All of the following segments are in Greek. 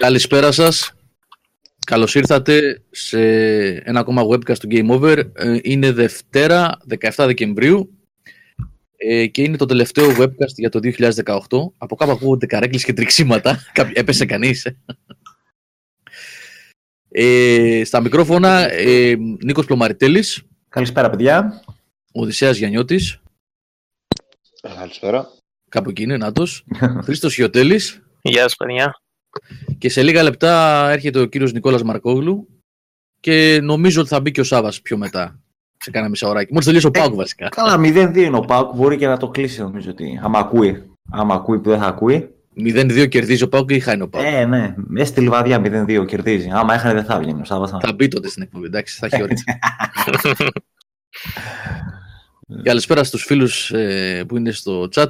Καλησπέρα σας. Καλώς ήρθατε σε ένα ακόμα webcast του Game Over. Ε, είναι Δευτέρα, 17 Δεκεμβρίου ε, και είναι το τελευταίο webcast για το 2018. Από κάπου ακούγονται καρέκλες και τριξίματα. Έπεσε κανείς. Ε, στα μικρόφωνα ε, Νίκος Πλωμαριτέλης. Καλησπέρα παιδιά. Οδυσσέας Γιαννιώτης. Καλησπέρα. Κάπου εκεί είναι, νάτος. Χρήστος Χιωτέλης. Γεια σας παιδιά. Και σε λίγα λεπτά έρχεται ο κύριος Νικόλας Μαρκόγλου και νομίζω ότι θα μπει και ο Σάβας πιο μετά. Σε κάνα μισά ωράκι. Μόλις τελείωσε ο Πάουκ βασικά. Καλά, 0-2 είναι ο Πάουκ. Μπορεί και να το κλείσει νομίζω ότι. Άμα ακούει. Άμα ακούει που δεν θα ακούει. 0-2 κερδίζει ο Πάουκ ή χάνει ο Πάουκ; Ε, ναι. Μέσα στη λιβαδιά 0-2 κερδίζει. Άμα έχανε δεν θα βγαίνει ο Σάβας. Θα μπει τότε στην εκπομπή, εντάξει, θα έχει όρεξη. Καλησπέρα στους φίλους ε, που είναι στο chat.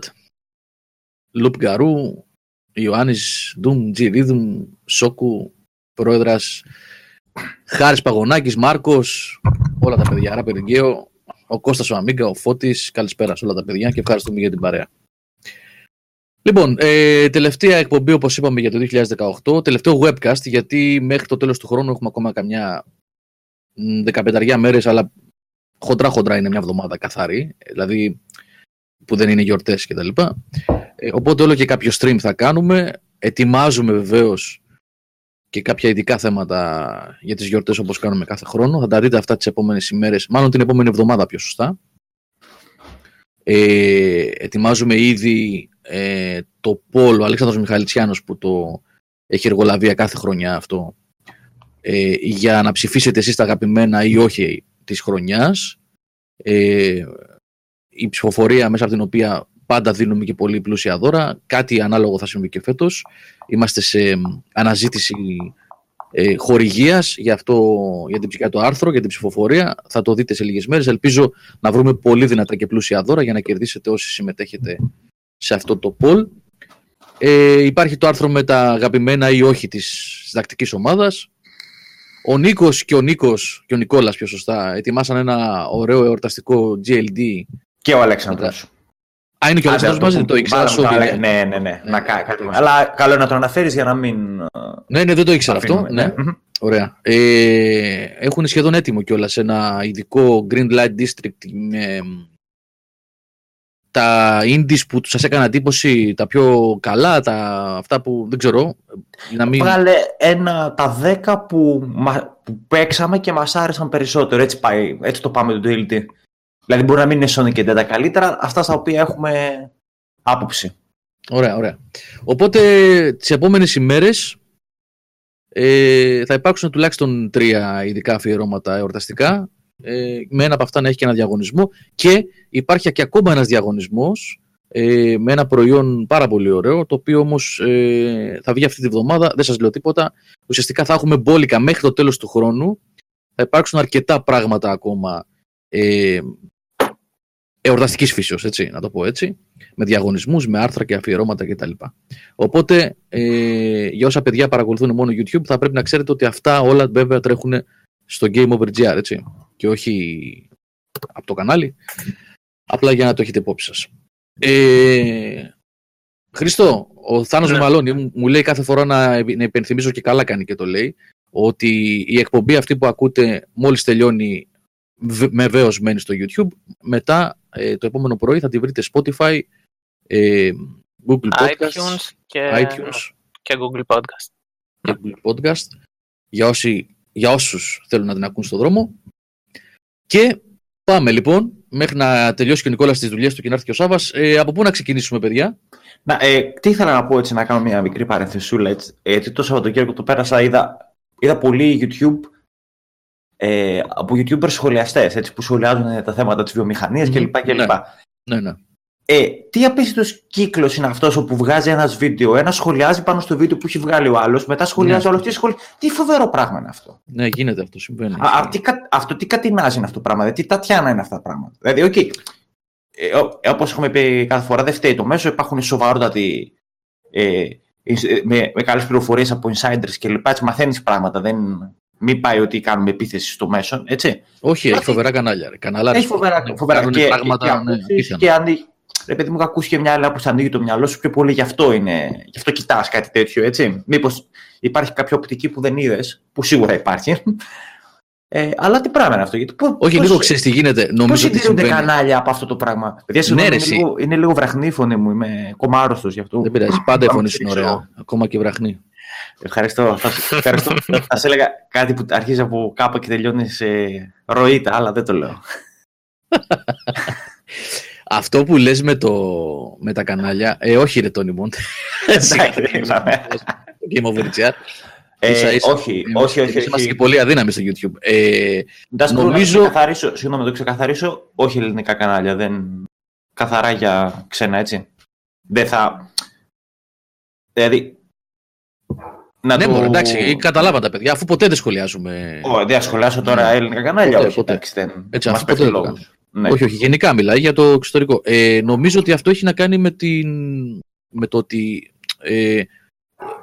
Λουπ Γκαρού, Ιωάννης Ντουμ, Τζιρίδουμ, Σόκου, Πρόεδρας, Χάρης Παγωνάκης, Μάρκος, όλα τα παιδιά, Άρα Περιγγέο, ο Κώστας ο Αμίγκα, ο Φώτης, καλησπέρα σε όλα τα παιδιά και ευχαριστούμε για την παρέα. Λοιπόν, ε, τελευταία εκπομπή όπως είπαμε για το 2018, τελευταίο webcast γιατί μέχρι το τέλος του χρόνου έχουμε ακόμα καμιά 15 μέρες αλλά χοντρά χοντρά είναι μια εβδομάδα καθαρή, δηλαδή που δεν είναι γιορτές κτλ. Ε, οπότε όλο και κάποιο stream θα κάνουμε. Ετοιμάζουμε βεβαίως και κάποια ειδικά θέματα για τις γιορτές όπως κάνουμε κάθε χρόνο. Θα τα δείτε αυτά τις επόμενες ημέρες, μάλλον την επόμενη εβδομάδα πιο σωστά. Ε, ετοιμάζουμε ήδη ε, το πόλο Αλέξανδρος Μιχαλητσιάνος που το έχει εργολαβία κάθε χρονιά αυτό ε, για να ψηφίσετε εσείς τα αγαπημένα ή όχι της χρονιάς. Ε, η ψηφοφορία μέσα από την οποία πάντα δίνουμε και πολύ πλούσια δώρα. Κάτι ανάλογο θα συμβεί και φέτος. Είμαστε σε αναζήτηση ε, χορηγίας για, αυτό, για, την, για το άρθρο, για την ψηφοφορία. Θα το δείτε σε λίγες μέρες. Ελπίζω να βρούμε πολύ δυνατά και πλούσια δώρα για να κερδίσετε όσοι συμμετέχετε σε αυτό το poll. Ε, υπάρχει το άρθρο με τα αγαπημένα ή όχι της συντακτικής ομάδας. Ο Νίκος και ο Νίκος και ο Νικόλας πιο σωστά ετοιμάσαν ένα ωραίο εορταστικό GLD. Και ο Αλέξανδρος. Α, είναι και ο Αλέξανδρος μαζί, το ήξερα. Ναι, ναι, ναι. ναι. Να, κάτι. Αλλά καλό να το αναφέρεις για να μην... Ναι, ναι, δεν το ήξερα αυτό. Ναι. Ωραία. Ε, έχουν σχεδόν έτοιμο κιόλας ένα ειδικό Green Light District με τα indies που σας έκανα εντύπωση, τα πιο καλά, τα, αυτά που δεν ξέρω. Να μην... Βγάλε ένα, τα δέκα που, που παίξαμε και μας άρεσαν περισσότερο. Έτσι, πάει, έτσι το πάμε το DLT. Δηλαδή μπορεί να μην είναι Sonic και τα καλύτερα, αυτά στα οποία έχουμε άποψη. Ωραία, ωραία. Οπότε τις επόμενες ημέρες ε, θα υπάρξουν τουλάχιστον τρία ειδικά αφιερώματα εορταστικά ε, με ένα από αυτά να έχει και ένα διαγωνισμό και υπάρχει και ακόμα ένας διαγωνισμός ε, με ένα προϊόν πάρα πολύ ωραίο το οποίο όμως ε, θα βγει αυτή τη βδομάδα, δεν σας λέω τίποτα ουσιαστικά θα έχουμε μπόλικα μέχρι το τέλος του χρόνου θα υπάρξουν αρκετά πράγματα ακόμα ε, εορταστικής φύσεως, έτσι, να το πω έτσι, με διαγωνισμούς, με άρθρα και αφιερώματα κτλ. Οπότε, ε, για όσα παιδιά παρακολουθούν μόνο YouTube, θα πρέπει να ξέρετε ότι αυτά όλα βέβαια τρέχουν στο Game Over GR, έτσι, και όχι από το κανάλι. Απλά για να το έχετε υπόψη σας. Ε, Χριστό, ο Θάνος ναι. Μαλώνη μου λέει κάθε φορά να, να υπενθυμίζω και καλά κάνει και το λέει, ότι η εκπομπή αυτή που ακούτε μόλις τελειώνει με βέβαιος μένει στο YouTube. Μετά ε, το επόμενο πρωί θα τη βρείτε Spotify, ε, Google Podcast, iTunes και, iTunes και Google Podcast. Και Google Podcast για, όσοι, για όσους θέλουν να την ακούν στον δρόμο. Και πάμε λοιπόν, μέχρι να τελειώσει και ο Νικόλας τις δουλειές του και να έρθει και ο Σάβας. Ε, από πού να ξεκινήσουμε παιδιά; Να, ε, τι ήθελα να πω έτσι, να κάνω μια μικρή παρενθεσούλα έτσι. Ε, το Σαββατοκύριακο το πέρασα, είδα, είδα πολύ YouTube ε, από YouTubers σχολιαστές που σχολιάζουν τα θέματα της βιομηχανίας mm, κλπ. κλπ. Ναι, ναι, ναι. Ε, τι απίστευτος κύκλος είναι αυτός όπου βγάζει ένας βίντεο, ένα σχολιάζει πάνω στο βίντεο που έχει βγάλει ο άλλος, μετά σχολιάζει ναι. ο άλλος. Τι, σχολ... τι φοβερό πράγμα είναι αυτό. Ναι, γίνεται αυτό, συμβαίνει. Α, τι, αυτό τι κατηνάζει είναι αυτό το πράγμα, δηλαδή, τι τατιάνα είναι αυτά τα πράγματα. Δηλαδή, okay, ε, όπως έχουμε πει κάθε φορά, δεν φταίει το μέσο, υπάρχουν σοβαρότατοι. Ε, με, με καλές πληροφορίες από insiders κλπ. Μαθαίνεις πράγματα. Δεν, μην πάει ότι κάνουμε επίθεση στο μέσο, έτσι. Όχι, έχει φοβερά κανάλια. Κανάλια έχει φοβερά, φοβερά και, πράγματα, και, ναι, και, και, ρε παιδί μου, έχω ακούσει και μια άλλη που ανοίγει το μυαλό σου πιο πολύ γι' αυτό είναι. Γι' αυτό κοιτάς κάτι τέτοιο, έτσι. Μήπως υπάρχει κάποια οπτική που δεν είδες, που σίγουρα υπάρχει. Ε, αλλά τι πράγμα είναι αυτό, γιατί πώς, Όχι, πώς- λίγο ξέρεις τι γίνεται. Πώς Νομίζω ότι συντηρούνται συμβαίνει. κανάλια από αυτό το πράγμα; Παιδιά, συγγνώμη, Ναι, ρε, είναι, εσύ. λίγο, είναι λίγο βραχνή η φωνή μου. Είμαι κομμάριστο γι' αυτό. Δεν πειράζει. Πάντα η Πάμε φωνή και σου είναι ξέρω. ωραία. Ακόμα και βραχνή. Ευχαριστώ. Θα, σου- ευχαριστώ. θα σε έλεγα κάτι που αρχίζει από κάπου και τελειώνει σε ροήτα, αλλά δεν το λέω. Αυτό που λες με, το, με τα κανάλια, ε, όχι ρε Τόνι Μοντ. Εντάξει, είπαμε. Game over GR. Ε, Ίσα ίσα. όχι, Εμείς- όχι, όχι. εμείς Είμαστε όχι. και πολύ αδύναμοι στο YouTube. Ε, Ντάς, νομίζω- νομίζω... Να το ξεκαθαρίσω, συγγνώμη, να το ξεκαθαρίσω, όχι ελληνικά κανάλια, δεν... καθαρά για ξένα, έτσι. Δεν θα... Δηλαδή... Να ναι, το... μωρέ, εντάξει, καταλάβα τα παιδιά, αφού ποτέ δεν σχολιάζουμε. Ω, δεν ασχολιάσω τώρα Ναι. ελληνικά κανάλια, Ποτέ, όχι, ποτέ. εντάξει, δεν... Έτσι, μας αυτό πέφτει ποτέ δεν το λόγος. Ναι. Όχι, όχι, γενικά μιλάει για το εξωτερικό. Ε, νομίζω ότι αυτό έχει να κάνει με, την, με το ότι ε,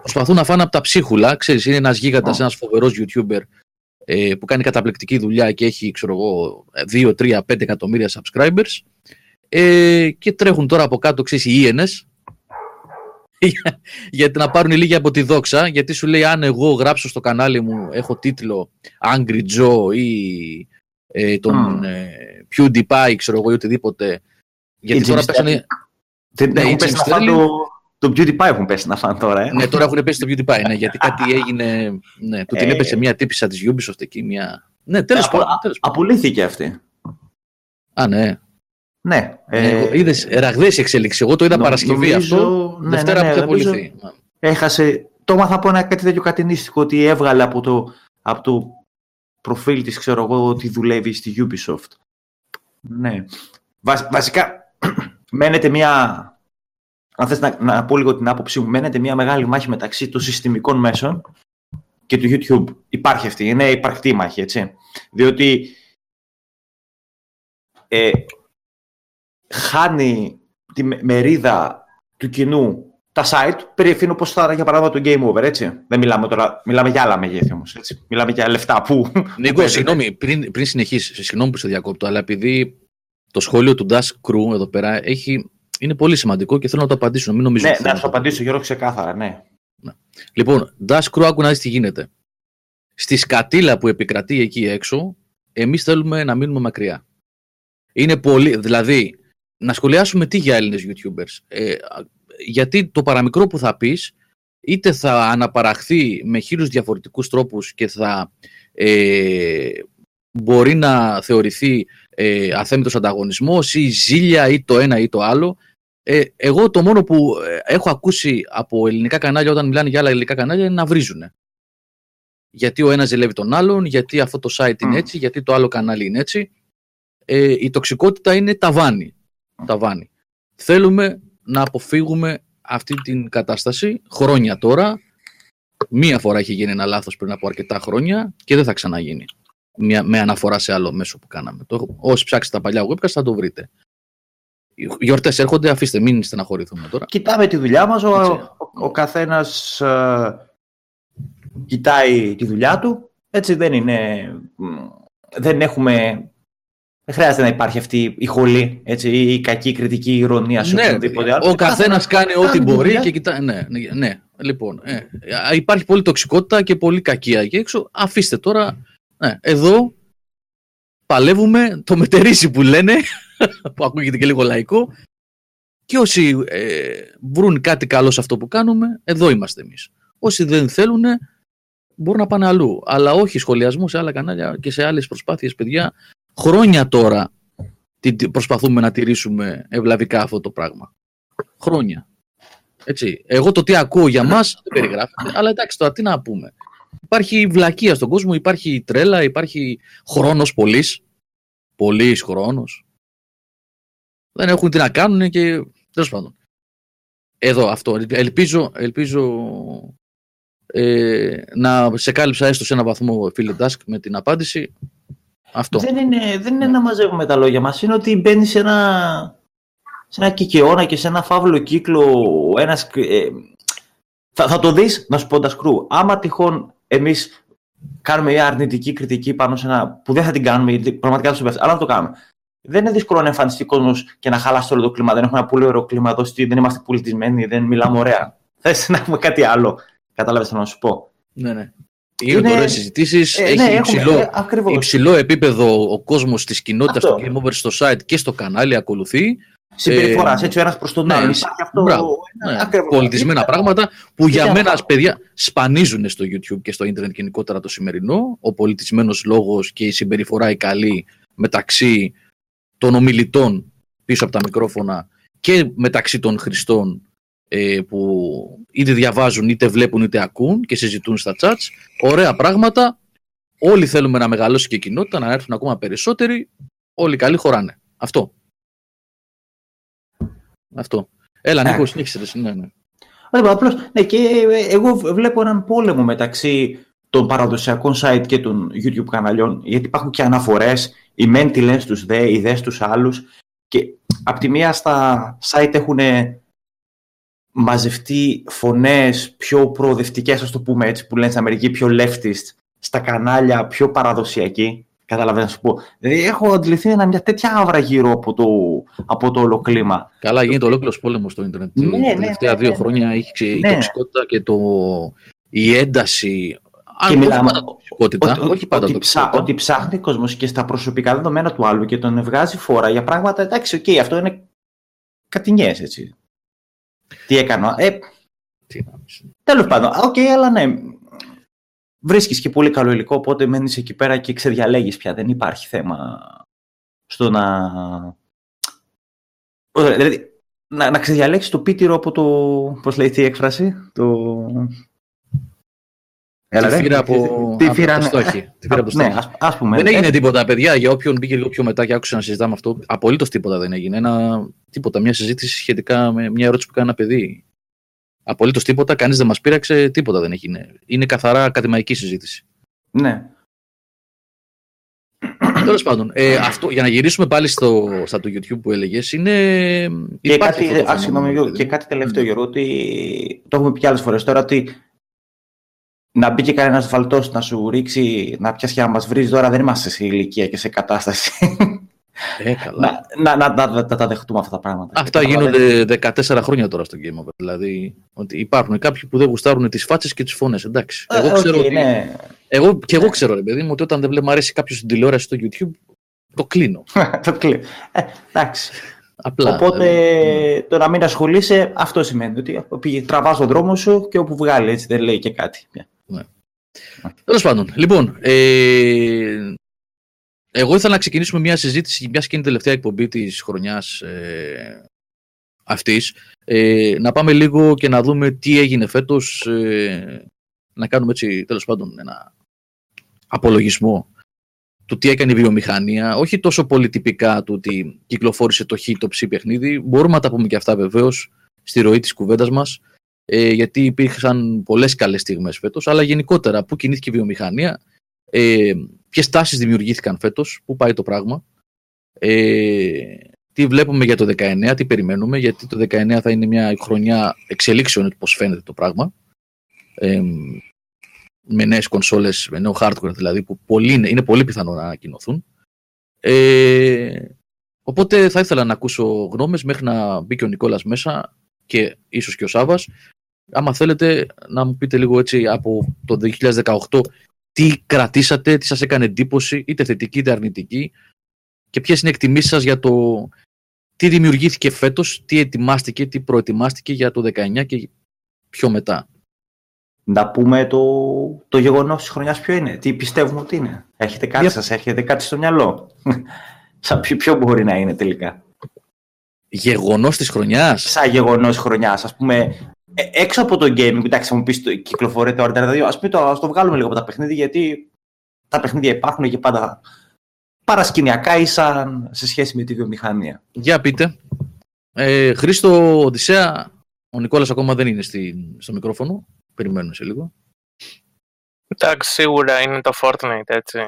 προσπαθούν να φάνε από τα ψίχουλα. Ξέρεις, είναι ένας γίγαντας, Ω. ένας φοβερός YouTuber ε, που κάνει καταπληκτική δουλειά και έχει, ξέρω εγώ, 2, 3, 5 εκατομμύρια subscribers ε, και τρέχουν τώρα από κάτω, ξέρεις, οι ίενες για- γιατί να πάρουν λίγοι από τη δόξα, γιατί σου λέει αν εγώ γράψω στο κανάλι μου, έχω τίτλο Angry Joe ή ε, τον Μμ. ε, PewDiePie, ξέρω εγώ, ή οτιδήποτε. Γιατί Ή τώρα Jim πέσανε. Δεν Ναι, έχουν η πέσει Jim να φάνε Sterling. το... Το PewDiePie έχουν πέσει να φάνε τώρα, ε. ναι, τώρα έχουν πέσει το PewDiePie, ναι, γιατί κάτι έγινε. Ναι, του την Ε. έπεσε μια τύπησα της Ubisoft εκεί, μια. Ναι, τέλος Απο- πάντων. τέλος πάντων. Απολύθηκε αυτή. Α, ναι. Ναι. Ε, Είδες ραγδαίες εξέλιξη. Εγώ το είδα νο- Παρασκευή νομίζω- αυτό. ναι, Δευτέρα ναι, που ναι, θα νομίζω- απολυθεί. έχασε. Το έμαθα από ένα κάτι τέτοιο κατηνίστικο ότι έβγαλε από το, από το προφίλ της, ξέρω εγώ, ότι δουλεύει στη Ubisoft. Ναι. Βα- βασικά, μένεται μια... Αν θες να, να πω λίγο την άποψή μου, μένεται μια μεγάλη μάχη μεταξύ των συστημικών μέσων και του YouTube. Υπάρχει αυτή, είναι υπαρκτή η μάχη, έτσι. Διότι ε, χάνει τη με- μερίδα του κοινού τα site περιεφήνω όπως θα για παράδειγμα το Game Over, έτσι. Δεν μιλάμε τώρα, μιλάμε για άλλα μεγέθη όμως, έτσι. Μιλάμε για λεφτά που... Νίκο, που συγγνώμη, πριν, πριν συνεχίσεις, συγγνώμη που σε διακόπτω, αλλά επειδή το σχόλιο του Dash Crew εδώ πέρα έχει, είναι πολύ σημαντικό και θέλω να το απαντήσω. Μην νομίζω Ναι, ότι θέλω να σου το απαντήσω Γιώργο ξεκάθαρα, ναι. Λοιπόν, Dash Crew, άκου να δεις τι γίνεται. Στη σκατήλα που επικρατεί εκεί έξω, εμείς θέλουμε να μείνουμε μακριά. Είναι πολύ, δηλαδή, να σχολιάσουμε τι για Έλληνες YouTubers. Ε, γιατί το παραμικρό που θα πεις, είτε θα αναπαραχθεί με χίλιους διαφορετικούς τρόπους και θα ε, μπορεί να θεωρηθεί ε, αθέμητος ανταγωνισμός ή ζήλια ή το ένα ή το άλλο. Ε, εγώ το μόνο που ε, έχω ακούσει από ελληνικά κανάλια όταν μιλάνε για άλλα ελληνικά κανάλια είναι να βρίζουν. Γιατί ο ένας ζηλεύει τον άλλον, γιατί αυτό το site είναι Μμ. έτσι, γιατί το άλλο κανάλι είναι έτσι. Ε, η τοξικότητα είναι ταβάνι. Ταβάνι. Θέλουμε να αποφύγουμε αυτή την κατάσταση χρόνια τώρα. Μία φορά έχει γίνει ένα λάθος πριν από αρκετά χρόνια και δεν θα ξαναγίνει. Μια, με αναφορά σε άλλο μέσο που κάναμε. Το, όσοι ψάξετε τα παλιά webcast θα το βρείτε. Οι γιορτές έρχονται, αφήστε, μην στεναχωρηθούμε τώρα. Κοιτάμε τη δουλειά μας, ο, Έτσι. ο, ο καθένας ε, κοιτάει τη δουλειά του. Έτσι δεν είναι... μ, Δεν έχουμε... Δεν χρειάζεται να υπάρχει αυτή η χολή, έτσι, ή η κακή κριτική ηρωνία σε Ναι, οποιοδήποτε άλλο. ο καθένας κάνει ό,τι κάνει τη μπορεί δουλειά. και κοιτάει. Ναι, ναι, ναι. λοιπόν. Ε, α, υπάρχει πολύ τοξικότητα και πολύ κακία εκεί έξω. Αφήστε τώρα. Ναι, εδώ παλεύουμε το μετερίσι που λένε, που ακούγεται και λίγο λαϊκό. Και όσοι ε, βρουν κάτι καλό σε αυτό που κάνουμε, εδώ είμαστε εμείς. Όσοι δεν θέλουν, μπορούν να πάνε αλλού. Αλλά όχι σχολιασμούς σε άλλα κανάλια και σε άλλες προσπάθειες, παιδιά. Χρόνια τώρα τι- τι- προσπαθούμε να τηρήσουμε ευλαβικά αυτό το πράγμα. Χρόνια. Έτσι. Εγώ το τι ακούω για μας δεν περιγράφεται, αλλά εντάξει τώρα τι να πούμε. Υπάρχει βλακεία στον κόσμο, υπάρχει τρέλα, υπάρχει χρόνος πολύς. Πολύς χρόνος. Δεν έχουν τι να κάνουν και τέλος πάντων. Εδώ αυτό. Ελπίζω, ελπίζω ε, να σε κάλυψα έστω σε ένα βαθμό φίλε Ντάσκ με την απάντηση. Αυτό. Δεν είναι, δεν είναι να μαζεύουμε τα λόγια μας. Είναι ότι μπαίνει σε ένα, σε ένα κικαιώνα και σε ένα φαύλο κύκλο. Ένας, ε, θα, θα το δεις, να σου πω τα σκρού. Άμα τυχόν εμείς κάνουμε μια αρνητική κριτική πάνω σε ένα που δεν θα την κάνουμε, γιατί πραγματικά δεν σου πέφτει, αλλά να το κάνουμε. δεν είναι δύσκολο να εμφανιστεί κόσμος και να χαλάσει όλο το κλίμα. Δεν έχουμε ένα πολύ ωραίο κλίμα εδώ, στη- δεν είμαστε πολιτισμένοι, δεν μιλάμε ωραία. Θες να έχουμε κάτι άλλο. Κατάλαβες θέλω να σου πω; Ναι, ναι. Γίνονται Είναι- ωραίες συζητήσεις, Ε, έχει ναι, έχουμε, υψηλό, ε, ακριβώς. υψηλό επίπεδο ο κόσμος της κοινότητας Αυτό. του Game Over στο site και στο κανάλι ακολουθεί. Συμπεριφοράς ε, έτσι ο ένας προς τον ναι, άλλον. είσαι- Υπάρχει αυτό. μπράβο, ένα- Ναι, ακριβώς. πολιτισμένα Είναι- πράγματα που για είναι μένα, αυτό. παιδιά, σπανίζουν στο YouTube και στο ίντερνετ γενικότερα το σημερινό. Ο πολιτισμένος λόγος και η συμπεριφορά η καλή μεταξύ των ομιλητών πίσω από τα μικρόφωνα και μεταξύ των χρηστών ε, που είτε διαβάζουν, είτε βλέπουν, είτε ακούν και συζητούν στα chats. Ωραία πράγματα. Όλοι θέλουμε να μεγαλώσει και η κοινότητα, να έρθουν ακόμα περισσότεροι. Όλοι οι καλοί χωράνε. Αυτό. Αυτό. Έλα, Νίκο, Εντάξει. συνέχισε. εσύ, Ναι, ναι. Ωραία, απλώς, ναι, και ε, εγώ βλέπω έναν πόλεμο μεταξύ των παραδοσιακών site και των YouTube καναλιών, γιατί υπάρχουν και αναφορές, οι μεν τι λένε στους δε, οι δες στους άλλους, και απ' τη μία στα site έχουν μαζευτεί φωνές πιο προοδευτικές, ας το πούμε έτσι, που λένε στην Αμερική, πιο leftist, στα κανάλια πιο παραδοσιακοί, καταλαβαίνω να σου πω. Δηλαδή έχω αντιληφθεί ένα- μια τέτοια άβρα γύρω από το, από το όλο κλίμα. Καλά, γίνεται ολόκληρος πόλεμος στο Ίντερνετ. Ναι, Τα ναι, τελευταία ναι, δύο ναι. χρόνια έχει ξε- η Ναι. τοξικότητα και το... η ένταση. Αν Και όχι μιλάμε- πάντα τοξικότητα, Ότι, όχι πάντα ότι, ψά, τοξικότητα. ότι ψάχνει κόσμος και στα προσωπικά δεδομένα του άλλου και τον βγάζει φόρα για πράγματα. Εντάξει, οκ, αυτό είναι κατινιά, έτσι. Τι έκανα; Ε, Τι να πεις. Τέλος πάντων, α, οκ, αλλά ναι. Βρίσκεις και πολύ καλό υλικό, οπότε μένεις εκεί πέρα και ξεδιαλέγεις πια. Δεν υπάρχει θέμα στο να. Ωραία, Δηλαδή, να, να ξεδιαλέξεις το πίτυρο από το. Πώς λέει αυτή η έκφραση, το. Τη ρε. ήρα από, Την από ήρα, το ναι. στάχυ. Την ήρα από το Ναι, στάχυ. ας, ας πούμε. Δεν Ε, έγινε τίποτα, παιδιά. Για όποιον μπήκε λίγο πιο μετά και άκουσε να συζητάμε αυτό, απολύτως τίποτα δεν έγινε. Ένα, τίποτα, μια συζήτηση σχετικά με μια ερώτηση που κάνει ένα παιδί. Απολύτως τίποτα, κανείς δεν μας πείραξε, τίποτα δεν έγινε. Είναι καθαρά ακαδημαϊκή συζήτηση. Ναι. Τέλος πάντων, ε, αυτό, για να γυρίσουμε πάλι στο, στα του YouTube που έλεγες, είναι. Και υπάρχει κάτι, αυτό το α, συγγνώμη, φαινόμενο, Γιώργο, παιδί. και κάτι τελευταίο, Γιώργο, ότι το έχουμε πει και άλλες φορές τώρα ότι να μπει και κανένας βαλτό να σου ρίξει, να πιάσει και να μας βρει τώρα, δεν είμαστε σε ηλικία και σε κατάσταση. Ε, καλά. να, να, να, να, να τα δεχτούμε αυτά τα πράγματα. Αυτά Και τώρα γίνονται 14 χρόνια τώρα στο Game Over. Δηλαδή, ότι υπάρχουν κάποιοι που δεν γουστάρουν τις φάτσες και τις φωνές. Εντάξει. δεν- Εγώ Ε, ξέρω οκ, ότι. ναι. Εγώ, και εγώ ξέρω, ρε παιδί μου, ότι όταν δεν βλέπω, μου αρέσει κάποιος στην τηλεόραση στο YouTube, το κλείνω. Το κλείνω. Ε, εντάξει. Απλά. Οπότε δηλαδή, το να μην ασχολείσαι, αυτό σημαίνει ότι πήγε, τραβάς τον δρόμο σου και όπου βγάλει, έτσι δεν λέει και κάτι. Τέλος πάντων, λοιπόν, ε, εγώ ήθελα να ξεκινήσουμε μια συζήτηση, μια και είναι η τελευταία εκπομπή της χρονιάς ε, αυτής. Ε, να πάμε λίγο και να δούμε τι έγινε φέτος. Ε, να κάνουμε έτσι, τέλος πάντων, ένα απολογισμό του τι έκανε η βιομηχανία. Όχι τόσο πολύ τυπικά του ότι κυκλοφόρησε το χ το ψ παιχνίδι. Μπορούμε να τα πούμε και αυτά βεβαίως στη ροή της κουβέντας μας ε, γιατί υπήρξαν πολλές καλές στιγμές φέτος, αλλά γενικότερα πού κινήθηκε η βιομηχανία, ε, ποιες τάσεις δημιουργήθηκαν φέτος, πού πάει το πράγμα, ε, τι βλέπουμε για το 19, τι περιμένουμε, γιατί το 19 θα είναι μια χρονιά εξελίξεων, πώς φαίνεται το πράγμα, ε, με νέες κονσόλες, με νέο hardware δηλαδή, που πολύ, είναι, είναι πολύ πιθανό να ανακοινωθούν. Ε, οπότε θα ήθελα να ακούσω γνώμες μέχρι να μπει και ο Νικόλας μέσα και ίσως και ο Σάβας άμα θέλετε να μου πείτε λίγο έτσι από το 2018 τι κρατήσατε, τι σας έκανε εντύπωση, είτε θετική είτε αρνητική και ποιες είναι οι εκτιμήσεις σας για το τι δημιουργήθηκε φέτος, τι ετοιμάστηκε, τι προετοιμάστηκε για το 19 και πιο μετά. Να πούμε το, το γεγονός της χρονιάς ποιο είναι, τι πιστεύουμε ότι είναι. Έχετε κάτι, Για- σας έρχεται κάτι στο μυαλό; Σαν ποιο, ποιο μπορεί να είναι τελικά; Γεγονός της χρονιάς; Σαν γεγονός χρονιάς, ας πούμε, ε, έξω από το gaming, εντάξει, θα μου πει το κυκλοφορεί το Order 2, ας το, ας το βγάλουμε λίγο από τα παιχνίδια, γιατί τα παιχνίδια υπάρχουν και πάντα παρασκηνιακά ή σαν σε σχέση με τη βιομηχανία. Για πείτε. Ε, Χρήστο Οδυσσέα, ο Νικόλας ακόμα δεν είναι στη, στο μικρόφωνο. Περιμένουμε σε λίγο. Εντάξει, σίγουρα είναι το Fortnite, έτσι.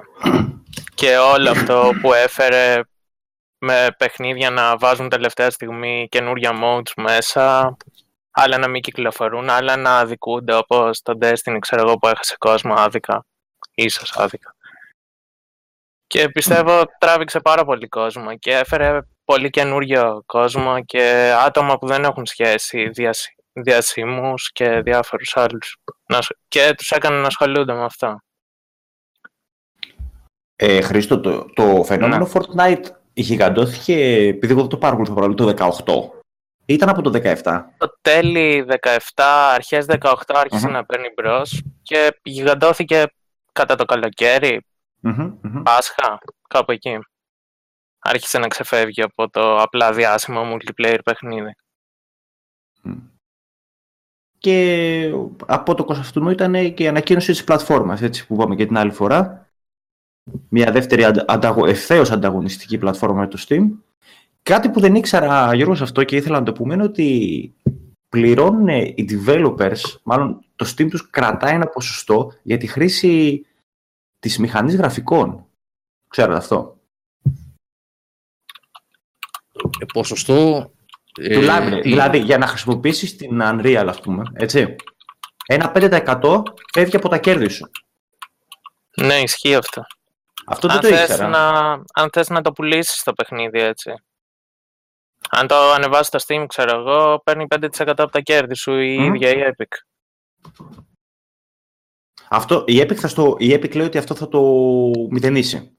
και όλο αυτό που έφερε με παιχνίδια να βάζουν τελευταία στιγμή καινούρια modes μέσα, άλλα να μην κυκλοφορούν, άλλα να αδικούνται, όπως το Destiny, ξέρω εγώ, που έχασε κόσμο άδικα, ίσως άδικα. Και πιστεύω τράβηξε πάρα πολύ κόσμο και έφερε πολύ καινούριο κόσμο και άτομα που δεν έχουν σχέση, διασύ, διασύμους και διάφορους άλλους. Να σ- Και τους έκανε να ασχολούνται με αυτό. Ε, Χρήστο, το, το φαινόμενο Ναι. Fortnite γιγαντώθηκε, επειδή εγώ δεν το παρακολουθώ παρόλο το 18. Ήταν από το 17. Το τέλη 17, αρχές 18 άρχισε Μμμ. να παίρνει μπρος και γιγαντώθηκε κατά το καλοκαίρι, Μμμ, μμμ. Πάσχα, κάπου εκεί. Άρχισε να ξεφεύγει από το απλά διάσημο multiplayer παιχνίδι. Και από το αυτού ήταν και η ανακοίνωση της πλατφόρμας, έτσι που είπαμε και την άλλη φορά. Μια δεύτερη αντα- ανταγω... ευθέως ανταγωνιστική πλατφόρμα με το Steam. Κάτι που δεν ήξερα, Γιώργο, σε αυτό και ήθελα να το πούμε είναι ότι πληρώνουν οι developers, μάλλον το Steam τους κρατάει ένα ποσοστό για τη χρήση της μηχανής γραφικών. Ξέρετε αυτό; Ε, ποσοστό. ε, του library. τι- Δηλαδή, για να χρησιμοποιήσεις την Unreal, ας πούμε, έτσι. Ένα 5% φεύγει από τα κέρδη σου. Ναι, ισχύει αυτό. Αυτό δεν αν, το θες ήξερα. να, αν θες να το πουλήσεις το παιχνίδι έτσι. Αν το ανεβάσεις στο Steam, ξέρω εγώ, παίρνει 5% από τα κέρδη σου η Μμμ. ίδια η Epic. Αυτό, η, Epic θα στο, η Epic λέει ότι αυτό θα το μηδενίσει.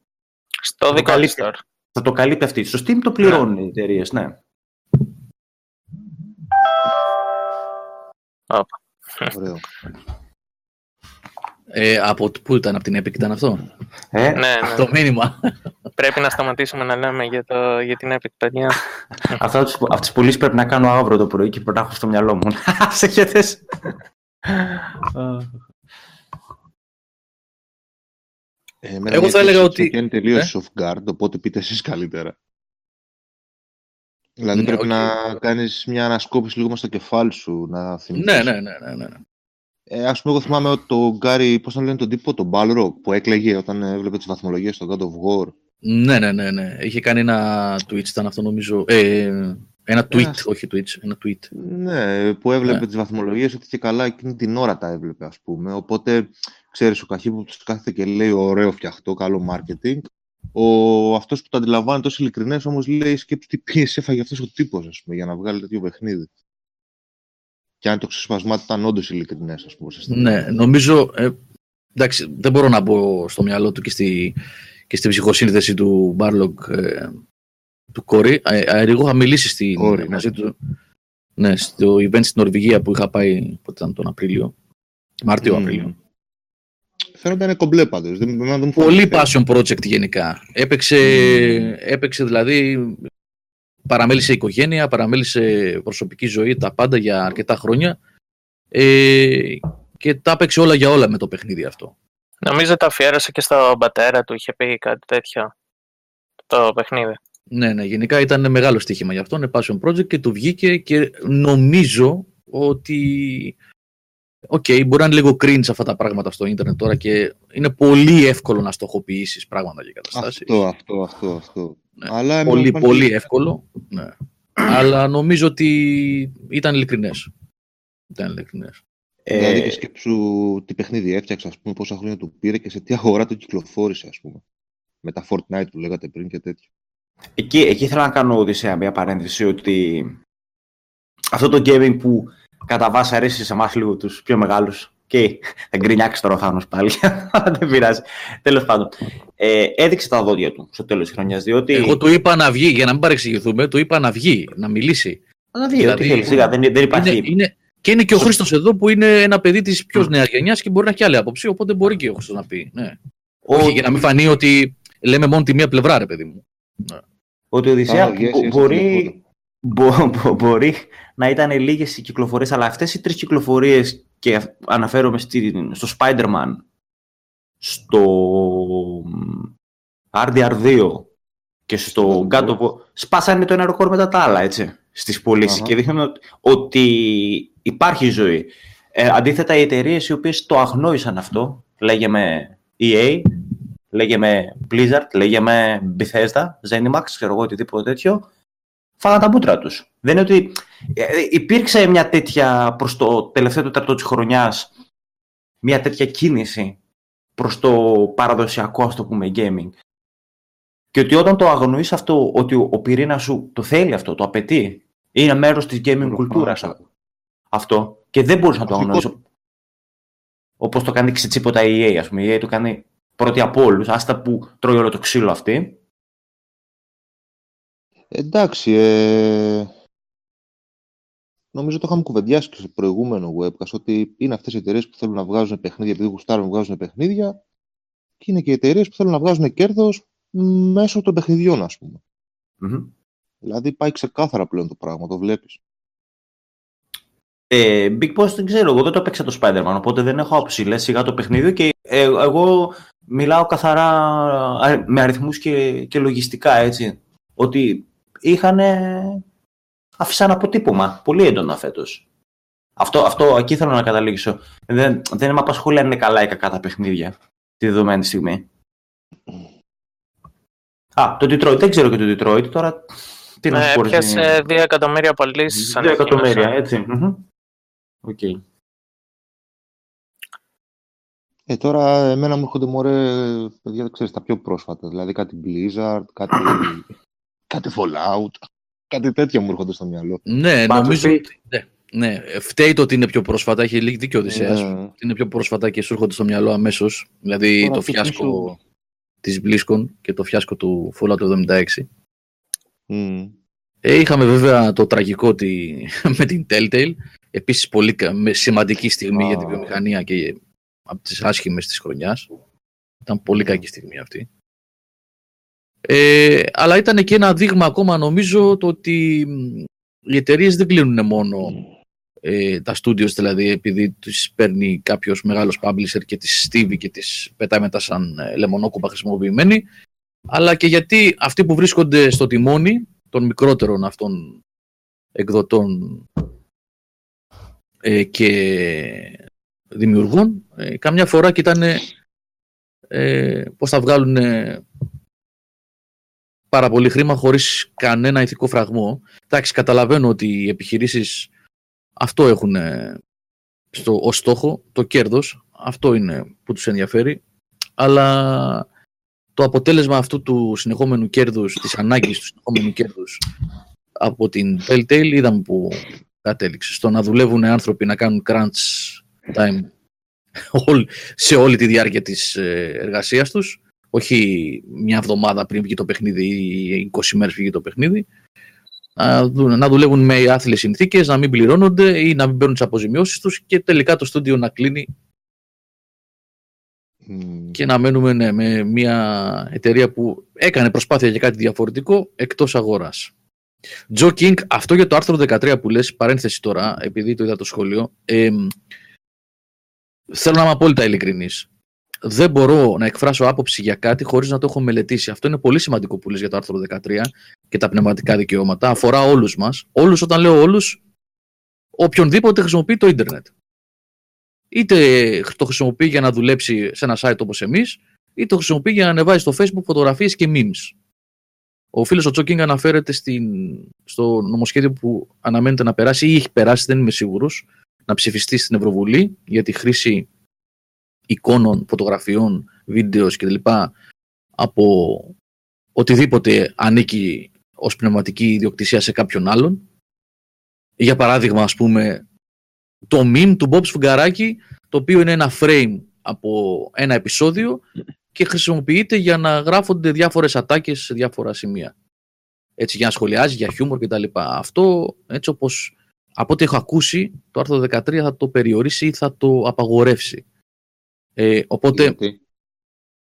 Στο Το δικό της καλύπτει. store. Θα το καλύπτει αυτή. Στο Steam το πληρώνουν οι εταιρείες, ναι. Ωραίο. Ε, από πού ήταν, από την Epic ήταν αυτό; Ε, Ναι, ναι. Το μήνυμα. Πρέπει να σταματήσουμε να λέμε για, το, για την Epic, παιδιά. Αυτά τις, αυτές τις πωλήσεις πρέπει να κάνω αύριο το πρωί και πρέπει να έχω στο μυαλό μου. Σε χέτες. Ε, εμένα Εγώ μια θα έλεγα έκπληξη ότι- που Είναι τελείως Ε; off guard, οπότε πείτε εσείς καλύτερα. Δηλαδή Ναι, πρέπει οκ. να κάνεις μια ανασκόπηση λίγο μες στο κεφάλι σου, να θυμηθείς. ναι, ναι, ναι, ναι, ναι. Ε, ας πούμε, εγώ θυμάμαι ότι το Κόρι, πώς τον λένε τον τύπο, τον Barlog, που έκλαιγε όταν έβλεπε τις βαθμολογίες στο God of War. Ναι, ναι, ναι, ναι. Είχε κάνει ένα Twitch, ήταν αυτό νομίζω. Ε, ένα tweet, Ένας- όχι Twitch, ένα tweet. Ναι, που έβλεπε Ναι. τις βαθμολογίες ότι και καλά εκείνη την ώρα τα έβλεπε, ας πούμε. Οπότε, ξέρεις, ο Καχύποπτος κάθεται και λέει ωραίο φτιαχτό, καλό marketing. Ο, αυτός που το αντιλαμβάνει τόσο ειλικρινές όμως λέει σκέψου τι πίεση έφαγε αυτός ο τύπος, ας πούμε, για να βγάλει τέτοιο παιχνίδι. Και αν το ξεσπασμά του ήταν όντως ειλικρινές, ας πούμε. σε στιγμή. Ναι, νομίζω. Ε, εντάξει, δεν μπορώ να μπω στο μυαλό του και στη, και στη ψυχοσύνθεση του Barlog ε, του Κόρη. Ε, ε, εγώ είχα μιλήσει στη, Κόρη, ναι. μαζί του. Ναι, στο event στην Νορβηγία που είχα πάει πότε ήταν τον Απρίλιο. Μάρτιο-Απρίλιο. Μμμ. Φαίνονταν κομπλέ πάντως. Δεν, δεν, δεν μου Πολύ φάνηκε. passion project γενικά. Έπαιξε, έπαιξε δηλαδή, παραμέλησε οικογένεια, παραμέλησε προσωπική ζωή, τα πάντα για αρκετά χρόνια ε, και τα έπαιξε όλα για όλα με το παιχνίδι αυτό. Νομίζω το αφιέρωσε και στον πατέρα του, είχε πει κάτι τέτοιο. Το παιχνίδι. Ναι, ναι, γενικά ήταν μεγάλο στοίχημα για αυτό, είναι passion project και του βγήκε και νομίζω ότι Οκ, μπορεί να είναι λίγο cringe αυτά τα πράγματα στο ίντερνετ τώρα και είναι πολύ εύκολο να στοχοποιήσεις πράγματα και καταστάσεις. Αυτό, αυτό, αυτό, αυτό. Ναι. Αλλά εμένα πολύ, μου φάνηκε- πολύ εύκολο. Ναι. Αλλά νομίζω ότι ήταν ειλικρινές. Ήταν ειλικρινές. Δηλαδή και Ε, σκέψου τι παιχνίδι έφτιαξε, ας πούμε, πόσα χρόνια του πήρε και σε τι αγορά το κυκλοφόρησε, ας πούμε. Με τα Fortnite που λέγατε πριν και τέτοιο. εκεί, εκεί ήθελα να κάνω Οδυσσέα μια παρένθεση ότι αυτό το gaming που κατά βάση αρέσει σε εμάς λίγο τους πιο μεγάλους και θα γκρινιάξεις τώρα ο Θάνος πάλι, αλλά δεν πειράζει. Τέλος πάντων, ε, έδειξε τα δόντια του στο τέλος της χρονιάς, διότι... Εγώ του είπα να βγει, για να μην παρεξηγηθούμε, του είπα να βγει, να μιλήσει. Να δει, δηλαδή, ό,τι θέλει, σιγά, δεν, δεν υπάρχει... Είναι, είναι, και είναι και ο Χρήστος εδώ που είναι ένα παιδί της πιο νέας γενιάς και μπορεί να έχει άλλη άποψη. Οπότε μπορεί και ο Χρήστος να πει. Ναι. Ο- Όχι, για να μην φανεί ότι λέμε μόνο τη μία πλευρά, ρε παιδί μου. Ότι ο Οδυσσέα Α, yes, yes, μπορεί, μπο- μπο- μπορεί να ήταν λίγες οι κυκλοφορίες, αλλά αυτές οι τρεις κυκλοφορίες και αυ- αναφέρομαι στη- στο Spider-Man, στο RDR2 και στο God of God of War, σπάσανε το ένα ρεκόρ μετά τα άλλα, έτσι, στις πωλήσεις Αχα. και δείχνουν ότι- ότι υπάρχει ζωή. Ε, αντίθετα, οι εταιρείες οι οποίες το αγνόησαν αυτό, λέγε με EA, λέγε με Blizzard, λέγε με Bethesda, Zenimax, ξέρω εγώ, οτιδήποτε τέτοιο, φάγαν τα μούτρα τους. Δεν είναι ότι ε, ε, υπήρξε μια τέτοια προς το τελευταίο τέταρτο της χρονιάς, μια τέτοια κίνηση προς το παραδοσιακό, ας το πούμε, gaming. Και ότι όταν το αγνοείς αυτό, ότι ο, ο πυρήνας σου το θέλει αυτό, το απαιτεί, είναι μέρος της gaming κουλτούρας αυτό, και δεν μπορείς να το αγνοείς. Όπως το κάνει ξετσίποτα η EA, ας πούμε. Η EA το κάνει πρώτη από όλους, άστα που τρώει όλο το ξύλο αυτή. Εντάξει, ε... νομίζω το είχαμε κουβεντιάσει και στο προηγούμενο webcast ότι είναι αυτές οι εταιρείες που θέλουν να βγάζουν παιχνίδια επειδή γουστάρουν να βγάζουν παιχνίδια και είναι και οι εταιρείες που θέλουν να βγάζουν κέρδος μέσω των παιχνιδιών, ας πουμε Δηλαδή πάει ξεκάθαρα πλέον το πράγμα, το βλέπεις. Ε, Big Boss δεν ξέρω, εγώ δεν το έπαιξα το Spider-Man, οπότε δεν έχω άποψη. Λες σιγά το παιχνίδι και ε, εγώ μιλάω καθαρά με αριθμούς και, και λογιστικά, έτσι. Ότι είχαν άφησαν αποτύπωμα πολύ έντονα φέτος. Αυτό, αυτό εκεί θέλω να καταλήξω. Δεν, δεν με απασχολεί αν είναι καλά ή κακά τα παιχνίδια τη δεδομένη στιγμή. Α, το Detroit. Δεν ξέρω και το Detroit. Τώρα τι να σου πω. Έπιασε 2 εκατομμύρια πωλήσεις. 2 εκατομμύρια, έτσι. OK. Okay. Ε, τώρα εμένα μου έρχονται μωρέ, παιδιά, δεν ξέρεις, τα πιο πρόσφατα. Δηλαδή κάτι Blizzard, κάτι, κάτι Fallout, κάτι τέτοιο μου έρχονται στο μυαλό. Ναι, νομίζω ότι... Ναι. Ναι, φταίει το ότι είναι πιο πρόσφατα, έχει λίγο δίκιο ο Οδυσσέας. Ναι. Είναι πιο πρόσφατα και σου έρχονται στο μυαλό αμέσως. Δηλαδή Τώρα το φιάσκο τη της BlizzCon και το φιάσκο του Fallout 76. Mm. Ε, είχαμε βέβαια το τραγικό ότι, με την Telltale. Επίσης πολύ σημαντική στιγμή για την βιομηχανία και από τις άσχημες της χρονιάς. Ήταν πολύ κακή στιγμή αυτή. Ε, αλλά ήταν και ένα δείγμα ακόμα νομίζω το ότι οι εταιρείες δεν κλείνουν μόνο ε, τα studios δηλαδή επειδή τους παίρνει κάποιος μεγάλος publisher και τις στίβει και τις πετάει μετά σαν ε, λεμονόκουπα χρησιμοποιημένοι αλλά και γιατί αυτοί που βρίσκονται στο τιμόνι των μικρότερων αυτών εκδοτών ε, και δημιουργών ε, καμιά φορά κοιτάνε ε, πώς θα βγάλουν πάρα πολύ χρήμα χωρίς κανένα ηθικό φραγμό. Εντάξει, καταλαβαίνω ότι οι επιχειρήσεις αυτό έχουν στο, ως στόχο, το κέρδος, αυτό είναι που τους ενδιαφέρει, αλλά το αποτέλεσμα αυτού του συνεχόμενου κέρδους, της ανάγκης του συνεχόμενου κέρδους από την Telltale είδαμε που κατέληξε. Στο να δουλεύουν άνθρωποι να κάνουν crunch time σε όλη τη διάρκεια της ε, εργασίας τους, όχι μια εβδομάδα πριν βγει το παιχνίδι ή 20 μέρες βγει το παιχνίδι, να δουλεύουν με άθλιες συνθήκες, να μην πληρώνονται ή να μην παίρνουν τις αποζημιώσεις τους και τελικά το στούντιο να κλείνει και να μένουμε ναι, με μια εταιρεία που έκανε προσπάθεια για κάτι διαφορετικό εκτός αγοράς. Τζο Κίνγκ, αυτό για το άρθρο 13 που λες, παρένθεση τώρα, επειδή το είδα το σχόλιο, ε, θέλω να είμαι απόλυτα ειλικρινής. Δεν μπορώ να εκφράσω άποψη για κάτι χωρίς να το έχω μελετήσει. Αυτό είναι πολύ σημαντικό που λες για το άρθρο 13 και τα πνευματικά δικαιώματα. Αφορά όλους μας. Όλους, όταν λέω όλους, οποιονδήποτε χρησιμοποιεί το ίντερνετ είτε το χρησιμοποιεί για να δουλέψει σε ένα site όπως εμείς, είτε το χρησιμοποιεί για να ανεβάζει στο facebook φωτογραφίες και memes. Ο φίλος ο Τσόκινγκ αναφέρεται στην, στο νομοσχέδιο που αναμένεται να περάσει ή έχει περάσει, δεν είμαι σίγουρος, να ψηφιστεί στην Ευρωβουλή για τη χρήση εικόνων, φωτογραφιών, βίντεος κλπ. από οτιδήποτε ανήκει ως πνευματική ιδιοκτησία σε κάποιον άλλον. Για παράδειγμα, ας πούμε, το meme του Bob Σφουγγαράκη, το οποίο είναι ένα frame από ένα επεισόδιο και χρησιμοποιείται για να γράφονται διάφορες ατάκες σε διάφορα σημεία. Έτσι, για να σχολιάζει, για χιούμορ κτλ. Αυτό, έτσι όπως από ό,τι έχω ακούσει, το άρθρο 13 θα το περιορίσει ή θα το απαγορεύσει. Ε, οπότε,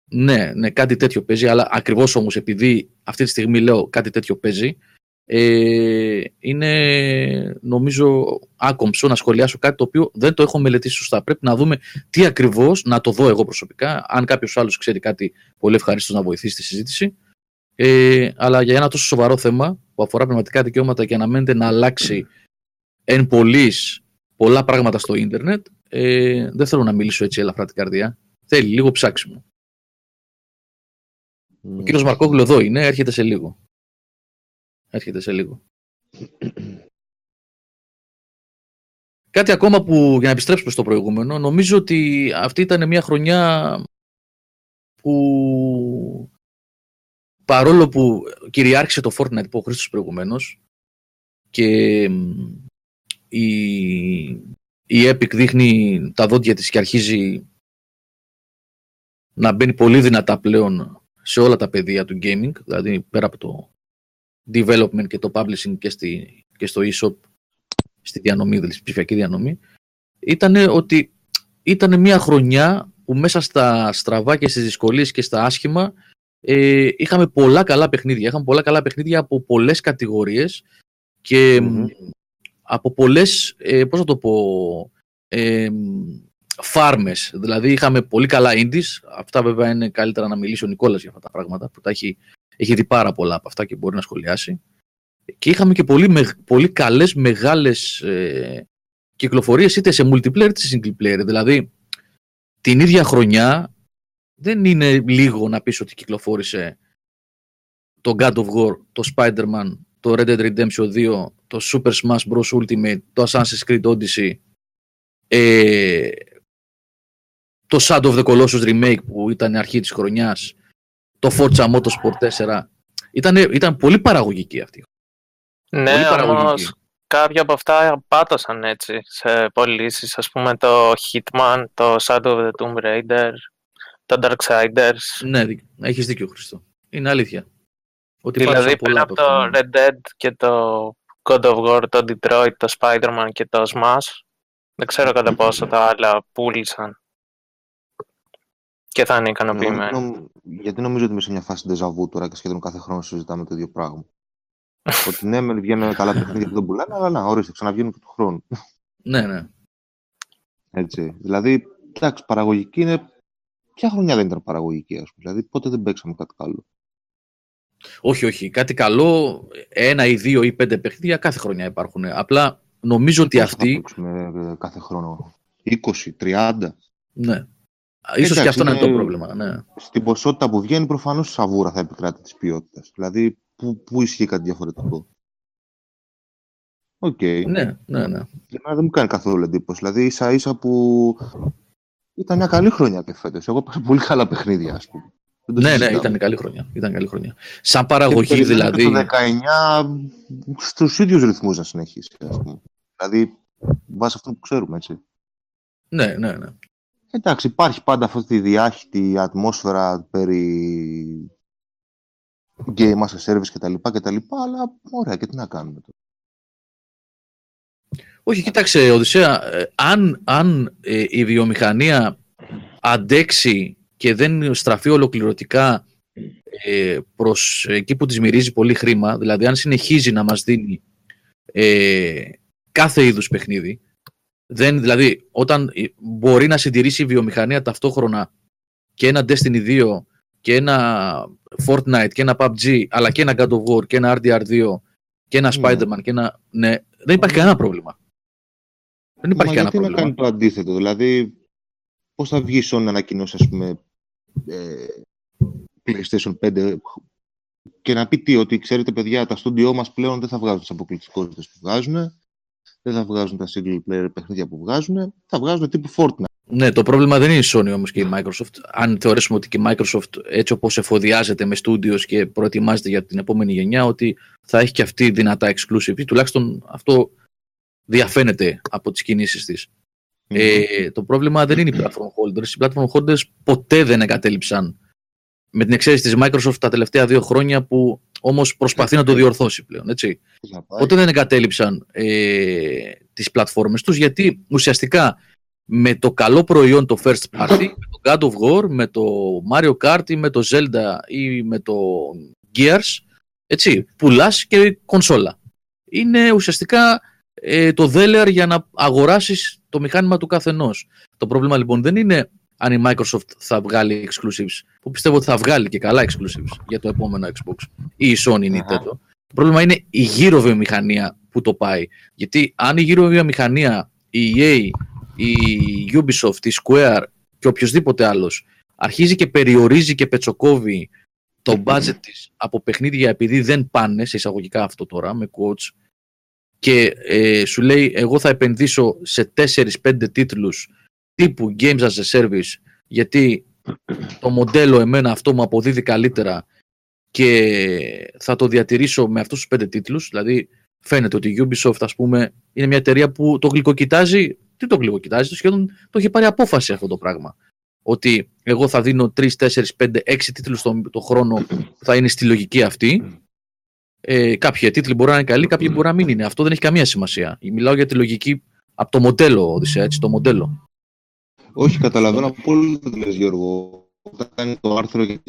ναι, ναι, κάτι τέτοιο παίζει, αλλά ακριβώς όμως επειδή αυτή τη στιγμή λέω κάτι τέτοιο παίζει, ε, είναι νομίζω άκομψο να σχολιάσω κάτι το οποίο δεν το έχω μελετήσει σωστά. Πρέπει να δούμε τι ακριβώς, να το δω εγώ προσωπικά. Αν κάποιος άλλος ξέρει κάτι, πολύ ευχαρίστως να βοηθήσει τη συζήτηση. Ε, αλλά για ένα τόσο σοβαρό θέμα που αφορά πνευματικά δικαιώματα και αναμένεται να αλλάξει εν πολλής πολλά πράγματα στο ίντερνετ, ε, δεν θέλω να μιλήσω έτσι ελαφρά την καρδιά. Θέλει λίγο ψάξιμο. Ο κύριος Μαρκόγλου εδώ είναι, έρχεται σε λίγο. Έρχεται σε λίγο. Κάτι ακόμα που, για να επιστρέψουμε στο προηγούμενο, νομίζω ότι αυτή ήταν μια χρονιά που παρόλο που κυριάρχησε το Fortnite που ο Χρήστος προηγουμένως και η, η Epic δείχνει τα δόντια της και αρχίζει να μπαίνει πολύ δυνατά πλέον σε όλα τα πεδία του gaming, δηλαδή πέρα από το development και το publishing και, στη, και στο e-shop, στη διανομή, δηλαδή στη ψηφιακή διανομή, ήταν ότι ήταν μια χρονιά που μέσα στα στραβά και στις δυσκολίες και στα άσχημα ε, είχαμε πολλά καλά παιχνίδια. Είχαμε πολλά καλά παιχνίδια από πολλές κατηγορίες και από πολλές, ε, πώς θα το πω, ε, φάρμες. Δηλαδή είχαμε πολύ καλά indies. Αυτά βέβαια είναι καλύτερα να μιλήσει ο Νικόλας για αυτά τα πράγματα που τα έχει, έχει δει πάρα πολλά από αυτά και μπορεί να σχολιάσει. Και είχαμε και πολύ, πολύ καλές μεγάλες ε, κυκλοφορίες είτε σε multiplayer είτε σε single player. Δηλαδή την ίδια χρονιά δεν είναι λίγο να πεις ότι κυκλοφόρησε το God of War, το Spider-Man, το Red Dead Redemption 2, το Super Smash Bros. Ultimate, το Assassin's Creed Odyssey, ε, το Shadow of the Colossus Remake που ήταν η αρχή της χρονιάς, το Forza Motorsport 4. Ήταν, ήταν πολύ παραγωγική αυτή. Ναι, όμως κάποια από αυτά πάτασαν έτσι σε πωλήσεις. Ας πούμε το Hitman, το Shadow of the Tomb Raider, το Darksiders. Ναι, έχεις δίκιο Χριστό. Είναι αλήθεια. Ότι δηλαδή πέρα από το ναι. Red Dead και το God of War, το Detroit, το Spider-Man και το Smash, δεν ξέρω κατά πόσο τα άλλα πούλησαν και θα είναι ικανοποιημένοι. γιατί νομίζω ότι είμαι σε μια φάση ντεζαβού τώρα και σχεδόν κάθε χρόνο συζητάμε το ίδιο πράγμα. ότι ναι, με βγαίνουν καλά παιχνίδια που δεν πουλάνε, αλλά να, ορίστε, ξαναβγαίνουν και του χρόνου. ναι, ναι. Έτσι. Δηλαδή, εντάξει, παραγωγική είναι. Ποια χρονιά δεν ήταν παραγωγική, ας πούμε. Δηλαδή, πότε δεν παίξαμε κάτι καλό. Όχι, όχι. Κάτι καλό, ένα ή δύο ή πέντε παιχνίδια κάθε χρονιά υπάρχουν. Απλά νομίζω ότι αυτοί. Ε, κάθε χρόνο. 20, 30. Ναι. Ίσως και αυτό είναι, είναι το πρόβλημα. Ναι. Στην ποσότητα που βγαίνει, προφανώς η σαβούρα θα επικράτει της ποιότητας. Δηλαδή, πού, πού ισχύει κάτι διαφορετικό. OK. Okay. Ναι, ναι, ναι. Για μένα δεν μου κάνει καθόλου εντύπωση. Δηλαδή, ίσα ίσα που ήταν μια καλή χρονιά και φέτος. Εγώ έπαιξα πολύ καλά παιχνίδια, ας πούμε. Ναι, ναι, ήταν καλή χρονιά. Ήταν καλή χρονιά. Σαν παραγωγή και δηλαδή. Το 19 στους ίδιους ρυθμούς να συνεχίσει. Ας πούμε. Δηλαδή, βάσει αυτό που ξέρουμε, έτσι. Ναι, ναι, ναι. Εντάξει, υπάρχει πάντα αυτή τη διάχυτη ατμόσφαιρα περί game as a service κτλ. αλλά ωραία, και τι να κάνουμε τώρα. Όχι, κοίταξε, Οδυσσέα, ε, αν, αν ε, η βιομηχανία αντέξει και δεν στραφεί ολοκληρωτικά ε, προς εκεί που της μυρίζει πολύ χρήμα, δηλαδή αν συνεχίζει να μας δίνει ε, κάθε είδους παιχνίδι, δεν, δηλαδή, όταν μπορεί να συντηρήσει η βιομηχανία ταυτόχρονα και ένα Destiny 2 και ένα Fortnite και ένα PUBG, αλλά και ένα God of War και ένα RDR2 και ένα ναι. Spider-Man και ένα... Ναι, δεν υπάρχει κανένα πρόβλλημα. Δεν υπάρχει Μα κανένα γιατί πρόβλημα. να κάνει το αντίθετο, δηλαδή πώς θα βγει Sony να ανακοινώσει, ας πούμε, ε, PlayStation 5 και να πει τι, ότι ξέρετε παιδιά, τα στούντιό μας πλέον δεν θα βγάζουν τις αποκλειστικότητες που βγάζουν, δεν θα βγάζουν τα single player παιχνίδια που βγάζουν, θα βγάζουν τύπου Fortnite. Ναι, το πρόβλημα δεν είναι η Sony όμως και η Microsoft. Αν θεωρήσουμε ότι και η Microsoft έτσι όπως εφοδιάζεται με studios και προετοιμάζεται για την επόμενη γενιά, ότι θα έχει και αυτή δυνατά exclusive, τουλάχιστον αυτό διαφαίνεται από τις κινήσεις της. Ε, το πρόβλημα δεν είναι οι platform holders. Οι platform holders ποτέ δεν εγκατέλειψαν με την εξαίρεση της Microsoft τα τελευταία δύο χρόνια που όμως προσπαθεί να το διορθώσει πλέον. Έτσι. Ποτέ δεν εγκατέλειψαν ε, τις πλατφόρμες τους γιατί ουσιαστικά με το καλό προϊόν το first party, με το God of War, με το Mario Kart ή με το Zelda ή με το Gears, έτσι, πουλάς και κονσόλα. Είναι ουσιαστικά ε, το δέλεαρ για να αγοράσεις το μηχάνημα του καθενός. Το πρόβλημα λοιπόν δεν είναι αν η Microsoft θα βγάλει exclusives, που πιστεύω ότι θα βγάλει και καλά exclusives για το επόμενο Xbox ή η Sony ή Nintendo. Το πρόβλημα είναι η γύρω βιομηχανία που το πάει. Γιατί αν η γύρω βιομηχανία, η EA, η Ubisoft, η Square και οποιοδήποτε άλλος αρχίζει και περιορίζει και πετσοκόβει το budget της από παιχνίδια επειδή δεν πάνε, σε εισαγωγικά αυτό τώρα, με quotes, και ε, σου λέει εγώ θα επενδύσω σε 4-5 τίτλους τύπου Games as a Service γιατί το μοντέλο εμένα αυτό μου αποδίδει καλύτερα και θα το διατηρήσω με αυτούς τους πέντε τίτλους, δηλαδή φαίνεται ότι η Ubisoft ας πούμε είναι μια εταιρεία που το γλυκοκοιτάζει, τι το γλυκοκοιτάζει, το σχεδόν το έχει πάρει απόφαση αυτό το πράγμα. Ότι εγώ θα δίνω 3, 4, 5, 6 τίτλους το, το χρόνο που θα είναι στη λογική αυτή. Ε, κάποιοι τίτλοι μπορεί να είναι καλοί, κάποιοι μπορεί να μην είναι. Αυτό δεν έχει καμία σημασία. Μιλάω για τη λογική από το μοντέλο, Οδυσσέα, έτσι, το μοντέλο. Όχι, καταλαβαίνω πολύ τι λες, Γιώργο. Όταν κάνει το άρθρο για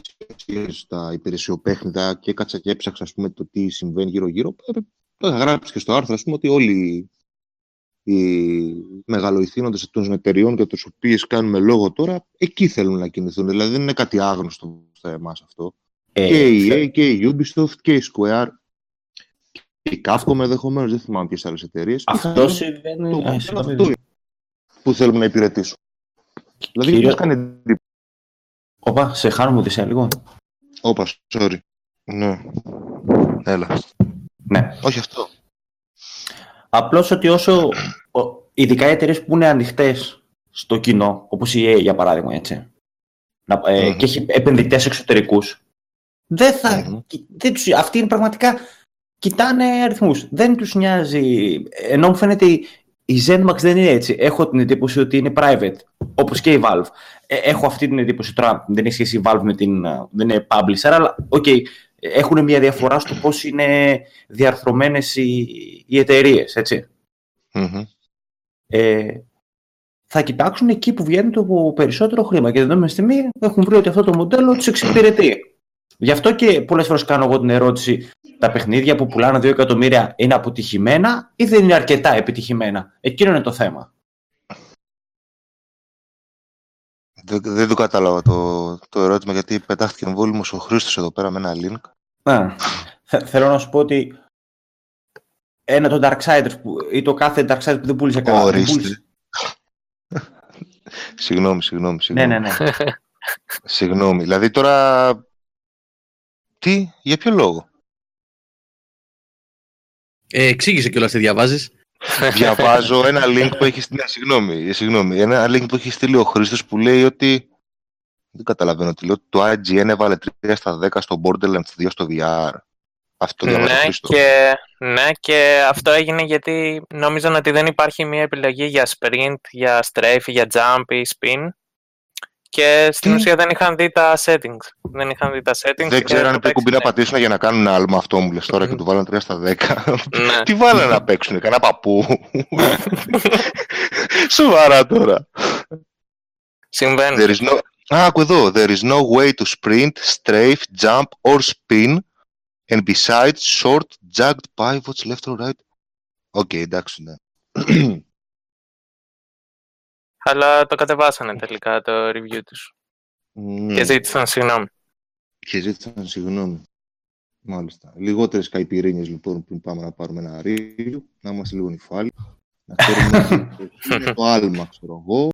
τις στα υπηρεσιοπέχνητα και έκατσα και έψαξα ας πούμε, το τι συμβαίνει γύρω-γύρω, ε, θα γράψει και στο άρθρο ας πούμε, ότι όλοι οι μεγαλοηθήνοντες των εταιριών για τους οποίους κάνουμε λόγο τώρα, εκεί θέλουν να κινηθούν. Δηλαδή δεν είναι κάτι άγνωστο στα εμάς αυτό. Ε, και η EA και η Ubisoft και η Square και η Capcom ενδεχομένως, δεν θυμάμαι ποιες άλλες εταιρείες. Αυτός συμβαίνει. Αυτός που θέλουμε να υπηρετήσουμε. Δηλαδή, Κύριο... κάνει εντύπωση. Όπα, σε χάνουμε τη λίγο. Όπα, sorry. Ναι. Έλα. Ναι. Όχι αυτό. Απλώς ότι όσο. Ειδικά οι εταιρείες που είναι ανοιχτές στο κοινό, όπως η EA για παράδειγμα, έτσι. Να, ε, και έχει επενδυτές εξωτερικούς. Δεν θα. Mm-hmm. Δεν τους, αυτοί είναι πραγματικά. Κοιτάνε αριθμούς. Δεν τους νοιάζει. Ενώ μου φαίνεται η ZenMax δεν είναι έτσι. Έχω την εντύπωση ότι είναι private, όπως και η Valve. Ε, έχω αυτή την εντύπωση τώρα. Δεν έχει σχέση η Valve με την. Δεν είναι publisher, αλλά ok. Okay, έχουν μια διαφορά στο πώς είναι διαρθρωμένες οι, οι εταιρείες, Ε, θα κοιτάξουν εκεί που βγαίνει το περισσότερο χρήμα και δεν στιγμή έχουν βρει ότι αυτό το μοντέλο τους εξυπηρετεί. Γι' αυτό και πολλές φορές κάνω εγώ την ερώτηση, τα παιχνίδια που πουλάνε 2 εκατομμύρια είναι αποτυχημένα ή δεν είναι αρκετά επιτυχημένα; Εκείνο είναι το θέμα. Δεν, δεν το κατάλαβα το, το ερώτημα γιατί πετάχτηκε εμβόλυμο ο Χρήστος εδώ πέρα με ένα link. Α, θέλω να σου πω ότι ένα το Darksiders που, ή το κάθε Darksiders που δεν πούλησε καλά. Ορίστε. συγγνώμη, συγγνώμη, συγγνώμη. Ναι, ναι, ναι. συγγνώμη. Δηλαδή τώρα τι, για ποιο λόγο; Ε, εξήγησε κιόλας τι διαβάζεις. Διαβάζω ένα link που έχει στείλει. Ναι, συγγνώμη, συγγνώμη. Ένα link που έχει στείλει ο Χρήστος που λέει ότι. Δεν καταλαβαίνω τι λέω. Το IGN έβαλε 3 στα 10 στο Borderlands 2 στο VR. Αυτό ναι, και, ναι, και αυτό έγινε γιατί νόμιζαν ότι δεν υπάρχει μια επιλογή για sprint, για strafe, για jump ή spin και στην ουσία δεν είχαν δει τα settings. Δεν είχαν δει τα settings. Δεν ξέρανε ποιο κουμπί να πατήσουν για να κάνουν ένα άλμα αυτό μου λες τώρα και του βάλαν 3 στα 10. Ναι. Τι βάλανε να παίξουν, κανένα παππού. Σοβαρά τώρα. Συμβαίνει. There is no... Α, άκου εδώ. There is no way to sprint, strafe, jump or spin and besides short, jagged pivots left or right. Ok, okay, εντάξει, ναι. Αλλά το κατεβάσανε τελικά το review τους. Ναι. Και ζήτησαν συγγνώμη. Και ζήτησαν συγγνώμη. Μάλιστα. Λιγότερες καϊπηρίνε λοιπόν πριν πάμε να πάρουμε ένα review, να είμαστε λίγο νυφάλοι. Να ξέρουμε είναι το άλμα, ξέρω εγώ.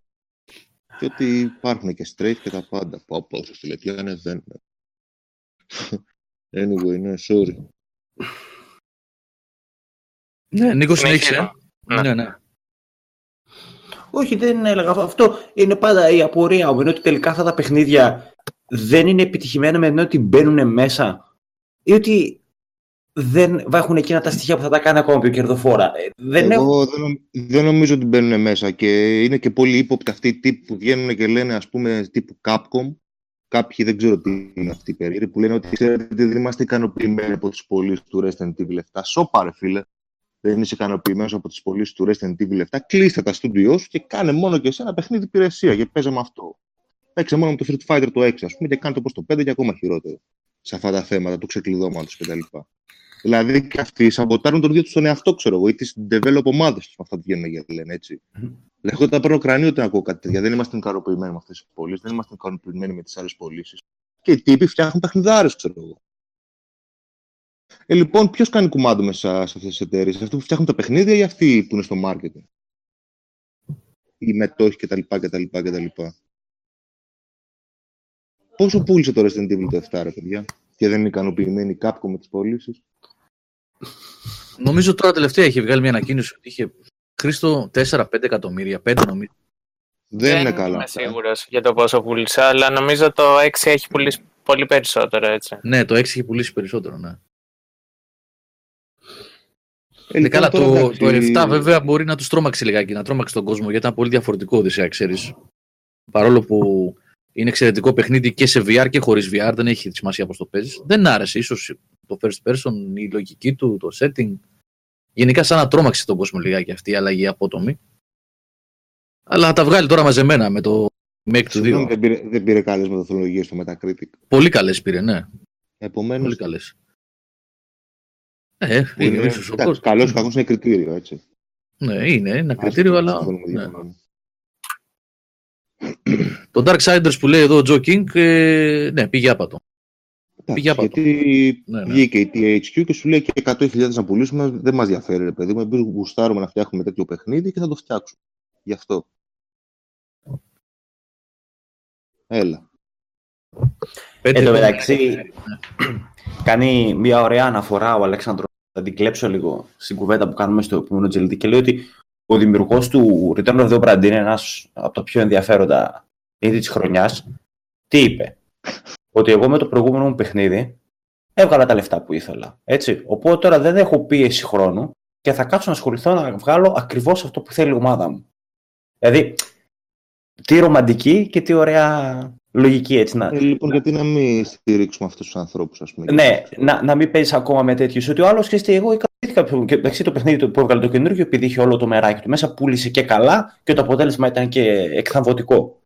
Και ότι υπάρχουν και straight και τα πάντα. Πάω πάω στο είναι δεν. Anyway, ναι, sorry. Ναι, Νίκος, συνέχισε. Ναι, ναι. Ναι. Όχι, δεν έλεγα αυτό. Είναι πάντα η απορία μου. Είναι ότι τελικά αυτά τα παιχνίδια δεν είναι επιτυχημένα με ότι μπαίνουν μέσα ή ότι δεν έχουν εκείνα τα στοιχεία που θα τα κάνει ακόμα πιο κερδοφόρα. Ε, δεν Εγώ δεν, δεν νομίζω ότι μπαίνουν μέσα και είναι και πολύ ύποπτοι αυτοί οι τύποι που βγαίνουν και λένε ας πούμε τύπου Capcom. Κάποιοι δεν ξέρω τι είναι αυτοί οι περίεργοι που λένε ότι ξέρετε δεν είμαστε ικανοποιημένοι από τις πωλήσεις του Resident Evil 7. Σοπάρε φίλε δεν είσαι ικανοποιημένος από τις πωλήσεις του Resident Evil 7, κλείστε τα στούντιό σου και κάνε μόνο και σε ένα παιχνίδι υπηρεσία και παίζε με αυτό. Παίξε μόνο με το Street Fighter το 6, ας πούμε, και κάνε το όπω το 5 και ακόμα χειρότερο. Σε αυτά τα θέματα του ξεκλειδώματος κτλ. Δηλαδή και αυτοί σαμποτάρουν τον ίδιο τους τον εαυτό, ξέρω εγώ, ή τις develop ομάδες τους. Αυτά βγαίνουν για λένε έτσι. Mm-hmm. Λέγω όταν παίρνω κρανίο όταν ακούω κάτι τέτοια. Δεν είμαστε ικανοποιημένοι με αυτές τις πωλήσεις, δεν είμαστε ικανοποιημένοι με τις άλλες πωλήσεις. Και οι τύποι φτιάχνουν παιχνιδάρες, ξέρω εγώ. Ε, λοιπόν, ποιος κάνει κουμάντο μέσα σε αυτές τις εταιρείες, αυτοί που φτιάχνουν τα παιχνίδια ή αυτοί που είναι στο marketing; Οι μετόχοι κτλ. κτλ, κτλ. Πόσο πούλησε το Resident Evil το 7, ρε παιδιά, και δεν είναι ικανοποιημένοι κάποιο με τις πωλήσεις; Νομίζω τώρα τελευταία είχε βγάλει μια ανακοίνωση ότι είχε Χρήστο 4-5 εκατομμύρια, 5 νομίζω. Δεν, είναι καλά. Δεν είμαι σίγουρος για το πόσο πούλησε, αλλά νομίζω το 6 έχει πουλήσει πολύ περισσότερο έτσι. Ναι, το 6 έχει πουλήσει περισσότερο, ναι. Ε, Ναι, λοιπόν, καλά, τώρα, το, εντάξει, το 7 βέβαια μπορεί να τους τρόμαξε λιγάκι, να τρόμαξε τον κόσμο γιατί ήταν πολύ διαφορετικό Οδυσσέα, ξέρεις. Παρόλο που είναι εξαιρετικό παιχνίδι και σε VR και χωρίς VR, δεν έχει σημασία πώς το παίζεις. Δεν άρεσε, ίσως το first person, η λογική του, το setting. Γενικά, σαν να τρόμαξε τον κόσμο λιγάκι αυτή η αλλαγή απότομη. Αλλά θα τα βγάλει τώρα μαζεμένα με το Make του Συγγνώμη, 2. δεν πήρε, δεν πήρε καλές μεθοδολογίες στο Metacritic. Πολύ καλές πήρε, ναι. Επομένως, Πολύ καλές. Ε, που είναι, είναι, ίσως ο εντάξει, κόσμος. καλός ή κακός είναι κριτήριο, έτσι. Ναι, είναι ένα κριτήριο, αλλά. Συμφωνούμε, ναι. διαφωνούμε. Το Darksiders που λέει εδώ ο Τζο King, ε, ναι, πήγε άπατο. Πήγε Εντάξει, άπατο. γιατί Ναι, ναι. βγήκε η THQ και σου λέει και 100.000 να πουλήσουμε, δεν μας διαφέρει, ρε παιδί μου. Εμείς γουστάρουμε να φτιάχνουμε τέτοιο παιχνίδι και θα το φτιάξουμε. Γι' αυτό. Έλα. Πέντε Εν τω χρόνια. μεταξύ, κάνει μια ωραία αναφορά ο Αλέξανδρος, θα την κλέψω λίγο στην κουβέντα που κάνουμε στο επόμενο τζελτί και λέει ότι ο δημιουργός του Return of the Obra Dinn είναι ένας από τα πιο ενδιαφέροντα είδη της χρονιάς. Τι είπε, ότι εγώ με το προηγούμενο μου παιχνίδι έβγαλα τα λεφτά που ήθελα. Έτσι. Οπότε τώρα δεν έχω πίεση χρόνου και θα κάτσω να ασχοληθώ να βγάλω ακριβώς αυτό που θέλει η ομάδα μου. Δηλαδή, τι ρομαντική και τι ωραία λογική έτσι να, Ε, λοιπόν, γιατί να μην στηρίξουμε αυτούς τους ανθρώπους, ας πούμε. ναι, να, να μην παίζεις ακόμα με τέτοιους. Ότι ο άλλος ξέρεις, εγώ ικανοποιήθηκα. Και εντάξει, το παιχνίδι που έβγαλε το καινούργιο, επειδή είχε όλο το μεράκι του μέσα, πούλησε και καλά και το αποτέλεσμα ήταν και εκθαμβωτικό.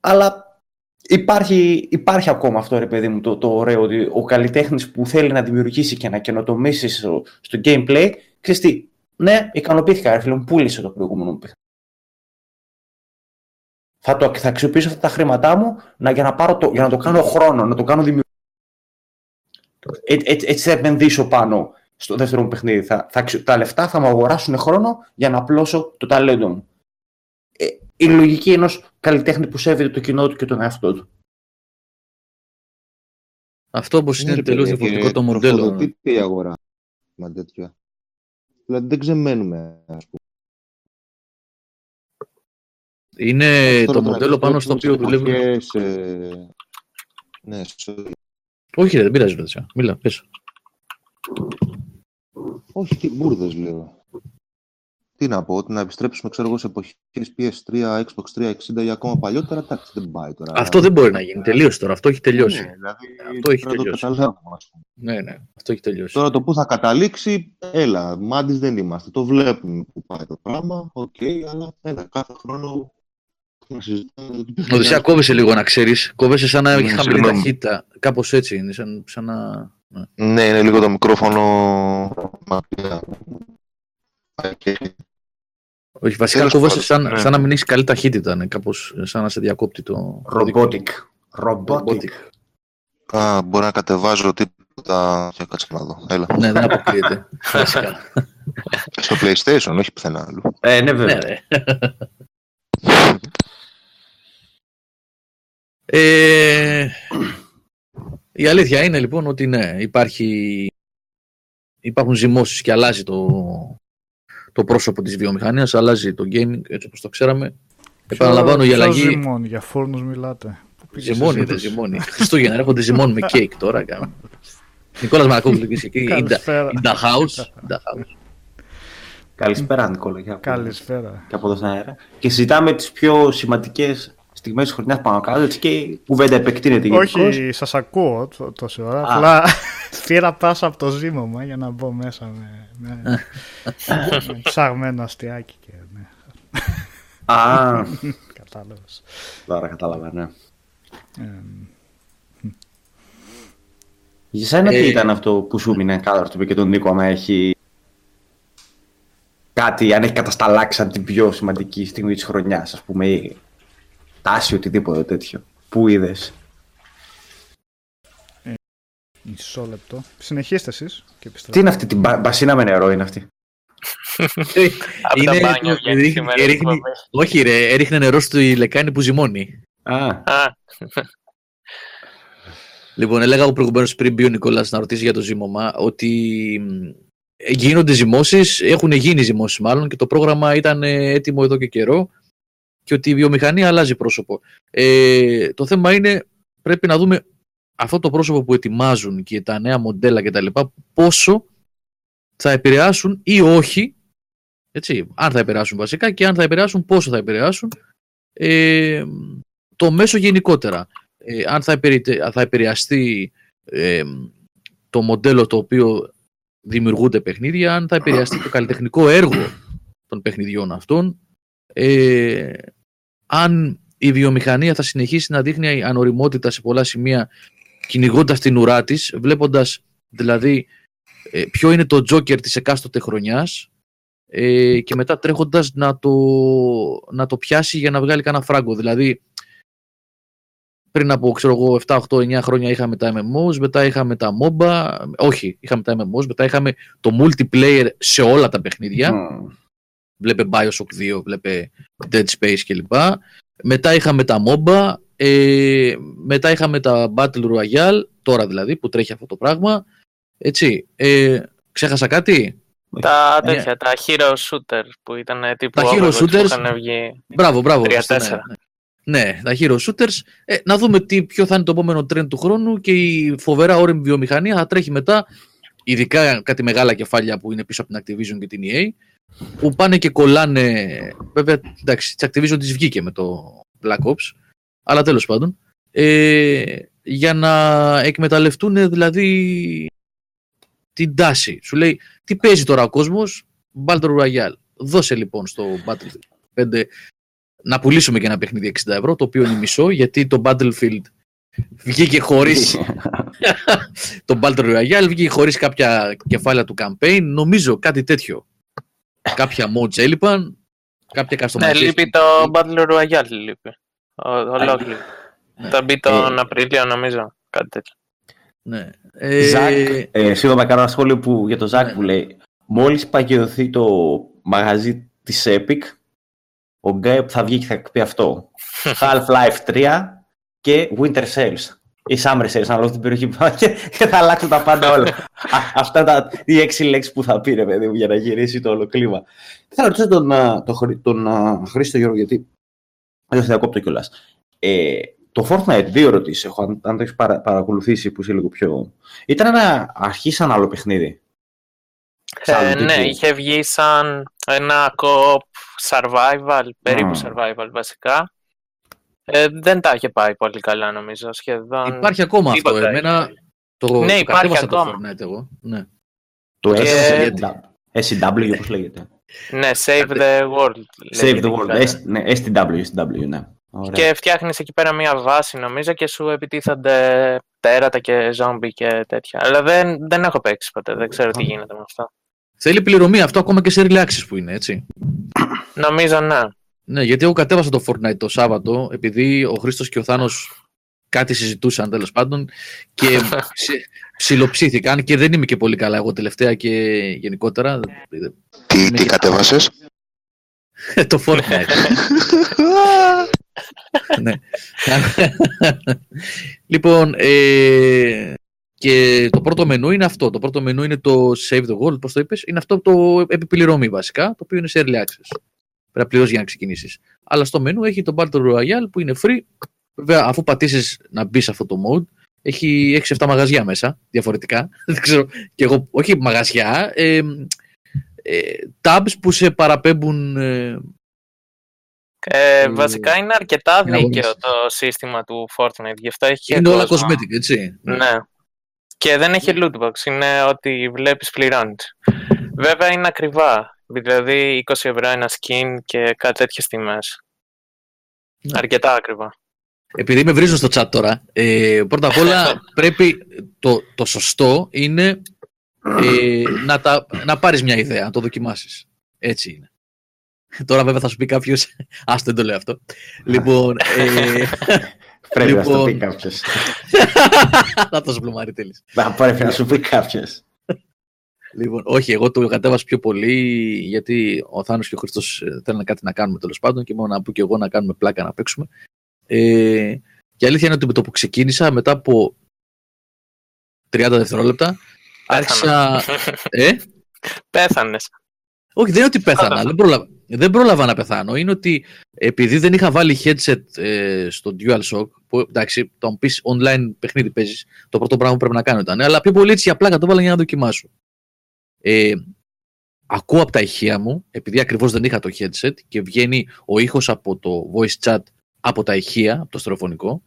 Αλλά υπάρχει, υπάρχει ακόμα αυτό, ρε παιδί μου, το, το ωραίο ότι ο καλλιτέχνης που θέλει να δημιουργήσει και να καινοτομήσεις στο, στο gameplay, ξέρεις τι, ναι, ικανοποιήθηκα, ρε φίλε μου, πούλησε το προηγούμενο μου παιχνίδι. Θα, το, θα αξιοποιήσω αυτά τα χρήματά μου να, για, να πάρω το, για να το κάνω χρόνο, να το κάνω δημιουργικό. Ε, έτσι, έτσι θα επενδύσω πάνω στο δεύτερο μου παιχνίδι. Θα, θα, αξιο- τα λεφτά θα μου αγοράσουν χρόνο για να απλώσω το ταλέντο μου. Ε, η λογική ενός καλλιτέχνη που σέβεται το κοινό του και τον εαυτό του. Αυτό όπω Ναι, είναι ρε τελείω παιδί, διαφορετικό και το μοντέλο. τροφοδοτείται η αγορά με τέτοια. Δηλαδή δεν ξεμένουμε, ας πούμε. Είναι Τώρα το το μοντέλο να πάνω στο οποίο πιστεύουμε δουλεύουν. σε εποχές, ε, Ναι, σε... Όχι, ρε, δεν πειράζει, παιδιά. Μίλα, πες. όχι τι μπουρδες λέω. Τι να πω, ότι να επιστρέψουμε ξέρω εγώ σε εποχές PS3, Xbox 360 ή ακόμα παλιότερα, εντάξει δεν πάει τώρα. Αυτό δεν μπορεί να γίνει. Τελείωσε τώρα. Αυτό έχει τελειώσει. Ναι, δηλαδή, Αυτό έχει πρέπει να το τελειώσει. καταλάβουμε, ας πούμε. Ναι, ναι. Αυτό έχει τελειώσει. Τώρα το που θα καταλήξει, έλα, μάντις δεν είμαστε. Το βλέπουμε που πάει το πράγμα, οκ, αλλά έλα, κάθε χρόνο να συζητάμε. Ο Οδυσσέα κόβεσαι λίγο να ξέρεις. Κόβεσαι σαν να Ναι, έχει χαμηλή συγγνώμη. ταχύτητα. Κάπως έτσι είναι. Σαν, σαν να. ναι. Ναι, είναι λίγο το μικρόφωνο μακριά. Και- Όχι, βασικά Τέλος κόβεσαι πάντων, σαν, ναι. σαν να μην έχεις καλή ταχύτητα. Είναι κάπως σαν να σε διακόπτει το. Robotic. Robotic. Α, μπορεί να κατεβάζω τίποτα. Για κάτσε να δω. Έλα. Ναι, δεν αποκλείεται. Βασικά. Στο PlayStation, όχι πουθενά άλλου. Ε, ναι, ναι, βέβαια. Ρε. Ε, η αλήθεια είναι λοιπόν ότι ναι, υπάρχει, υπάρχουν ζυμώσεις και αλλάζει το, το πρόσωπο της βιομηχανίας, αλλάζει το gaming έτσι όπως το ξέραμε. Επαναλαμβάνω η Ποιος αλλαγή. ζυμών, για φούρνους μιλάτε. Πού πήγες Ζυμώνει, εσύ, δεν τους; ζυμώνει. Χριστούγεννα έρχονται ζυμώνει με κέικ τώρα. κάνω. Νικόλας Μαρακόπουλου και εκεί. In the, Καλησπέρα. in the house. In the house. Καλησπέρα, Νικόλα. και από- Καλησπέρα. Και από εδώ στον αέρα. Και συζητάμε τις πιο σημαντικές στιγμές της χρονιάς πάνω κάτω, έτσι και η κουβέντα επεκτείνεται γενικώς. Όχι, σας ακούω τό- τόση ώρα. Α. Απλά πήρα πάσα από το ζύμωμα για να μπω μέσα με, με, με ψαγμένο αστιάκι. Και, ναι, Α, κατάλαβες. τώρα κατάλαβα, ναι. Ε, Για σένα τι Ε, ήταν αυτό που σου μείνε κάτω, το είπε και τον Νίκο, άμα έχει κάτι, αν έχει κατασταλάξει σαν την πιο σημαντική στιγμή της χρονιάς, ας πούμε, ή τάση, οτιδήποτε τέτοιο. Πού είδες; μισό λεπτό. Συνεχίστε εσείς και Τι επιστρέφω. είναι αυτή, την μπα- μπασίνα με νερό είναι αυτή; Από τα Είναι μπάνια το- βγαίνει ρίχνει- σήμερα η ρίχνει- εκπομπή. Όχι ρε, έριχνε νερό στη λεκάνη που ζυμώνει. Α, Α, Λοιπόν, έλεγα εγώ προηγουμένως πριν μπει ο Νικόλας να ρωτήσει για το ζύμωμα ότι μ, γίνονται ζυμώσεις, έχουν γίνει ζυμώσεις μάλλον και το πρόγραμμα ήταν ε, έτοιμο εδώ και καιρό και ότι η βιομηχανία αλλάζει πρόσωπο. Ε, το θέμα είναι πρέπει να δούμε αυτό το πρόσωπο που ετοιμάζουν και τα νέα μοντέλα και τα λοιπά, πόσο θα επηρεάσουν ή όχι, έτσι, αν θα επηρεάσουν βασικά και αν θα επηρεάσουν πόσο θα επηρεάσουν ε, το μέσο γενικότερα. Ε, αν θα, θα επηρεαστεί ε, το μοντέλο το οποίο δημιουργούνται παιχνίδια, αν θα επηρεαστεί το καλλιτεχνικό έργο των παιχνιδιών αυτών, ε, αν η βιομηχανία θα συνεχίσει να δείχνει ανοριμότητα σε πολλά σημεία κυνηγώντας την ουρά της, βλέποντας δηλαδή ε, ποιο είναι το τζόκερ της εκάστοτε χρονιάς ε, και μετά τρέχοντας να το, να το πιάσει για να βγάλει κανένα φράγκο. Δηλαδή, πριν από ξέρω εγώ 7, 8, 9 χρόνια είχαμε τα MMOs, μετά είχαμε τα MOBA, όχι, είχαμε τα MMOs, μετά είχαμε το multiplayer σε όλα τα παιχνίδια. Mm. Βλέπε Bioshock 2, βλέπε Dead Space κλπ. Μετά είχαμε τα MOBA, ε, μετά είχαμε τα Battle Royale, τώρα δηλαδή που τρέχει αυτό το πράγμα. Έτσι, ε, ξέχασα κάτι; Τα ε, τέτοια, τα Hero Shooter που ήταν τύπου τα Hero Shooters, βγει μπράβο, μπράβο, 3-4. Ναι, ναι, τα Hero Shooters. Ε, να δούμε τι, ποιο θα είναι το επόμενο trend του χρόνου και η φοβερά όρημη βιομηχανία θα τρέχει μετά, ειδικά κάτι μεγάλα κεφάλια που είναι πίσω από την Activision και την EA, που πάνε και κολλάνε. Βέβαια, εντάξει, της Activision της βγήκε με το Black Ops, αλλά τέλος πάντων. Ε, για να εκμεταλλευτούν δηλαδή την τάση. Σου λέει, τι παίζει τώρα ο κόσμος, Battle Royale. Δώσε λοιπόν στο Battlefield 5 να πουλήσουμε και ένα παιχνίδι 60 ευρώ, το οποίο είναι μισό, γιατί το Battlefield βγήκε χωρίς το Battle Royale, βγήκε χωρίς κάποια κεφάλαια του campaign, νομίζω κάτι τέτοιο. Κάποια mods έλειπαν, κάποια customization. Ναι, λείπει το Battle Royale, λείπει. Ολόκληρο. Ναι. Θα μπει τον ε, Απρίλιο, νομίζω. Κάτι τέτοιο. Ναι. Ε... Ζακ, ε, σύντομα κάνω ένα σχόλιο που, για το Ζακ ναι. που λέει μόλις παγιωθεί το μαγαζί της Epic ο Γκέιπ θα βγει και θα πει αυτό. Half-Life 3 και Winter Sales. Ή Summer Sales, ανάλογα την περιοχή που και, και θα αλλάξουν τα πάντα όλα. αυτά τα, οι έξι λέξεις που θα πει, ρε παιδί μου, για να γυρίσει το όλο κλίμα. Θα ρωτήσω τον, τον, τον, τον Χρήστο Γιώργο, γιατί δεν θα διακόπτω κιόλας. Ε, το Fortnite, δύο ερωτήσεις έχω, αν, αν το έχεις παρα, παρακολουθήσει που είσαι λίγο πιο. Ήταν ένα αρχή σαν άλλο παιχνίδι. Ε, ναι, είχε βγει σαν ένα co survival, περίπου survival βασικά. Ε, δεν τα είχε πάει πολύ καλά νομίζω σχεδόν. Υπάρχει ακόμα αυτό. Εμένα το, ναι, το υπάρχει ακόμα. το Fortnite εγώ. Ναι. Το και... SW όπως λέγεται. Ναι, Save the World. Save the World. Ναι, STW, STW, ναι. Ωραία. Και φτιάχνεις εκεί πέρα μια βάση νομίζω και σου επιτίθενται τέρατα και ζόμπι και τέτοια. Αλλά δεν, δεν έχω παίξει ποτέ, δεν ξέρω τι γίνεται με αυτό. Θέλει πληρωμή αυτό ακόμα και σε relaxes που είναι, έτσι. Νομίζω ναι. Ναι, γιατί εγώ κατέβασα το Fortnite το Σάββατο, επειδή ο Χρήστος και ο Θάνος κάτι συζητούσαν τέλος πάντων και ψιλοψήθηκαν και δεν είμαι και πολύ καλά εγώ τελευταία και γενικότερα. Τι, τι κατέβασες; το Fortnite. ναι. λοιπόν, ε, και το πρώτο μενού είναι αυτό. Το πρώτο μενού είναι το Save the World, πώς το είπες. Είναι αυτό το επιπληρωμή βασικά, το οποίο είναι σε early access. Πρέπει να πληρώσεις για να ξεκινήσεις. Αλλά στο μενού έχει το Battle Royale που είναι free. Βέβαια, αφού πατήσεις να μπεις σε αυτό το mode, έχει 6-7 μαγαζιά μέσα, διαφορετικά. Δεν ξέρω. Και εγώ, όχι μαγαζιά, ε, ε, tabs που σε παραπέμπουν ε, ε, βασικά είναι αρκετά δίκαιο το σύστημα του Fortnite, γι' αυτό έχει Είναι όλα cosmetic, έτσι. Ναι. Και δεν έχει lootbox, είναι ότι βλέπεις πληρώνεις. Βέβαια είναι ακριβά, δηλαδή 20 ευρώ ένα skin και κάτι τέτοιες τιμές. Ναι. Αρκετά ακριβά. Επειδή με βρίζω στο chat τώρα, ε, πρώτα απ' όλα πρέπει το, το σωστό είναι ε, να, τα, να πάρεις μια ιδέα, να το δοκιμάσεις. Έτσι είναι. Τώρα βέβαια θα σου πει κάποιος. Α δεν το λέω αυτό. λοιπόν. Ε, πρέπει να σου το πει λοιπόν- κάποιος. θα το σπλουμάρει τέλει. Πρέπει να σου πει κάποιος. Λοιπόν, όχι, εγώ το κατέβασα πιο πολύ γιατί ο Θάνος και ο Χριστός ε, θέλουν κάτι να κάνουμε τέλος πάντων και μόνο να πω και εγώ να κάνουμε πλάκα να παίξουμε. Ε, και η αλήθεια είναι ότι με το που ξεκίνησα, μετά από 30 δευτερόλεπτα, άρχισα. ε; Πέθανες. Όχι, δεν είναι ότι πέθανα. δεν, πρόλαβα, δεν πρόλαβα να πεθάνω. Είναι ότι επειδή δεν είχα βάλει headset ε, στο DualShock, που εντάξει, το μου πεις online παιχνίδι παίζεις, το πρώτο πράγμα που πρέπει να κάνω ήταν. Αλλά πιο πολύ έτσι για πλάκα το βάλα για να δοκιμάσω. Ε, ακούω από τα ηχεία μου, επειδή ακριβώς δεν είχα το headset και βγαίνει ο ήχος από το voice chat από τα ηχεία, από το στερεοφωνικό,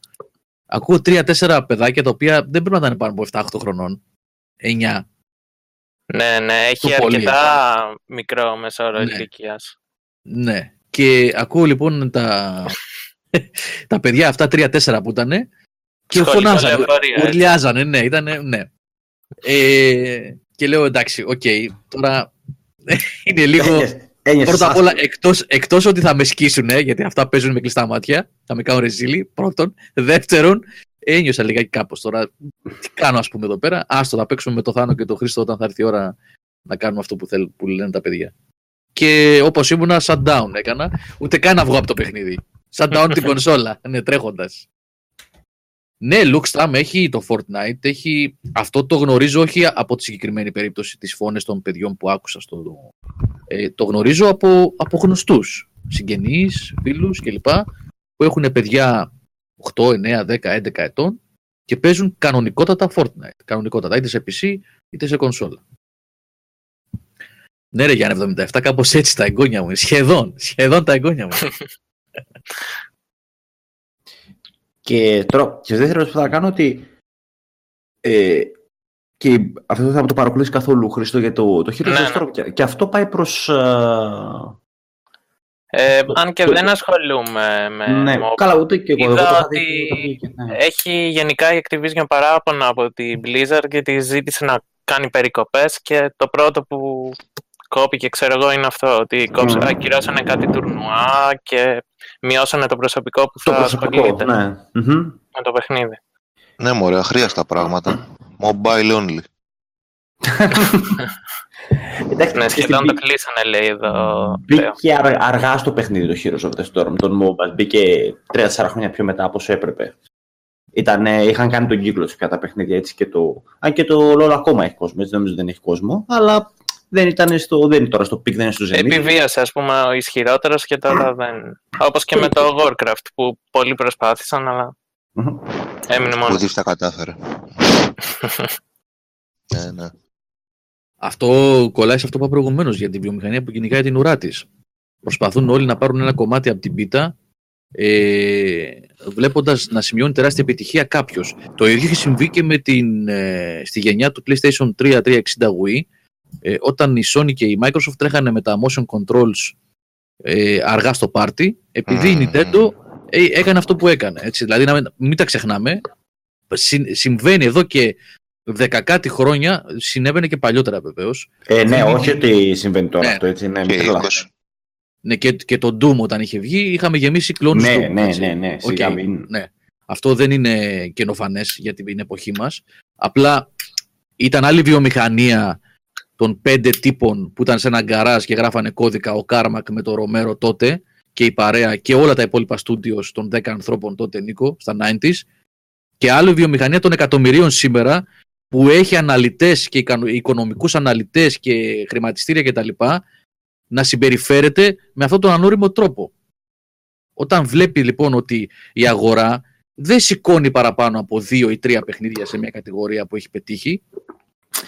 ακούω τρία-τέσσερα παιδάκια τα οποία δεν πρέπει να ήταν πάνω από 7-8 χρονών, 9. Ναι, ναι, έχει Το πολύ, αρκετά μικρό μεσόωρο Ναι. ηλικίας. Ναι. Και ακούω λοιπόν τα, τα παιδιά αυτά τρία-τέσσερα που ήταν και Σχολικό φωνάζανε, λεωφορείο, έτσι. ουρλιάζανε, ναι, ήταν, ναι. Ε, και λέω εντάξει, οκ, τώρα είναι λίγο... Ένιωσες- ένιωσες Πρώτα απ' όλα, άσχημα. εκτός, εκτός ότι θα με σκίσουν, γιατί αυτά παίζουν με κλειστά μάτια, θα με κάνουν ρεζίλι, πρώτον. Δεύτερον, ένιωσα λιγάκι κάπως τώρα. Τι κάνω, ας πούμε, εδώ πέρα. Άστο, θα παίξουμε με το Θάνο και το Χρήστο όταν θα έρθει η ώρα να κάνουμε αυτό που, θέλουν, που λένε τα παιδιά. Και όπως ήμουνα, shutdown έκανα. Ούτε καν να βγω από το παιχνίδι. Shutdown την κονσόλα, ναι, τρέχοντας. Ναι, Luxtram έχει το Fortnite, έχει... αυτό το γνωρίζω όχι από τη συγκεκριμένη περίπτωση τις φωνές των παιδιών που άκουσα στο, ε, το γνωρίζω από, από γνωστούς, συγγενείς, φίλους κλπ. που έχουν παιδιά 8, 9, 10, 11 ετών και παίζουν κανονικότατα Fortnite. Κανονικότατα, είτε σε PC είτε σε κονσόλα. Ναι ρε Γιάννη 77, κάπως έτσι τα εγγόνια μου. Σχεδόν, σχεδόν τα εγγόνια μου. Και τώρα, και δεύτερο που θα κάνω ότι. Ε, και αυτό θα το παρακολουθήσει καθόλου Χρήστο για το, το Heroes Ναι, of ναι. Storm. Και, και αυτό πάει προς... α, Ε, Το- αν και το- δεν ασχολούμαι με ναι, mobile. καλά, ούτε και εγώ. Ε, Είδα εγώ το είχα ότι δει, το βγήκε, ναι. Έχει γενικά η Activision παράπονα από την Blizzard γιατί ζήτησε να κάνει περικοπές και το πρώτο που κόπηκε, ξέρω εγώ, είναι αυτό, ότι κόψε, Μμμ. ακυρώσανε κάτι τουρνουά και μειώσανε το προσωπικό που Το θα προσωπικό, ασχολείται ναι. Μμμ. με το παιχνίδι. Ναι, μωρέ, αχρίαστα πράγματα. Mobile only. Εντάξει, Ναι, και σχεδόν στην- το κλείσανε, λέει εδώ. πλέον. Μπήκε αρ- αργά στο παιχνίδι το Heroes of the Storm, των MOBA. Μπήκε 3-4 χρόνια πιο μετά από όσο έπρεπε. Ήτανε, είχαν κάνει τον κύκλο σε πια τα παιχνίδια έτσι και το. Αν και το LOL ακόμα έχει κόσμο, έτσι νομίζω δεν έχει κόσμο. Αλλά δεν ήταν στο. Δεν είναι τώρα στο peak, δεν είναι στο ζενίθ. Επιβίωσε, ας πούμε, ο ισχυρότερος και τώρα δεν... Όπως και με το Warcraft που πολλοί προσπάθησαν, αλλά Μμμ. έμεινε Ο μόνος. Δίφ τα κατάφερε. ναι, ναι. Αυτό κολλάει σε αυτό που είπα προηγουμένως για την βιομηχανία που κυνηγάει την ουρά της. Προσπαθούν όλοι να πάρουν ένα κομμάτι από την πίτα, ε, βλέποντας να σημειώνει τεράστια επιτυχία κάποιος. Το ίδιο είχε συμβεί και με την, ε, στη γενιά του PlayStation 3 360 Wii, ε, όταν η Sony και η Microsoft τρέχανε με τα motion controls ε, αργά στο πάρτι, επειδή η Μμμ. Nintendo ε, έκανε αυτό που έκανε. Έτσι. Δηλαδή, να μην, μην τα ξεχνάμε, συ- συμβαίνει εδώ και δεκακάτι χρόνια, συνέβαινε και παλιότερα βεβαίως. Ε, ναι, Δεν όχι είναι- ότι συμβαίνει τώρα Ναι. αυτό έτσι. Ναι, Και μην τρελαθούμε. 20. Ναι, και, και το Doom όταν είχε βγει, είχαμε γεμίσει κλώνους Ναι, Doom. ναι, έτσι. ναι, ναι, σιγά Οκ, μην. ναι. Αυτό δεν είναι καινοφανές για την εποχή μας. Απλά ήταν άλλη βιομηχανία των πέντε τύπων που ήταν σε ένα γκαράζ και γράφανε κώδικα ο Κάρμακ με το Ρομέρο τότε και η παρέα και όλα τα υπόλοιπα στούντιος των 10 ανθρώπων τότε, Νίκο, στα 90s. Και άλλη βιομηχανία των εκατομμυρίων σήμερα που έχει αναλυτές και οικονο- οικονομικούς αναλυτές και χρηματιστήρια κτλ. να συμπεριφέρεται με αυτόν τον ανώριμο τρόπο. Όταν βλέπει λοιπόν ότι η αγορά δεν σηκώνει παραπάνω από δύο ή τρία παιχνίδια σε μια κατηγορία που έχει πετύχει,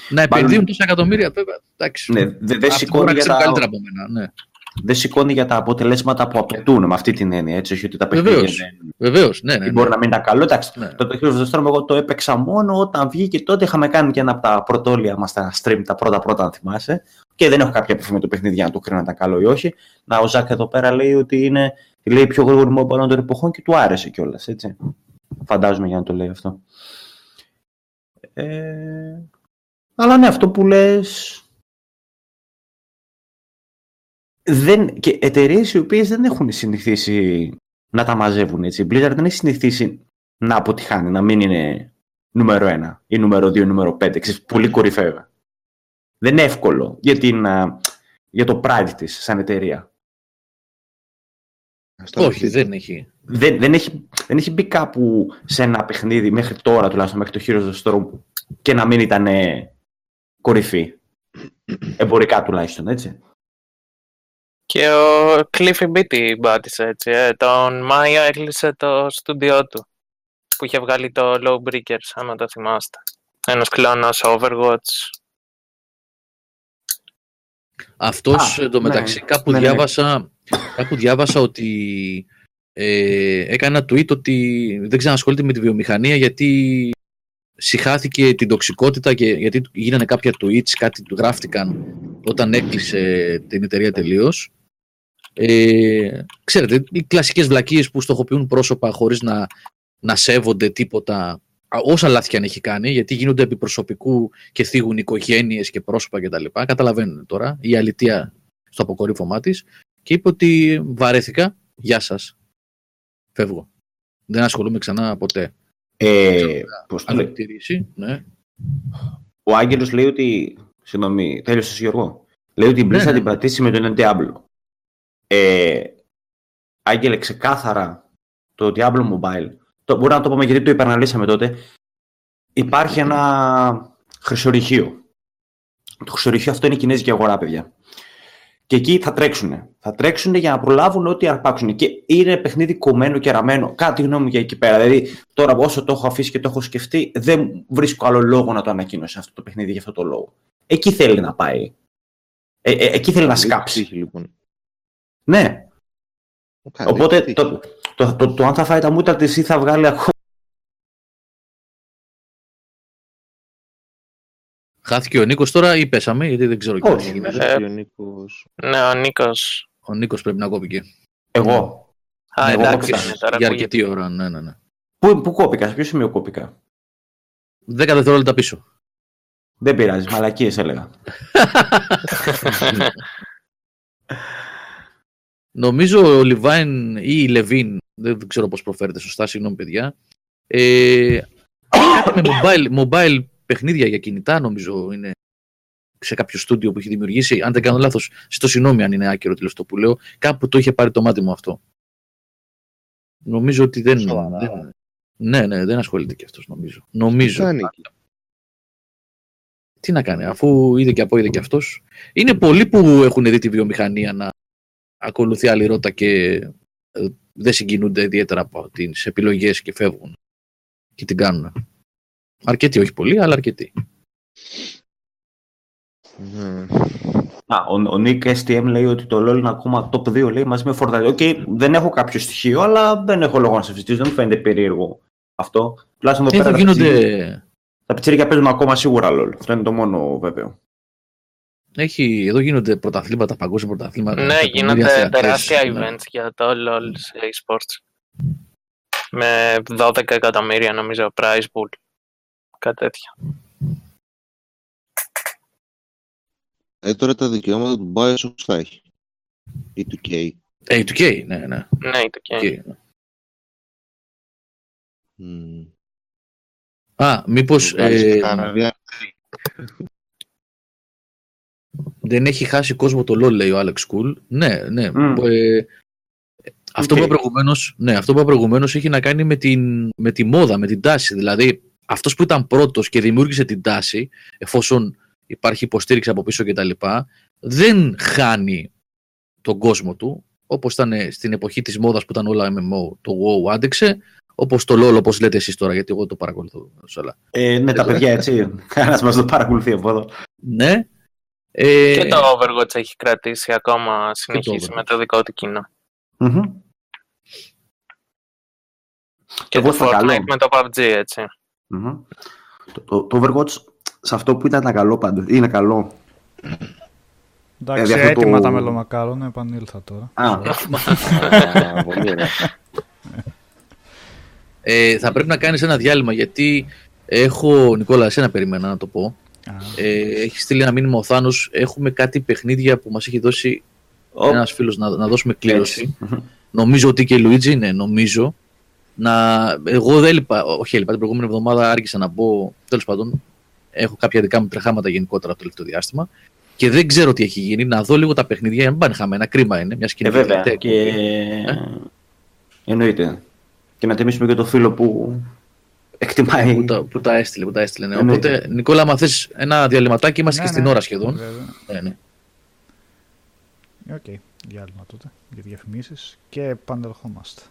να επενδύουν τόσα εκατομμύρια, βέβαια, εντάξει. Ναι, δε- δεν Αυτοί σηκώνει, μπορούν να για ξέρουν τα, καλύτερα από μένα. Ναι. δεν σηκώνει για τα αποτελέσματα που απαιτούν με αυτή την έννοια. Έτσι, όχι ότι τα παιχνίδια Βεβαίως. δεν Βεβαίως, ναι, ναι, ναι. μπορεί να μην ήταν καλό. Εντάξει, Ναι. το, το Heroes of the Storm εγώ το έπαιξα μόνο όταν βγήκε τότε. Είχαμε κάνει και ένα από τα πρωτόλια μας τα stream, τα πρώτα πρώτα, αν θυμάσαι. Και δεν έχω κάποια επαφή με το παιχνίδι για να το κρίνω αν ήταν καλό ή όχι. Να, ο Ζακ εδώ πέρα λέει ότι είναι λέει, πιο γρήγορη mobile των εποχών και του άρεσε κιόλας. Έτσι. Φαντάζομαι για να το λέει αυτό. Ε, αλλά ναι, αυτό που λες δεν, και εταιρείες οι οποίες δεν έχουν συνηθίσει να τα μαζεύουν έτσι. Η Blizzard δεν έχει συνηθίσει να αποτυχάνει, να μην είναι νούμερο 1 ή νούμερο 2 ή νούμερο 5. Ξέρεις, πολύ κορυφαία. Δεν είναι εύκολο για, την, α, για το pride της σαν εταιρεία. Στα Όχι, αρχίδια. δεν έχει. Δεν, δεν, έχει, δεν έχει μπει κάπου σε ένα παιχνίδι μέχρι τώρα τουλάχιστον μέχρι το Heroes of the Storm και να μην ήταν κορυφή. Εμπορικά τουλάχιστον, έτσι. Και ο Cliffy B την πάτησε έτσι. Ε. Τον Μάιο έκλεισε το στούντιό του. Που είχε βγάλει το Lawbreakers, αν το θυμάστε. Ένας κλόνος Overwatch. Αυτός Α, εντωμεταξύ ναι. κάπου, Ναι, ναι, ναι. διάβασα, κάπου διάβασα ότι ε, έκανε ένα tweet ότι δεν ξανασχολείται με τη βιομηχανία γιατί συχάθηκε την τοξικότητα και γιατί γίνανε κάποια tweets, κάτι του γράφτηκαν όταν έκλεισε την εταιρεία τελείως. Ε, ξέρετε, οι κλασικές βλακίες που στοχοποιούν πρόσωπα χωρίς να, να σέβονται τίποτα α, όσα λάθη και αν έχει κάνει, γιατί γίνονται επί προσωπικού και θίγουν οικογένειες και πρόσωπα κτλ. Καταλαβαίνουν τώρα η αλητία στο αποκορύφωμά της και είπε ότι βαρέθηκα, γεια σας, φεύγω. Δεν ασχολούμαι ξανά ποτέ. Ε, πώς το Αν λέει. επιτηρήσει, ναι. Ο Άγγελος λέει ότι. Συγγνώμη, τέλειωσες Γιώργο. Λέει ότι η Blizzard Ναι, ναι. την πατήσει με τον Diablo. Ε, Άγγελε, ξεκάθαρα το Diablo Mobile. Το, μπορεί να το πούμε γιατί το υπεραναλύσαμε τότε. Υπάρχει ένα χρυσορυχείο. Το χρυσορυχείο αυτό είναι η κινέζικη αγορά, παιδιά. Και εκεί θα τρέξουν. Θα τρέξουν για να προλάβουν ό,τι αρπάξουν. Και είναι παιχνίδι κομμένο και ραμμένο. Κάτι γνώμη μου για εκεί πέρα. Δηλαδή, τώρα όσο το έχω αφήσει και το έχω σκεφτεί, δεν βρίσκω άλλο λόγο να το ανακοίνωσε αυτό το παιχνίδι για αυτό το λόγο. Εκεί θέλει να πάει. Ε, ε, εκεί θέλει να Καλή σκάψει. τύχη, λοιπόν. Ναι. Καλή Οπότε τύχη. το, το, το, το, αν θα φάει τα μούτρα της ή θα βγάλει Χάθηκε ο Νίκος τώρα ή πέσαμε, γιατί δεν ξέρω και Όχι. τι γίνεται. Ε, Ο Νίκος- Ναι, ο Νίκος. Ο Νίκος πρέπει να κόπηκε. Εγώ. Α, Ναι, εγώ εντάξει, κόψα. είναι τώρα Για ακούγεται. αρκετή ώρα, ναι, ναι, ναι. Πού, πού κόπηκα, σε ποιο σημείο κόπηκα; Δέκα δευτερόλεπτα πίσω. Δεν πειράζει, μαλακίες έλεγα. Νομίζω ο Λιβάιν ή η Λεβίν, δεν ξέρω πώς προφέρεται σωστά, συγγνώμη παιδιά, ε, κάτι με mobile, mobile παιχνίδια για κινητά νομίζω είναι σε κάποιο στούντιο που έχει δημιουργήσει. Αν δεν κάνω λάθος, στο συγγνώμη αν είναι άκυρο τηλεστό αυτό που λέω, κάπου το είχε πάρει το μάτι μου αυτό. Νομίζω ότι δεν... Σοβαρά. δεν ναι, ναι, δεν ασχολείται και αυτός νομίζω. Νομίζω. κάνει εκεί; Τι να κάνει, αφού είδε και από είδε και αυτός. Είναι πολλοί που έχουν δει τη βιομηχανία να ακολουθεί άλλη ρότα και ε, δεν συγκινούνται ιδιαίτερα από τις επιλογές και φεύγουν και την κάνουν. Αρκετοί, όχι πολλοί, αλλά αρκετοί. Ναι. Α, ο, ο Nick STM λέει ότι το LoL είναι ακόμα top 2 λέει, μαζί με Fortnite. Ok, δεν έχω κάποιο στοιχείο, αλλά δεν έχω λόγο να σε συζητήσω. Δεν μου φαίνεται περίεργο αυτό. Τουλάχιστον εδώ Εδώ πέρα τα γίνονται... πιτσίρικα- τα πιτσίρικα παίζουν ακόμα σίγουρα LoL. Αυτό είναι το μόνο βέβαιο. Έχει, εδώ γίνονται πρωταθλήματα, παγκόσμια πρωταθλήματα. Ναι, εκατομμύρια γίνονται θεατές, τεράστια ναι. events για το LoL σε eSports. Με 12 εκατομμύρια νομίζω prize pool. Κάτι τέτοιο. Ε, τώρα τα δικαιώματα του Bioshock θα έχει. Ή του K. Ε, η 2K, ναι, ναι. Ναι, το και. 2K, ναι. Μμμ. Α, μήπως Το βγάλει ε, στα καραβιά. δεν έχει χάσει κόσμο το LoL, λέει ο Alex Cool. Ναι, ναι. Μμ. Ε, αυτό Οκ. που είπα προηγουμένως, ναι, αυτό που είπα προηγουμένως έχει να κάνει με, την, με τη μόδα, με την τάση. Δηλαδή, αυτός που ήταν πρώτος και δημιούργησε την τάση, εφόσον υπάρχει υποστήριξη από πίσω κτλ., δεν χάνει τον κόσμο του, όπως ήταν στην εποχή της μόδας που ήταν όλα MMO, το WoW άντεξε, όπως το LoL, όπως λέτε εσείς τώρα, γιατί εγώ το παρακολουθώ. σε όλα. Ε, ναι, τα παιδιά έτσι. Κανένα μας το παρακολουθεί από εδώ. Ναι. Ε, Και το Overwatch έχει κρατήσει ακόμα, συνεχίσει Overwatch. με το δικό του κοινό. Μμμ. Και Εγώ το στα Fortnite καλό. με το PUBG, έτσι. Μμμ. Το, το, το Overwatch σε αυτό που ήταν καλό πάντως. Είναι καλό. Εντάξει, Δηλαδή αυτό έτοιμα το- τα μελομακάρονα, επανήλθα τώρα. Α, Α, Πολύ ωραία. Ε, θα πρέπει να κάνεις ένα διάλειμμα γιατί έχω, Νικόλα, εσένα περιμένα να το πω. Α, Ε, έχεις στείλει ένα μήνυμα ο Θάνος. Έχουμε κάτι παιχνίδια που μας έχει δώσει ο, ένας φίλος να, να δώσουμε κλήρωση. έτσι. Μμμ. Νομίζω ότι και η Λουίτζι, ναι, νομίζω. Να, εγώ δεν έλειπα, όχι έλειπα, την προηγούμενη εβδομάδα άρχισα να μπω, τέλος πάντων, έχω κάποια δικά μου τρεχάματα γενικότερα το τελευταίο διάστημα και δεν ξέρω τι έχει γίνει, να δω λίγο τα παιχνίδια, για να μην πάνε χαμένα, κρίμα είναι, μιας σκηνή Ε, βέβαια. τελευταία Και... εκπομπή. Εννοείται. Και να τιμήσουμε και το φίλο που εκτιμάει. που, τα, που τα έστειλε, που τα έστειλε. Ναι. Εννοείται. Οπότε, Νικόλα, άμα θες ένα διαλειμματάκι, είμαστε ναι, και στην ναι, ώρα σχεδόν. βέβαια. Ναι, ναι. Οκ. διάλειμμα τότε για διαφημίσεις και επανερχόμαστε.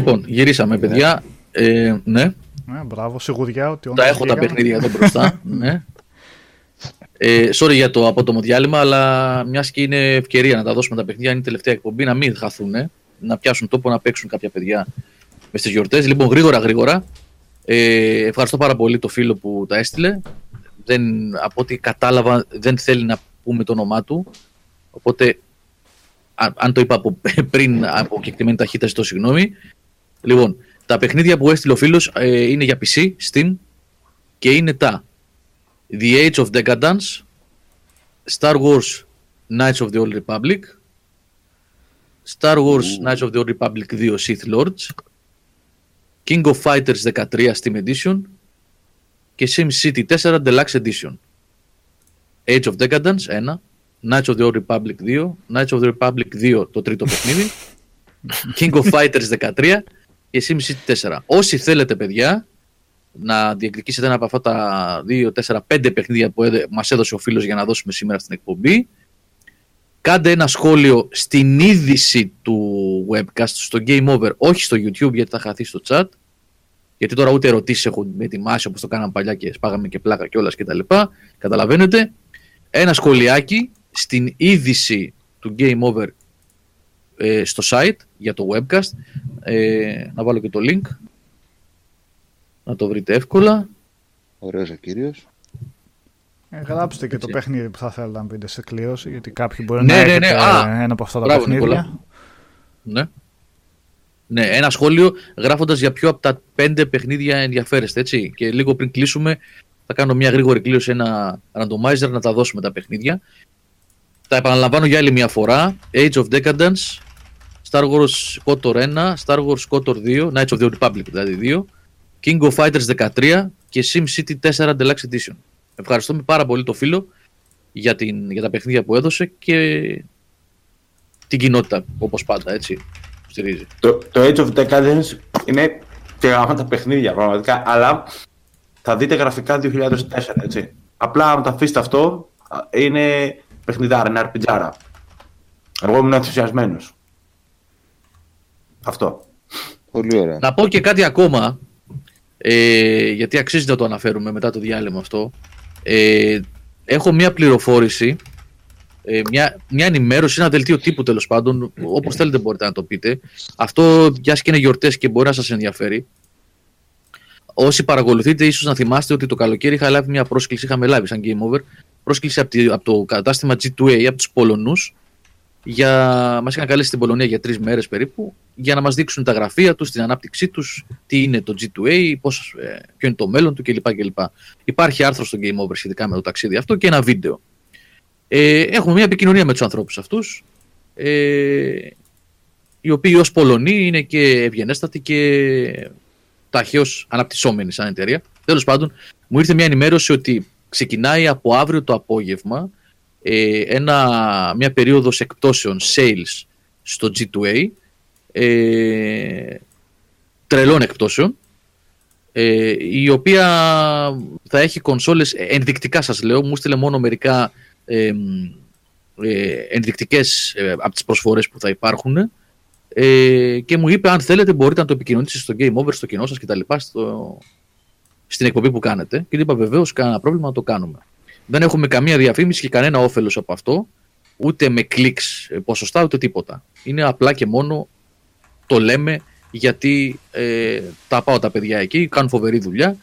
Λοιπόν, γυρίσαμε, παιδιά. Ε, ναι, Ναι, μπράβο, σιγουριά ότι τα όντως έχω τα βγήκαν. παιχνίδια εδώ μπροστά. ναι. Ε, sorry για το απότομο διάλειμμα, αλλά μιας και είναι ευκαιρία να τα δώσουμε τα παιχνίδια, είναι η τελευταία εκπομπή, να μην χαθούν, να πιάσουν τόπο να παίξουν κάποια παιδιά μες στις γιορτές. Λοιπόν, γρήγορα, γρήγορα. Ε, ευχαριστώ πάρα πολύ το φίλο που τα έστειλε. Δεν, από ό,τι κατάλαβα, δεν θέλει να πούμε το όνομά του. Οπότε, α- αν το είπα από πριν από κεκτημένη ταχύτητα, ζητώ συγγνώμη. Λοιπόν, τα παιχνίδια που έστειλε ο φίλος ε, είναι για PC, Steam και είναι τα The Age of Decadence, Star Wars Knights of the Old Republic, Star Wars Knights of the Old Republic 2 Sith Lords, King of Fighters 13 Steam Edition και SimCity 4 Deluxe Edition. Age of Decadence 1, Knights of the Old Republic 2, Knights of the Republic 2 το τρίτο παιχνίδι, King of Fighters 13 και SimCity 4. Όσοι θέλετε παιδιά να διεκδικήσετε ένα από αυτά τα 2, 4, 5 παιχνίδια που έδε, μας έδωσε ο φίλος για να δώσουμε σήμερα στην εκπομπή κάντε ένα σχόλιο στην είδηση του webcast στο Game Over, όχι στο YouTube γιατί θα χαθεί στο chat γιατί τώρα ούτε ερωτήσεις έχουν ετοιμάσει όπως το κάναμε παλιά και σπάγαμε και πλάκα και όλα και τα λοιπά. Καταλαβαίνετε. Ένα σχολιάκι στην είδηση του Game Over ε, στο site για το webcast. Ε, να βάλω και το link. Να το βρείτε εύκολα. Ωραίος ο κύριος. Ε, γράψτε και το Έτσι. παιχνίδι που θα θέλετε να πείτε σε κλήρωση, γιατί κάποιοι μπορεί Ναι, να ναι, έχετε ναι. Α, ένα από αυτά τα μπράβο, παιχνίδια. Νικόλα. Ναι. Ναι, ένα σχόλιο γράφοντας για ποιο από τα πέντε παιχνίδια ενδιαφέρεστε. Έτσι. Και λίγο πριν κλείσουμε, θα κάνω μια γρήγορη κλήρωση, ένα randomizer να τα δώσουμε τα παιχνίδια. Τα επαναλαμβάνω για άλλη μια φορά. Age of Decadence, Star Wars KOTOR 1, Star Wars KOTOR 2, Knights of the Old Republic δηλαδή 2, King of Fighters 13 και SimCity 4 Deluxe Edition. Ευχαριστούμε πάρα πολύ το φίλο για, την, για τα παιχνίδια που έδωσε και την κοινότητα, όπως πάντα, έτσι, που στηρίζει. Το, το Age of Decadence είναι τεράστια παιχνίδια πραγματικά, αλλά θα δείτε γραφικά 2004, έτσι. Απλά αν το αφήσετε αυτό, α, είναι παιχνιδάρα, είναι αρπιτζάρα. Εγώ ήμουν ενθουσιασμένος. Αυτό. Πολύ ωραία. Να πω και κάτι ακόμα, ε, γιατί αξίζει να το αναφέρουμε μετά το διάλειμμα αυτό. Ε, έχω μια πληροφόρηση, ε, μια, μια ενημέρωση, ένα δελτίο τύπου τέλος πάντων, όπως θέλετε μπορείτε να το πείτε. Αυτό, μια και είναι γιορτές και μπορεί να σας ενδιαφέρει. Όσοι παρακολουθείτε, ίσως να θυμάστε ότι το καλοκαίρι είχα λάβει μια πρόσκληση, είχαμε λάβει σαν Game Over, πρόσκληση από, τη- από το κατάστημα G2A, από τους Πολωνούς, για... μας είχαν καλέσει στην Πολωνία για τρεις μέρες περίπου, για να μας δείξουν τα γραφεία τους, την ανάπτυξή τους, τι είναι το G2A, πώς, ε, ποιο είναι το μέλλον του κλπ. κλπ. Υπάρχει άρθρο στο Game Over σχετικά με το ταξίδι αυτό και ένα βίντεο. Ε, έχουμε μια επικοινωνία με τους ανθρώπους αυτούς, ε, οι οποίοι ως Πολωνοί είναι και ευγενέστατοι και ταχαίως αναπτυσσόμενοι σαν εταιρεία. Τέλος πάντων, μου ήρθε μια ενημέρωση ότι ξεκινάει από αύριο το απόγευμα ε, ένα, μια περίοδος εκπτώσεων sales στο G2A ε, τρελών εκπτώσεων ε, η οποία θα έχει κονσόλες ενδεικτικά σας λέω μου στείλε μόνο μερικά ε, μ, ε, ενδεικτικές ε, από τις προσφορές που θα υπάρχουν ε, και μου είπε αν θέλετε μπορείτε να το επικοινωνήσετε στο Game Over, στο κοινό σας και τα λοιπά στο, στην εκπομπή που κάνετε και του είπα βεβαίως κανένα πρόβλημα να το κάνουμε. Δεν έχουμε καμία διαφήμιση και κανένα όφελος από αυτό ούτε με κλικς ε, ποσοστά ούτε τίποτα. Είναι απλά και μόνο το λέμε γιατί ε, τα πάω τα παιδιά εκεί, κάνουν φοβερή δουλειά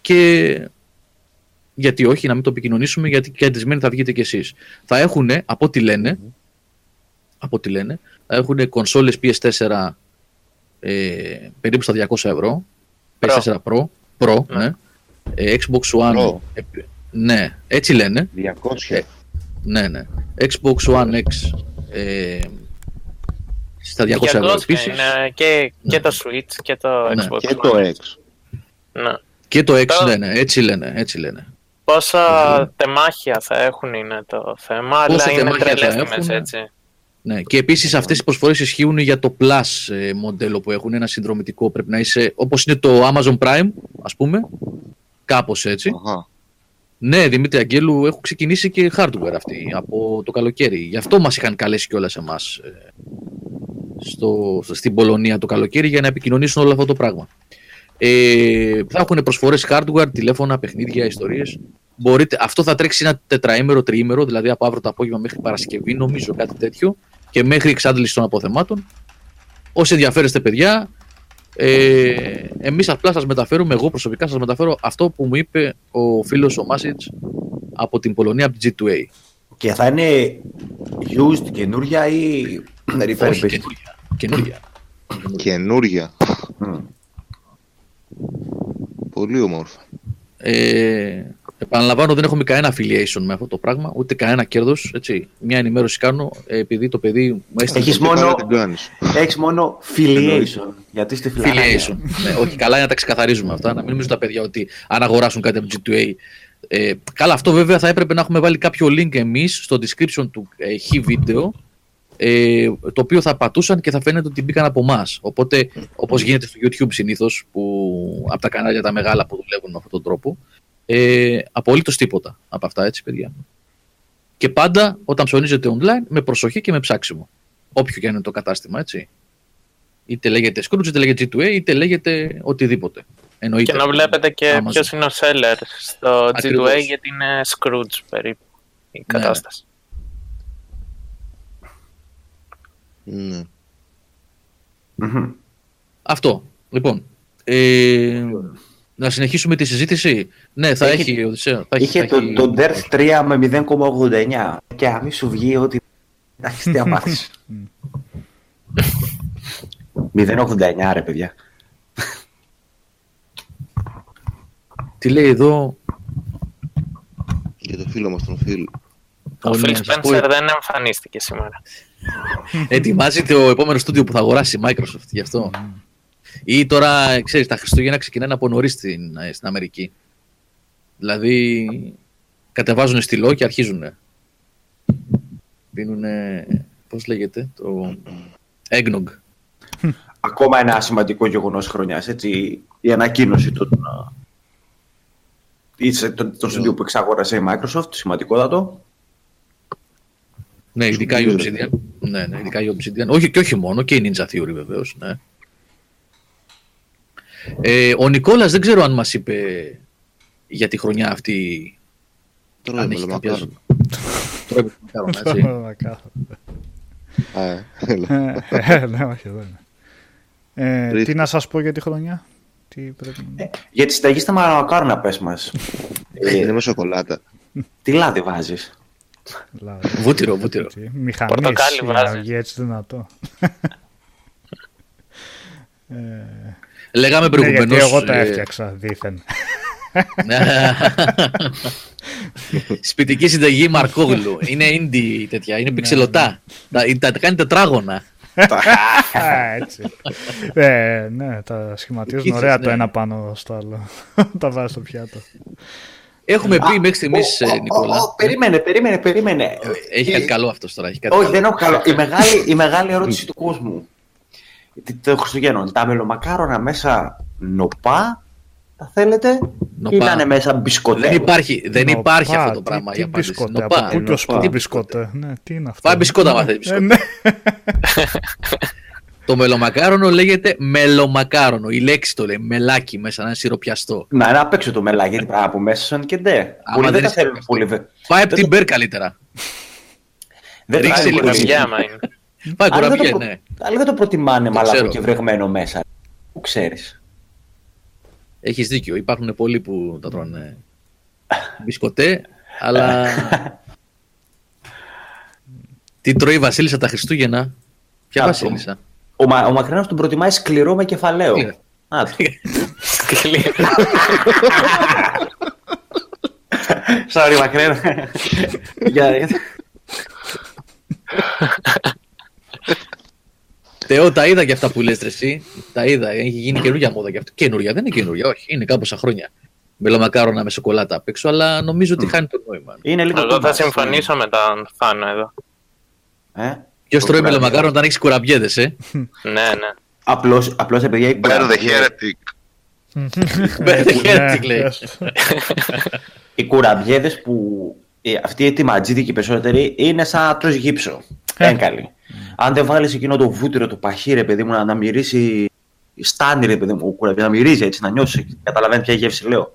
και γιατί όχι να μην το επικοινωνήσουμε γιατί και αντισμένοι θα βγείτε κι εσείς. Θα έχουν, από ό,τι λένε, από ό,τι λένε, θα έχουν κονσόλες PS4 ες, περίπου στα 200 ευρώ, Pro. PS4 Pro, Pro, Ναι. ναι. Ε, Xbox One, Pro. Ε, ναι, έτσι λένε, 200. Ε, ναι, ναι. Xbox One X ε, στα 200 ευρώ 200 επίσης. είναι και, Ναι. και το Switch και το Ναι. Xbox Και το One. X. Ναι. Και το X, Το- ναι, ναι, έτσι λένε, έτσι λένε. Πόσα τεμάχια θα έχουν είναι το θέμα, Πόσα αλλά είναι τεμάχια θα τρελές τιμές, έχουν. έτσι. Ναι. Και επίσης αυτές οι προσφορές ισχύουν για το Plus ε, μοντέλο που έχουν, ένα συνδρομητικό. Πρέπει να είσαι, όπως είναι το Amazon Prime, ας πούμε, κάπως έτσι. Αχα. Ναι, Δημήτρη Αγγέλου, έχουν ξεκινήσει και hardware αυτοί από το καλοκαίρι. Γι' αυτό μας είχαν καλέσει κιόλας εμάς. ε, στο, στην Πολωνία το καλοκαίρι για να επικοινωνήσουν όλο αυτό το πράγμα. Ε, θα έχουν προσφορές hardware, τηλέφωνα, παιχνίδια, ιστορίες. Μπορείτε, αυτό θα τρέξει ένα τετραήμερο, τριήμερο, δηλαδή από αύριο το απόγευμα μέχρι Παρασκευή, νομίζω κάτι τέτοιο, και μέχρι εξάντληση των αποθεμάτων. Όσοι ενδιαφέρεστε, παιδιά, ε, εμείς απλά σας μεταφέρουμε, εγώ προσωπικά σας μεταφέρω αυτό που μου είπε ο φίλος ο Μάσιτς από την Πολωνία, από την G2A. Και θα είναι used καινούρια ή Όχι, refurbished; καινούρια. καινούρια. Καινούρια. Μμ. Πολύ όμορφα. Ε, επαναλαμβάνω, δεν έχουμε κανένα affiliation με αυτό το πράγμα, ούτε κανένα κέρδος. Μια ενημέρωση κάνω, ε, επειδή το παιδί μου έστειλε Έχεις Και μόνο- καλά την κάνεις. Έχεις μόνο affiliation. Γιατί στη φιλανδία. affiliation. ναι, όχι, καλά είναι να τα ξεκαθαρίζουμε αυτά. Να μην νομίζουν τα παιδιά ότι αν αγοράσουν κάτι από G2A. Ε, καλά, αυτό βέβαια θα έπρεπε να έχουμε βάλει κάποιο link εμείς στο description του ε, χ βίντεο. Ε, το οποίο θα πατούσαν και θα φαίνεται ότι μπήκαν από εμάς. Οπότε, όπως γίνεται στο YouTube συνήθως, που από τα κανάλια τα μεγάλα που δουλεύουν με αυτόν τον τρόπο, ε, απολύτως τίποτα από αυτά, έτσι, παιδιά. Και πάντα όταν ψωνίζετε online, με προσοχή και με ψάξιμο. Όποιο και αν είναι το κατάστημα, έτσι. Είτε λέγεται Scrooge, είτε λέγεται G2A, είτε λέγεται οτιδήποτε. Εννοείται. Και να βλέπετε και Amazon. ποιος είναι ο seller στο Ακριβώς. G2A γιατί είναι Scrooge περίπου η Ναι. κατάσταση. Ναι. Μμμ. Αυτό. Λοιπόν. Ε, να συνεχίσουμε τη συζήτηση; Ναι, θα Έχει- έχει. Οδυσσέα, θα έχει- Είχε θα το, έχει- το Dirt 3 με 0,89. Και αν μη σου βγει ότι. Εντάξει, τι αμάθεις. 0,89 ρε παιδιά. Τι λέει εδώ; Για το φίλο μας τον Φιλ. Ο ο, Phil ναι, να σας πω, Spencer δεν εμφανίστηκε σήμερα. ετοιμάζεται ο επόμενος στούντιο που θα αγοράσει η Microsoft. Γι' αυτό. Ή τώρα, ξέρεις, τα Χριστούγεννα ξεκινάνε από νωρίς στην, ε, στην Αμερική. Δηλαδή, κατεβάζουν στυλό και αρχίζουν. Πίνουν, πώς λέγεται, το eggnog. Ακόμα ένα σημαντικό γεγονός χρονιάς, έτσι, η ανακοίνωση των, α, της- των, των στούντιο που εξαγόρασε η Microsoft, σημαντικότατο. Ναι, ειδικά η Obsidian. Ναι, ναι, ειδικά η Obsidian. Όχι και όχι μόνο, και η Ninja Theory βεβαίως. Ναι. Ε, ο Νικόλας δεν ξέρω αν μας είπε για τη χρονιά αυτή. Τρώει αν έχει μελομακάρονα. κάποιες- Τρώει μελομακάρονα, έτσι. Μακάθαρο. Α, ε, έλα. Ε, Ναι, όχι, εδώ είναι. Ε, Ρίχνει. τι να σας πω για τη χρονιά; Τι πρέπει να... Για τη συνταγή στα μαρακάρονα πες μας. Ε, Είναι με σοκολάτα. τι λάδι βάζεις; λάδι. Βούτυρο, βούτυρο. Τι, Μηχανής Πορτοκάλι για βάζεις. να βγει έτσι δυνατό. Ε, Λέγαμε ναι, προηγουμένως... γιατί εγώ τα ε, έφτιαξα δήθεν. Σπιτική συνταγή Μαρκόγλου. Είναι indie τέτοια, είναι πιξελωτά. Τα, τα, τα κάνει τετράγωνα. Α, έτσι. Ε, ναι, τα σχηματίζουν Ήθες, ωραία ναι. το ένα πάνω στο άλλο. τα βάζεις στο πιάτο. Έχουμε πει μέχρι στιγμής, Ω, ω, Νικόλα. ω, Περίμενε, περίμενε, περίμενε. Έχει Ε, κάτι καλό αυτό τώρα. Έχει κάτι Όχι, καλό. δεν έχω καλό. Η μεγάλη, η μεγάλη ερώτηση του κόσμου. Τι- Το Χριστουγέννων. Τα μελομακάρονα μέσα νοπά, τα θέλετε, Νοπά. ή να είναι μέσα μπισκοτέ; Δεν υπάρχει, δεν Νοπά, υπάρχει αυτό το τι- πράγμα τι για απάντηση. μπισκότε, Νοπά. Από πού και ως πού Νοπά. μπισκότε. Ναι, τι είναι αυτό; Πάει μπισκότα, άμα Ναι, θέλει ε, μπισκότα. ναι. Το μελομακάρονο λέγεται μελομακάρονο. Η λέξη το λέει. Μελάκι μέσα, να είναι σιροπιαστό. Να είναι απ' έξω το μελάκι, γιατί πράγμα από μέσα σαν και ντε. Άμα Πολλοί δεν δεν τα είσαι- θέλουν πολύ. βε- Πάει από την μπέρ καλύτερα. Δεν τα Ρίξε θέλουν λίγο πολύ. Κουραμπιά, άμα είναι. Πάει Άλλοι δεν το κουραμπιέ, προ- ναι. Άλλοι δεν το προτιμάνε Το μαλακό ξέρω. και βρεγμένο μέσα. Πού ξέρεις. Έχεις δίκιο. Υπάρχουν πολλοί που τα τρώνε μπισκοτέ, αλλά. Τι τρώει η Βασίλισσα τα Χριστούγεννα; Ποια Α, Βασίλισσα; Ο, Μα, ο Μακρινός τον προτιμάει σκληρό με κεφαλαίο. Τι είναι; Α, το. Σκληρό. Sorry, Μακρινό. Για- για- Θεό, τα είδα και αυτά που λες ρε, εσύ. Τα είδα. Έχει γίνει καινούργια μόδα και αυτό. Καινούργια, δεν είναι καινούργια, όχι. Είναι κάμποσα χρόνια. Μελομακάρονα με σοκολάτα απ' έξω, αλλά νομίζω ότι χάνει το νόημα. Είναι λίγο Εγώ θα τούμπας. συμφωνήσω με τον Θάνο εδώ. Ε; Ποιος Το τρώει κουραμπιέ. μελομακάρονα όταν έχεις κουραμπιέδες, ε; Ναι, ναι. Απλώς, απλώς επειδή έχει Bear the κουραμπιέ- heretic. Μπέρδε Ναι, χέρι, λέει. πες το. οι κουραμπιέδες που ε, αυτοί οι τιματζίδικοι περισσότεροι είναι σαν να τρως γύψο. Έγκαλοι. Αν δεν βάλεις εκείνο το βούτυρο, το παχύ, ρε παιδί μου, να, να μυρίσει στάνι, ρε παιδί μου, ο κουραμπιές, να μυρίζει έτσι, να νιώσει. Καταλαβαίνεις ποια γεύση λέω.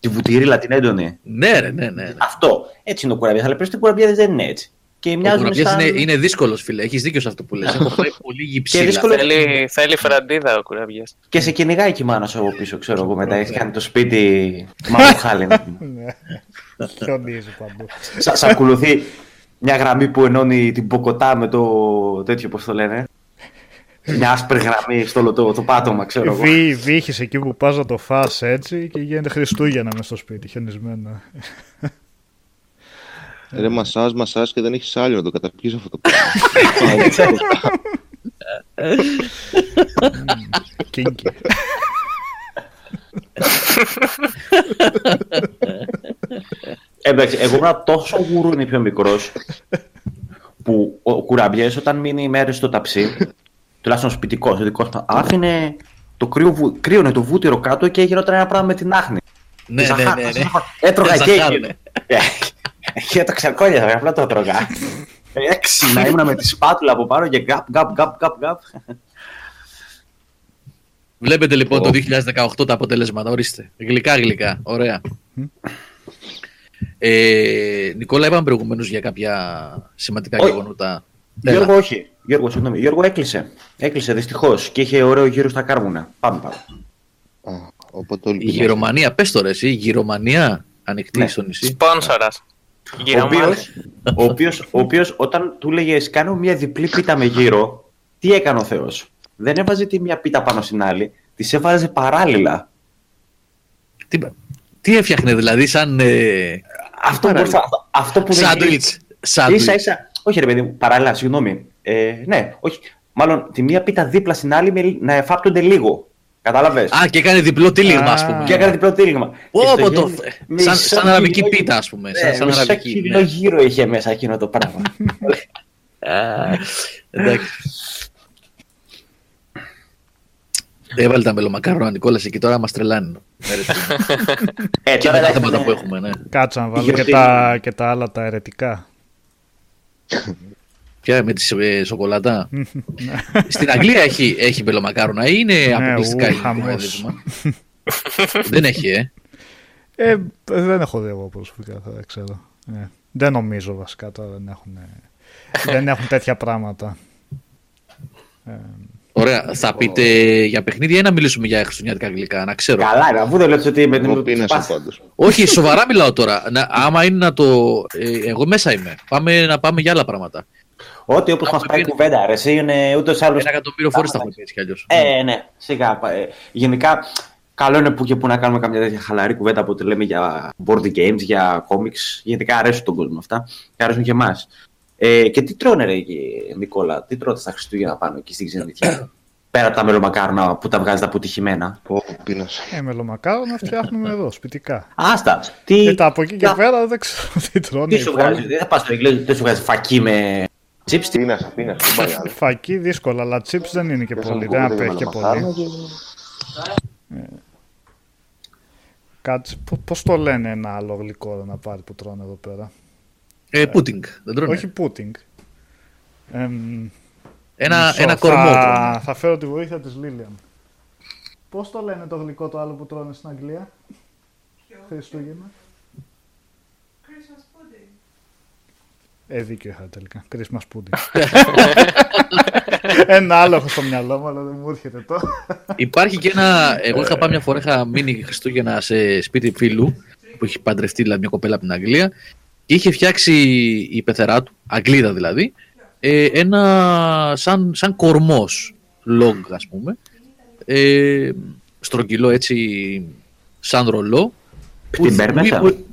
Τη βουτυρίλα την έντονη. Ναι, ρε, ναι, ναι. ναι. Αυτό. Έτσι είναι ο κουραμπιές, αλλά πρέπει κουραμπιές δεν είναι έτσι. Και Ο μοιάζουν κουραμπιές σαν... είναι, είναι δύσκολος, φίλε. Έχεις δίκιο σε αυτό που λες. Έχω πάει πολύ γυψίλα. δύσκολο- Θέλει, θέλει φραντίδα ο κουραμπιές. Και σε κυνηγάει και η μάνα σου από πίσω, ξέρω εγώ μετά. Έχει κάνει το σπίτι μαύρο χάλινα. Ναι. Χιονίζει παντού. Σα σ' ακολουθεί μια γραμμή που ενώνει την Ποκοτά με το τέτοιο, πώς το λένε. Μια άσπρη γραμμή στο όλο το, το πάτωμα, ξέρω εγώ. Βύ, βύχεις εκεί που πας να το φας έτσι και γίνεται Χριστούγεννα μες στο σπίτι, χιονισμένα. Ρε μασάζ, μασάζ και δεν έχεις άλλο να το καταπιείς αυτό το πράγμα. Κίνκι. Εντάξει, εγώ ήμουν τόσο γουρούνι πιο μικρός που ο κουραμπιές όταν μείνει μέρες στο ταψί, τουλάχιστον σπιτικό, ο δικό μου, άφηνε το κρύο, βου- κρύωνε το βούτυρο κάτω και γινόταν ένα πράγμα με την άχνη. Ναι, ναι, ναι. ναι. Έτρωγα Δεν και ζαχάρουνε. εκείνο. Και το ξεκόλιαζα, απλά το έτρωγα. Έξι να ήμουν με τη σπάτουλα από πάνω και γκάπ, γκάπ, γκάπ, γκάπ, γκάπ. Βλέπετε λοιπόν το Ω. 2018 τα αποτελέσματα. Ορίστε. Γλυκά, γλυκά. Ωραία. Ε, Νικόλα, είπαμε προηγουμένως για κάποια σημαντικά Όχι. γεγονότα. Έλα. Γιώργο, όχι. Γιώργο, συγγνώμη. Γιώργο έκλεισε. Έκλεισε δυστυχώς και είχε ωραίο γύρο στα κάρβουνα. Πάμε πάμε. Α, Οπότε όλοι Η Γυρομανία, πες τώρα εσύ, η Γυρομανία ανοιχτή Ναι. στο νησί. Σπόνσορας. Ο Γυρομάνη. οποίος, ο, οποίος, ο οποίος όταν του έλεγε κάνω μια διπλή πίτα με γύρο, τι έκανε ο Θεός; Δεν έβαζε τη μία πίτα πάνω στην άλλη, τις έβαζε παράλληλα. Τι, τι έφτιαχνε δηλαδή, σαν ε, Αυτό, Παράλληλα. μπορούσα- αυτό, αυτό που δεν σάντουιτς. Ίσα Σάντουιτς. ίσα. Όχι ρε παιδί μου, παράλληλα, συγγνώμη. Ε, ναι, όχι. Μάλλον τη μία πίτα δίπλα στην άλλη με, να εφάπτονται λίγο. Κατάλαβες; Α, και έκανε διπλό τίλιγμα, Α. ας πούμε. Και έκανε διπλό τύλιγμα. Και Πω, στο πω, το- γέννη- σαν, μισό σαν αραβική κιλό- πίτα, ας πούμε. Σαν, Ναι, σαν μισό αραβική. κιλό ναι. γύρο είχε μέσα εκείνο το πράγμα. Α, Εντάξει. Έβαλε τα μελομακάρονα Νικόλας εκεί τώρα μας τρελάνει. Μέρες που- ε, Και τώρα με τα εντάξει, θέματα ναι. που έχουμε, ναι. Κάτσα να βάλω και γιορτή. τα, και τα άλλα τα αιρετικά. Ποια με τη ε, σοκολάτα; Στην Αγγλία έχει, έχει μελομακάρονα ή είναι Ναι, αποκλειστικά ου, ελληνικό χαμός. έδεσμα; Δεν έχει, ε. Ε, δεν έχω δει εγώ προσωπικά, θα δεν ξέρω. Ε, δεν νομίζω βασικά τώρα δεν έχουν, δεν έχουν τέτοια πράγματα. Ε, Ωραία. Θα πείτε για παιχνίδια ή να μιλήσουμε για χριστουγεννιάτικα γλυκά, να ξέρω. Καλά, είναι, αφού δεν λέω ότι με Εγώ την πίνασα πας. πάντως. Όχι, σοβαρά μιλάω τώρα. Να, άμα είναι να το. ε, εγώ μέσα είμαι. Πάμε να πάμε για άλλα πράγματα. Ό,τι όπως Άμα μας πάει η πίνει- κουβέντα, ρε, εσύ είναι ούτως ή άλλω. Ένα εκατομμύριο φορές τα έχουμε πει έτσι κι αλλιώς. Ε, ναι, σιγά. πα- ε, γενικά, καλό είναι που και που να κάνουμε καμιά τέτοια χαλαρή κουβέντα που λέμε για board games, για comics. Γενικά αρέσουν τον κόσμο αυτά και αρέσουν και εμάς. Ε, και τι τρώνε, ρε, εκεί, Νικόλα, τι τρώτε στα Χριστούγεννα πάνω εκεί στην ξενιτιά; Πέρα από τα μελομακάρονα που τα βγάζετε αποτυχημένα. Πω, πω, πίνασα. ε, μελομακάρονα φτιάχνουμε εδώ, σπιτικά. Άστα. Τι, Και τα από εκεί και τα- πέρα δεν ξέρω τι τρώνε. τι οι σου υπόλοιποι. βγάζει, δεν θα πας στο Ιγκλέζο, δεν σου βγάζει φακί με chips. τι- Πίνασα, πίνασα. Δεν πάει άλλο. Φακή δύσκολα, αλλά chips δεν είναι και Πέσαμε πολύ. Δεν κομμάτι απέχει με και μελομακάρονα πολύ. και- Κάτσε, πο- πώς το λένε ένα άλλο γλυκό να πάρει που τρώνε εδώ πέρα; Ε, πούτινγκ. Δεν τρώνε. Όχι pudding. Εμ, ένα, μισό, ένα κορμό. Θα, τρώνε. θα φέρω τη βοήθεια της Λίλιαν. Πώς το λένε το γλυκό το άλλο που τρώνε στην Αγγλία; Χριστούγεννα. Christmas pudding. Ε, δίκιο είχα τελικά. Christmas pudding. Ένα άλλο έχω στο μυαλό μου, αλλά δεν μου έρχεται τώρα. Υπάρχει και ένα. Εγώ είχα πάει μια φορά, είχα μείνει Χριστούγεννα σε σπίτι φίλου που έχει παντρευτεί δηλαδή, μια κοπέλα από την Αγγλία και είχε φτιάξει η πεθερά του, Αγγλίδα δηλαδή, ε, ένα σαν, σαν κορμός log ας πούμε ε, στρογγυλό έτσι σαν ρολό που- Την παίρνει μέσα. που-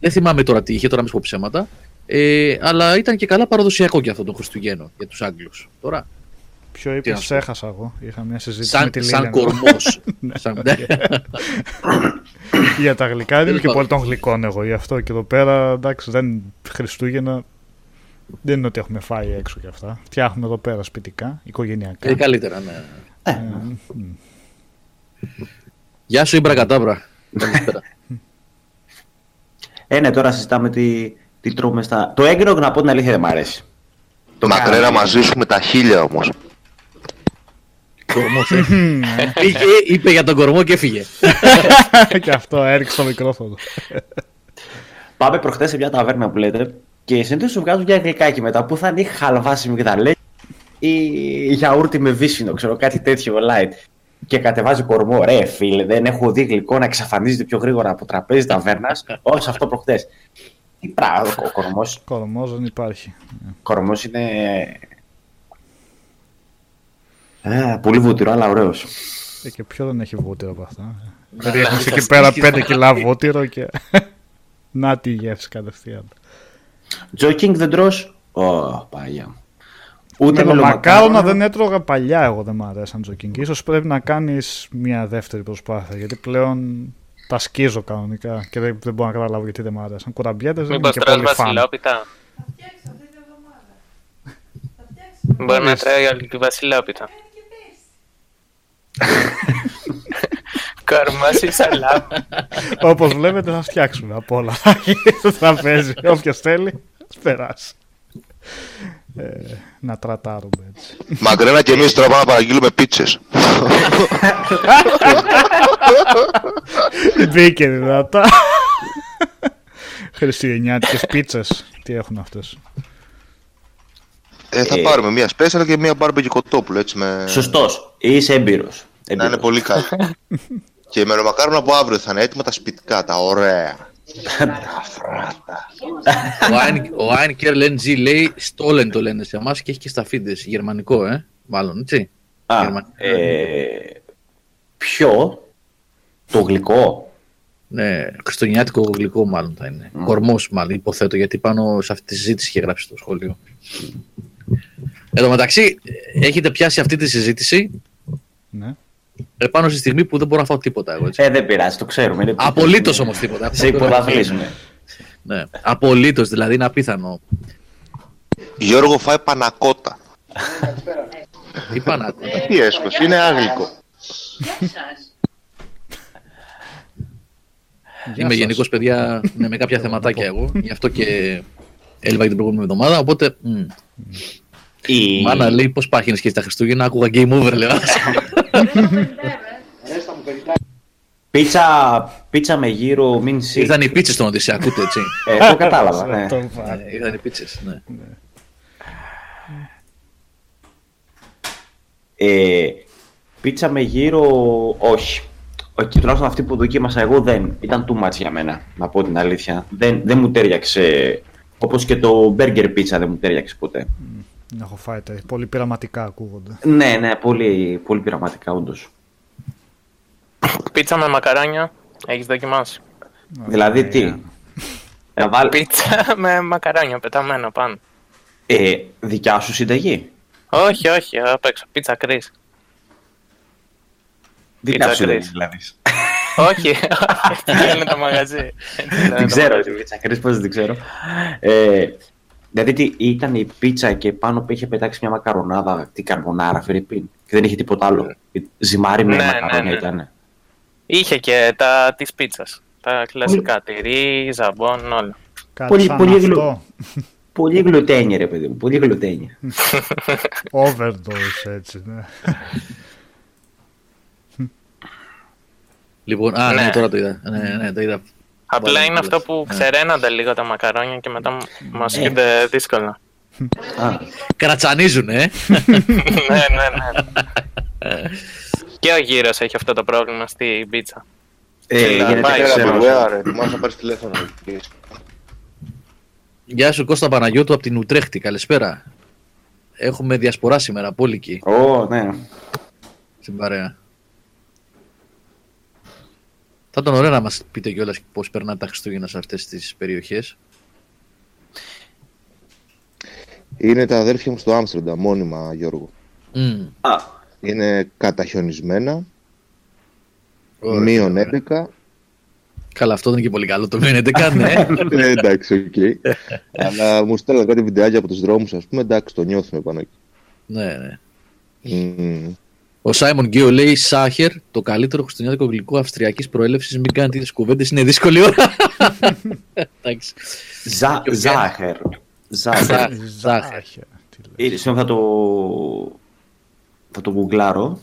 δεν θυμάμαι τώρα τι είχε, τώρα μην σου πω ψέματα ε, αλλά ήταν και καλά παραδοσιακό και αυτό των Χριστουγέννων για τους Άγγλους τώρα, Ποιο Τι να είπε, σου πω. έχασα εγώ. Είχα μια συζήτηση με σαν, τη σαν Λίλιαν. κορμός σαν, Για τα γλυκά δεν είμαι και Τέλος πολύ των γλυκών εγώ. Γι' αυτό και εδώ πέρα εντάξει, δεν Χριστούγεννα δεν είναι ότι έχουμε φάει έξω και αυτά. Φτιάχνουμε εδώ πέρα σπιτικά, οικογενειακά. ε, καλύτερα ναι Ε, μ. Γεια σου, Ήμπρα Κατάμπρα. Καλησπέρα. Ε, ναι, τώρα συζητάμε τι, τι τρώμε στα. Το έγκυρο, να πω την αλήθεια, δεν μ' αρέσει. Το Μακρέρα κάναμε. μαζί σου με τα χίλια όμως. Κορμός, ε. Πήγε, είπε για τον κορμό και έφυγε. και αυτό έριξε το μικρόφωνο. Πάμε προχτές σε μια ταβέρνα που λέτε και συνήθως σου βγάζουν μια γλυκάκι μετά που θα είναι ή χαλβάσι μυγδαλέ ή γιαούρτι με βύσσινο, ξέρω κάτι τέτοιο light. Και κατεβάζει κορμό. Ρε φίλε, δεν έχω δει γλυκό να εξαφανίζεται πιο γρήγορα από τραπέζι ταβέρνας όσο αυτό προχτές. Τι πράγμα, ο κορμός. Κορμός δεν υπάρχει. κορμός είναι. Ε, πολύ βούτυρο, αλλά ωραίος. Ε, και ποιο δεν έχει βούτυρο από αυτά; Ναι, Ρίχνεις ναι, εκεί ναι. πέρα 5 κιλά βούτυρο και. Να τη γεύση κατευθείαν. Τζόκινγκ δεν τρως; Ω, παγιά. Ούτε Μελομακάρονα δεν έτρωγα παλιά, εγώ δεν μ' αρέσαν τζοκίνγκ. Ίσως πρέπει να κάνεις μια δεύτερη προσπάθεια, γιατί πλέον τα σκίζω κανονικά και δεν, δεν μπορώ να καταλάβω γιατί δεν μ' αρέσαν. Κουραμπιέτες δεν είμαι Μήπως και τρως πολύ φαν. βασιλόπιτα. Θα φτιάξω αυτή την εβδομάδα. Θα φτιάξω. Μπορεί να Μπορείς. τρώει όλη τη βασιλόπιτα. Κάνει και πέρσι. Κορμός ή σαλάμ. Όπως βλέπετε θα φτιάξουμε απ' όλα. στο τραπέζι. Όποιος θέλει, ας περάσει. Ε, να τρατάρουμε έτσι. Μακρένα και εμείς τώρα πάμε να παραγγείλουμε πίτσες. Μπήκε δυνατά. Χριστουγεννιάτικες πίτσες. Τι έχουν αυτές; Ε, θα Ε. πάρουμε μία special και μία barbecue κοτόπουλο έτσι με... Σωστός. Είσαι έμπειρος. Να είναι πολύ καλό. και η μελομακάρονα από αύριο θα είναι έτοιμα τα σπιτικά, τα ωραία. Ο Άιν- Ο Άινκερ LNG λέει Στόλεν το λένε σε εμάς και έχει και στα φίντες. Γερμανικό, ε. Μάλλον, έτσι. Α, Γερμανικό. ε, ποιο, το γλυκό; Ναι, χριστουγεννιάτικο γλυκό μάλλον θα είναι. Κορμός μάλλον, υποθέτω, γιατί πάνω σε αυτή τη συζήτηση είχε γράψει το σχόλιο. Εν τω μεταξύ, έχετε πιάσει αυτή τη συζήτηση Ναι. Επάνω στη στιγμή που δεν μπορώ να φάω τίποτα εγώ. Έτσι. Ε, δεν πειράζει, το ξέρουμε. είναι- Απολύτως όμως τίποτα. Σε υποδαθμίζουν. Ναι, απολύτως, δηλαδή είναι απίθανο. Γιώργο φάει πανακότα. Τι πάνε Τι έσχος, είναι άγλικο. Είμαι σας. γενικώ παιδιά ναι, με κάποια θεματάκια εγώ. Γι' αυτό και έλειπα και την προηγούμενη εβδομάδα. Οπότε. μ. Η... Μάνα λέει πώς πάχυνε και στα Χριστούγεννα. Άκουγα game over, λέω. Πίτσα, πίτσα με γύρο, μην σι. Ήρθαν οι πίτσες στον Οδυσσέα, ακούτε έτσι. Ε, το κατάλαβα. ναι. Το φα- Ναι, Ήρθαν οι πίτσες. Ναι. Ε, πίτσα με γύρο, όχι. Όχι, τουλάχιστον αυτή που δοκίμασα εγώ δεν. Ήταν too much για μένα, να πω την αλήθεια. Δεν, δεν μου τέριαξε. Όπως και το burger pizza δεν μου τέριαξε ποτέ. Δεν έχω φάει τέτοια. Πολύ πειραματικά ακούγονται. Ναι, ναι, πολύ, πολύ πειραματικά, όντως. Πίτσα με μακαρόνια. Έχεις δοκιμάσει; Δηλαδή τι; Ε, βάλ- Πίτσα με μακαρόνια πεταμένα πάνω. ε, δικιά σου συνταγή; Όχι, όχι, απ' έξω. Πίτσα κρίς. Δικιά Πίτσα σου συνταγή, κρίς. δηλαδή. όχι, έτσι λένε το μαγαζί. Έτσι λένε Δεν το ξέρω, μαγαζί. την πίτσα κρίς, πώς δεν ξέρω. Ε, δηλαδή τι, ήταν η πίτσα και πάνω που είχε πετάξει μια μακαρονάδα, τι καρμπονάρα, Φιρυπίν. Και δεν είχε τίποτα άλλο. Ζυμάρι με Ναι, ναι, μακαρόνια ναι. ήταν. Είχε και τα της πίτσας. Τα κλασικά τυρί, ζαμπόν, όλα. Κάτι Πολύ- σαν πολύ αυτό. γλου- Πολύ γλουτένια, ρε παιδί μου. Πολύ γλουτένια. Overdose έτσι, ναι. Λοιπόν, α, ναι, Ναι. τώρα το είδα. Ναι, ναι, το είδα. Απλά Βάλε είναι κιόλας. αυτό που Ναι. ξεραίνονται λίγο τα μακαρόνια και μετά μας γίνεται δύσκολα. Α, Κρατσανίζουν, ε. ναι, ναι, ναι. Και ο γύρος έχει αυτό το πρόβλημα στη πίτσα. ε, Έλα, γίνεται πάει, Έλα, ξέρω. beware, ρε, ετοιμάσου να πάρεις τηλέφωνο. Γεια σου Κώστα Παναγιώτου από την Ουτρέχτη. Καλησπέρα. Έχουμε διασπορά σήμερα, απόλυκη, Ω, ναι. στην παρέα. Θα ήταν ωραίο να μας πείτε κιόλας πώς περνάτε τα Χριστούγεννα σε αυτές τις περιοχές. Είναι τα αδέρφια μου στο Άμστερνταμ, μόνιμα, Γιώργο. Μμ, Α, Είναι καταχιονισμένα, ωραία. μείον 11. Καλά, αυτό δεν είναι και πολύ καλό το μείον 11, ναι. Ε, εντάξει, οκ. Αλλά μου στέλνουν κάτι βιντεάκια από τους δρόμους, ας πούμε, εντάξει, το νιώθουμε πάνω εκεί. ναι, ναι. Μμμ. Ο Σάιμον Γκέο λέει Σάχερ, το καλύτερο χριστουγεννιάτικο γλυκό αυστριακής προέλευσης. Μην κάνετε τις κουβέντες, είναι δύσκολη ώρα. Εντάξει. Ζα- Και ο Ζάχερ. Ζάχερ. Ζάχερ. Ζάχερ. Τι φίλε. Ε, συγγνώμη, θα το... Θα το γκουγκλάρω.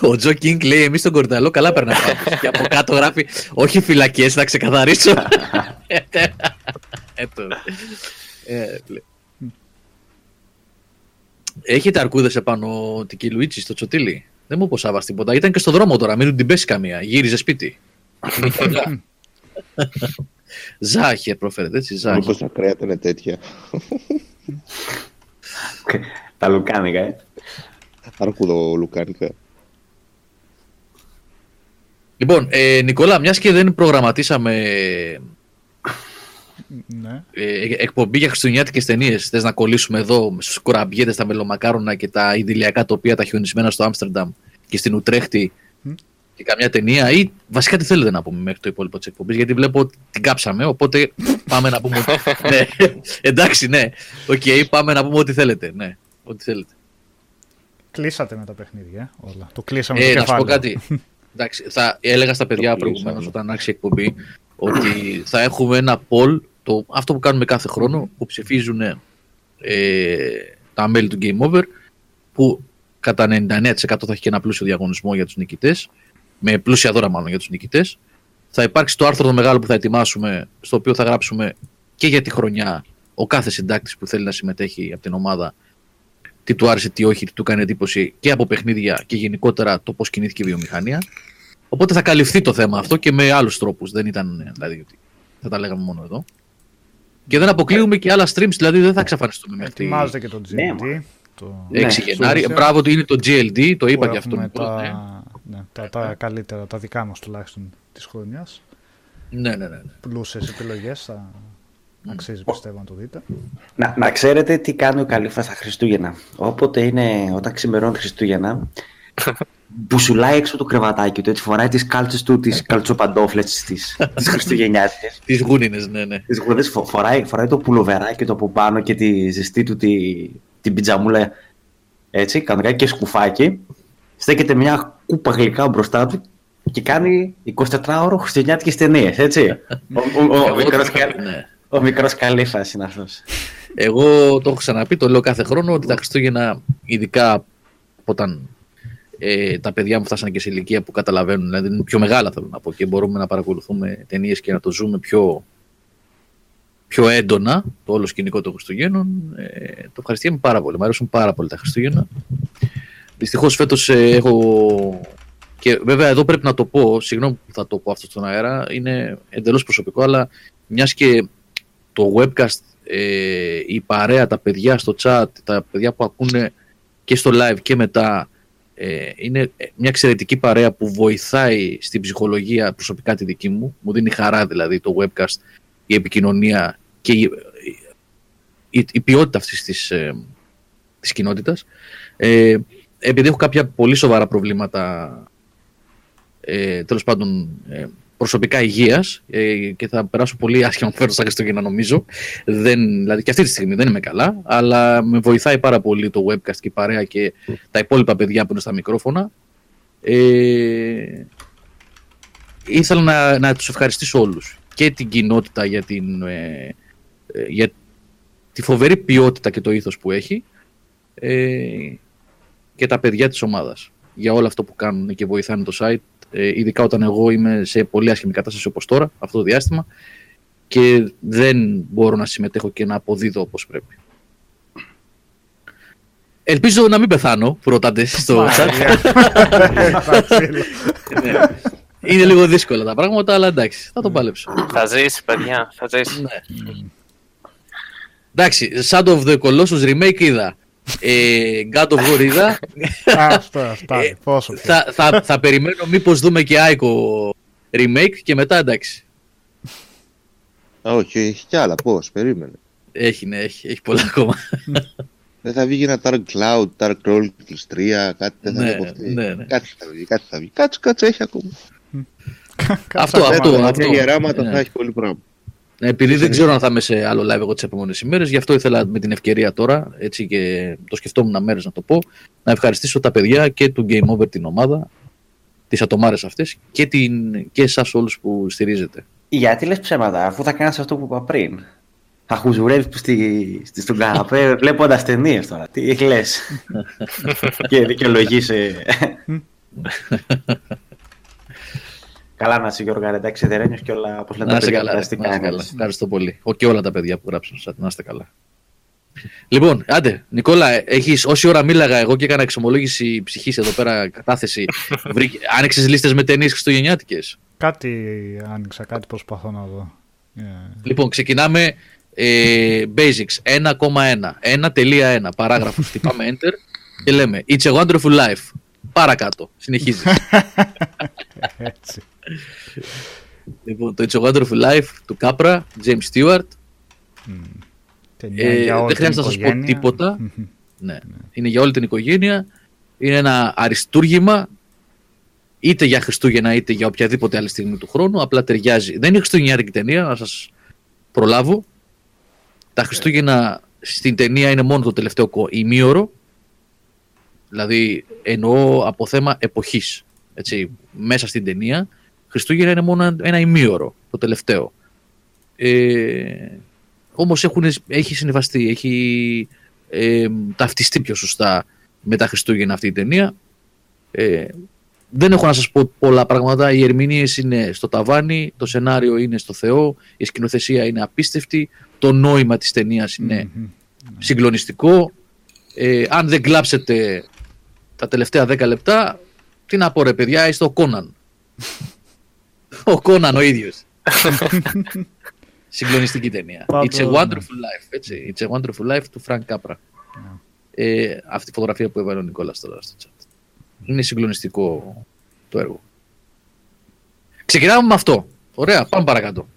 Ο Τζο Κίνγκ λέει: Εμείς τον Κορδαλό καλά περνάμε. και από κάτω γράφει: Όχι φυλακές, να ξεκαθαρίσω. Ε, το- ε, πλε- Έχετε αρκούδες επάνω την Κιλουίτσι στο Τσοτήλι. Δεν μου είπε ο Σάβα τίποτα. Ήταν και στο δρόμο τώρα, μην του την πέσει καμία. Γύριζε σπίτι. Ζάχε προφέρεται έτσι. Ζάχε. Μήπως τα κρέατα είναι τέτοια. Τα λουκάνικα, ε. Αρκούδο λουκάνικα. Λοιπόν, ε, Νικόλα, μιας και δεν προγραμματίσαμε Ναι. ε, εκπομπή για χριστουγεννιάτικες ταινίες. Θες να κολλήσουμε εδώ στους κουραμπιέτες, τα μελομακάρονα και τα ιδηλιακά τοπία τα χιονισμένα στο Άμστερνταμ και στην Ουτρέχτη Μμ. και καμιά ταινία ή βασικά τι θέλετε να πούμε μέχρι το υπόλοιπο της εκπομπής, γιατί βλέπω ότι την κάψαμε. Οπότε πάμε να πούμε. ότι- ναι, εντάξει, ναι. Οκ, πάμε να πούμε ό,τι θέλετε. Ναι, ό,τι θέλετε. Κλείσατε με τα παιχνίδια, ε, όλα. Το κλείσαμε Ε, το να σου πω κεφάλαιο. κάτι. Εντάξει, θα έλεγα στα παιδιά Το προηγουμένως κλείσαμε. όταν άρχισε η εκπομπή ότι θα έχουμε ένα poll, το, αυτό που κάνουμε κάθε χρόνο, που ψηφίζουν ε, τα μέλη του Game Over, που κατά 99% θα έχει και ένα πλούσιο διαγωνισμό για τους νικητές, με πλούσια δώρα μάλλον για τους νικητές. Θα υπάρξει το άρθρο το μεγάλο που θα ετοιμάσουμε, στο οποίο θα γράψουμε και για τη χρονιά ο κάθε συντάκτης που θέλει να συμμετέχει από την ομάδα τι του άρεσε, τι όχι, τι του κάνει εντύπωση και από παιχνίδια και γενικότερα το πώς κινήθηκε η βιομηχανία. Οπότε θα καλυφθεί το θέμα αυτό και με άλλους τρόπους. Δεν ήταν ε, δηλαδή ότι θα τα λέγαμε μόνο εδώ. Και δεν αποκλείουμε και άλλα streams, δηλαδή δεν θα εξαφανιστούμε μέχρι Ετοιμάζεται και το Ναι, GLD. το... 6 Ναι, Γενάρη. σωστά. Μπράβο ότι είναι το GLD, το είπα που και αυτό. έχουμε Νικόλα, ναι. τα, ναι, τα, τα καλύτερα, τα δικά μας τουλάχιστον της χρονιάς. Ναι, ναι, ναι. ναι. Πλούσιες επιλογές, θα αξίζει πιστεύω να το δείτε. Να, να ξέρετε τι κάνει ο Καλύφα στα Χριστούγεννα. Όποτε είναι, όταν ξημερώνει Χριστούγεννα, μπουσουλάει έξω το κρεβατάκι του, έτσι φοράει τις κάλτσες του, τις καλτσοπαντόφλες τις, τις Χριστουγεννιάτικες. Τις γούνινες, ναι, ναι. Τις γουδές, φο- φοράει, φοράει το πουλοβεράκι του από πάνω και τη ζεστή του τη, την πιτζαμούλα έτσι, κανονικά και σκουφάκι. Στέκεται μια κούπα γλυκά μπροστά του και κάνει 24ωρο χριστουγεννιάτικες ταινίες, έτσι. ο, ο, ο, Εγώ- μικρός, κα- ναι. ο μικρός Καλύφας είναι αυτός. Εγώ το έχω ξαναπεί, το λέω κάθε χρόνο ότι τα Χριστούγεννα, ειδικά όταν ε, τα παιδιά μου φτάσανε και σε ηλικία που καταλαβαίνουν, δηλαδή είναι πιο μεγάλα θέλω να πω και μπορούμε να παρακολουθούμε ταινίες και να το ζούμε πιο, πιο έντονα το όλο σκηνικό των Χριστουγέννων. Ε, το ευχαριστούμε πάρα πολύ. Μου αρέσουν πάρα πολύ τα Χριστούγεννα. Δυστυχώς φέτος έχω. Και βέβαια εδώ πρέπει να το πω, συγγνώμη που θα το πω αυτό στον αέρα, είναι εντελώς προσωπικό, αλλά μιας και το webcast, ε, η παρέα, τα παιδιά στο chat, τα παιδιά που ακούνε και στο live και μετά, ε, είναι μια εξαιρετική παρέα που βοηθάει στην ψυχολογία προσωπικά τη δική μου. Μου δίνει χαρά δηλαδή το webcast, η επικοινωνία και η, η, η ποιότητα αυτής της, ε, της κοινότητας. Ε, επειδή έχω κάποια πολύ σοβαρά προβλήματα ε, τέλος πάντων ε, προσωπικά υγείας ε, και θα περάσω πολύ άσχημα φέρω στα Χριστούγεννα νομίζω. Δεν, δηλαδή και αυτή τη στιγμή δεν είμαι καλά αλλά με βοηθάει πάρα πολύ το webcast και η παρέα και τα υπόλοιπα παιδιά που είναι στα μικρόφωνα. Ε, ήθελα να, να τους ευχαριστήσω όλους και την κοινότητα για, την, ε, ε, για τη φοβερή ποιότητα και το ήθος που έχει ε, και τα παιδιά της ομάδας για όλο αυτό που κάνουν και βοηθάνε το site ε, ειδικά όταν εγώ είμαι σε πολύ άσχημη κατάσταση όπως τώρα αυτό το διάστημα και δεν μπορώ να συμμετέχω και να αποδίδω όπως πρέπει. Ελπίζω να μην πεθάνω που ρωτάτε στο chat. Εντάξει, Ναι. Είναι λίγο δύσκολα τα πράγματα, αλλά εντάξει, θα το παλέψω. Θα ζήσει, παιδιά. Θα ζήσει. Ναι. Εντάξει, Shadow of the Colossus remake είδα. Ε, God of War είδα. Αυτό, αυτά. Ε, Πόσο πιο. θα, θα, θα περιμένω μήπως δούμε και Aiko remake και μετά εντάξει. Α, όχι, έχει κι άλλα. Πώς, περίμενε. Έχει, ναι, έχει, έχει πολλά ακόμα. Δεν θα βγει ένα Dark Cloud, Dark Chronicles 3, κάτι δεν θα Ναι, βγει από αυτή. ναι, ναι. Κάτι θα βγει, κάτι θα βγει. Κάτσε, κάτσε, έχει ακόμα. Αυτό, Κάτσε αυτό, ακόμα. αυτό. Τέτοια γεράματα Ναι. θα έχει πολύ πράγμα. Επειδή δεν ξέρω αν θα είμαι σε άλλο live εγώ τις επόμενες ημέρες, γι' αυτό ήθελα με την ευκαιρία τώρα, έτσι και το σκεφτόμουν μέρες να το πω, να ευχαριστήσω τα παιδιά και του Game Over την ομάδα, τις ατομάρες αυτές και, την, και εσάς όλους που στηρίζετε. Γιατί λες ψέματα, αφού θα κάνεις αυτό που είπα πριν. Θα χουζουρεύει στη, στη, στον καναπέ βλέποντας ταινίες τώρα. Τι λες. και δικαιολογήσει. καλά να είσαι Γιώργο, εντάξει, δεν και όλα όπως λένε Να τα είστε παιδιά. καλά. Να είστε περαστικά καλά. είναι. Ευχαριστώ πολύ. Ο, και όλα τα παιδιά που γράψαν. σας. Να είστε καλά. Λοιπόν, άντε, Νικόλα, έχεις, όση ώρα μίλαγα εγώ και έκανα εξομολόγηση ψυχής εδώ πέρα, κατάθεση, βρήκε, άνοιξες λίστες με ταινίες χριστουγεννιάτικες; Κάτι άνοιξα, κάτι προσπαθώ να δω. Ε, Λοιπόν, ξεκινάμε ε, basics 1,1. 1.1 παράγραφος. Χτυπάμε enter και λέμε It's a wonderful life. Παρακάτω. Συνεχίζει. έτσι. λοιπόν, το It's a wonderful life του Κάπρα, James Stewart. Ταινία Ε, για όλη δεν την χρειάζεται να σας πω οικογένεια. τίποτα. Μμμ. Ναι. Είναι για όλη την οικογένεια. Είναι ένα αριστούργημα είτε για Χριστούγεννα είτε για οποιαδήποτε άλλη στιγμή του χρόνου. Απλά ταιριάζει. Δεν είναι Χριστουγεννιάτικη ταινία, να σας προλάβω. Τα Χριστούγεννα στην ταινία είναι μόνο το τελευταίο κο- ημίωρο. Δηλαδή εννοώ από θέμα εποχής. Έτσι, μέσα στην ταινία. Χριστούγεννα είναι μόνο ένα ημίωρο, το τελευταίο. Ε, όμως έχουν, έχει συμβαστεί, έχει ε, ταυτιστεί πιο σωστά με τα Χριστούγεννα αυτή η ταινία. Ε, δεν έχω να σας πω πολλά πράγματα. Οι ερμηνείες είναι στο ταβάνι, το σενάριο είναι στο Θεό, η σκηνοθεσία είναι απίστευτη, το νόημα της ταινίας είναι Μμμ. συγκλονιστικό. Ε, αν δεν κλάψετε τα τελευταία 10 λεπτά, τι να πω ρε παιδιά, είστε ο Κόναν. ο Κόναν ο ίδιος. Συγκλονιστική ταινία. Πάντως, It's a ναι. wonderful life. Έτσι. It's a wonderful life του Frank Capra. Ε, αυτή η φωτογραφία που έβαλε ο Νικόλας τώρα στο chat. Είναι συγκλονιστικό το έργο. Ξεκινάμε με αυτό. Ωραία, πάμε παρακάτω.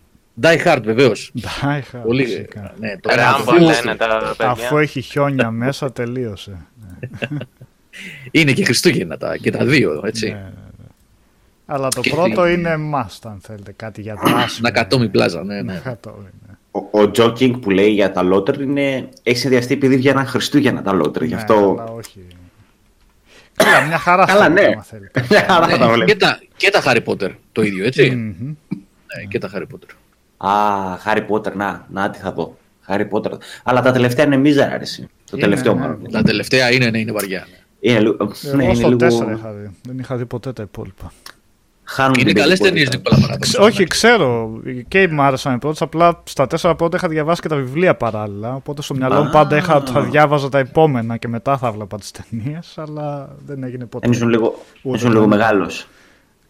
Die Hard βεβαίως. Die Hard, Πολύ. φυσικά. Ναι, το ένα Ράμπο από τους- λένε τα παιδιά. Αφού έχει χιόνια μέσα, τελείωσε. Είναι και Χριστούγεννα τα, και τα δύο, έτσι. Ναι, ναι, ναι. Αλλά το Και πρώτο τι- είναι must, αν θέλετε, κάτι για δράση. Νακατόμι πλάζα, ναι, ναι. Νακατόμι, ναι. Ο, ο Τζόκινγκ που λέει για τα λότρι είναι. Έχει συνδυαστεί επειδή βγαίναν Χριστούγεννα τα λότρι. Γι' Ναι, αυτό. αλλά όχι. Καλά, μια χαρά Καλά, θα ναι. είναι, άμα θέλετε. Μια χαρά θα τα Ναι, βλέπει. και, τα, και τα Harry Potter το ίδιο, έτσι. Μμμ. Ναι, και τα Harry Potter. Α, Χάρι Πότερ, να, να τι θα δω. Χάρι Πότερ. Αλλά τα τελευταία είναι μίζερα, αρέσει. Το Είναι, τελευταίο ναι. μάλλον. Τα τελευταία είναι, ναι, είναι βαριά. Είναι λίγο. ναι, Εγώ είναι στο λίγο... 4 είχα δει. Δεν είχα δει ποτέ τα υπόλοιπα. Χάνουν Είναι την καλές περιπολία. ταινίες, Νικόλα Παράδοξο. Ξε- Όχι, ξέρω. Και μου άρεσαν οι πρώτες. Απλά στα τέσσερα πρώτα είχα διαβάσει και τα βιβλία παράλληλα. Οπότε στο μυαλό μου Α. πάντα είχα, θα διάβαζα τα επόμενα και μετά θα βλέπα τις ταινίες. Αλλά δεν έγινε ποτέ. Δεν ήσουν λίγο, Ούτε ήσουν λίγο καν. μεγάλος.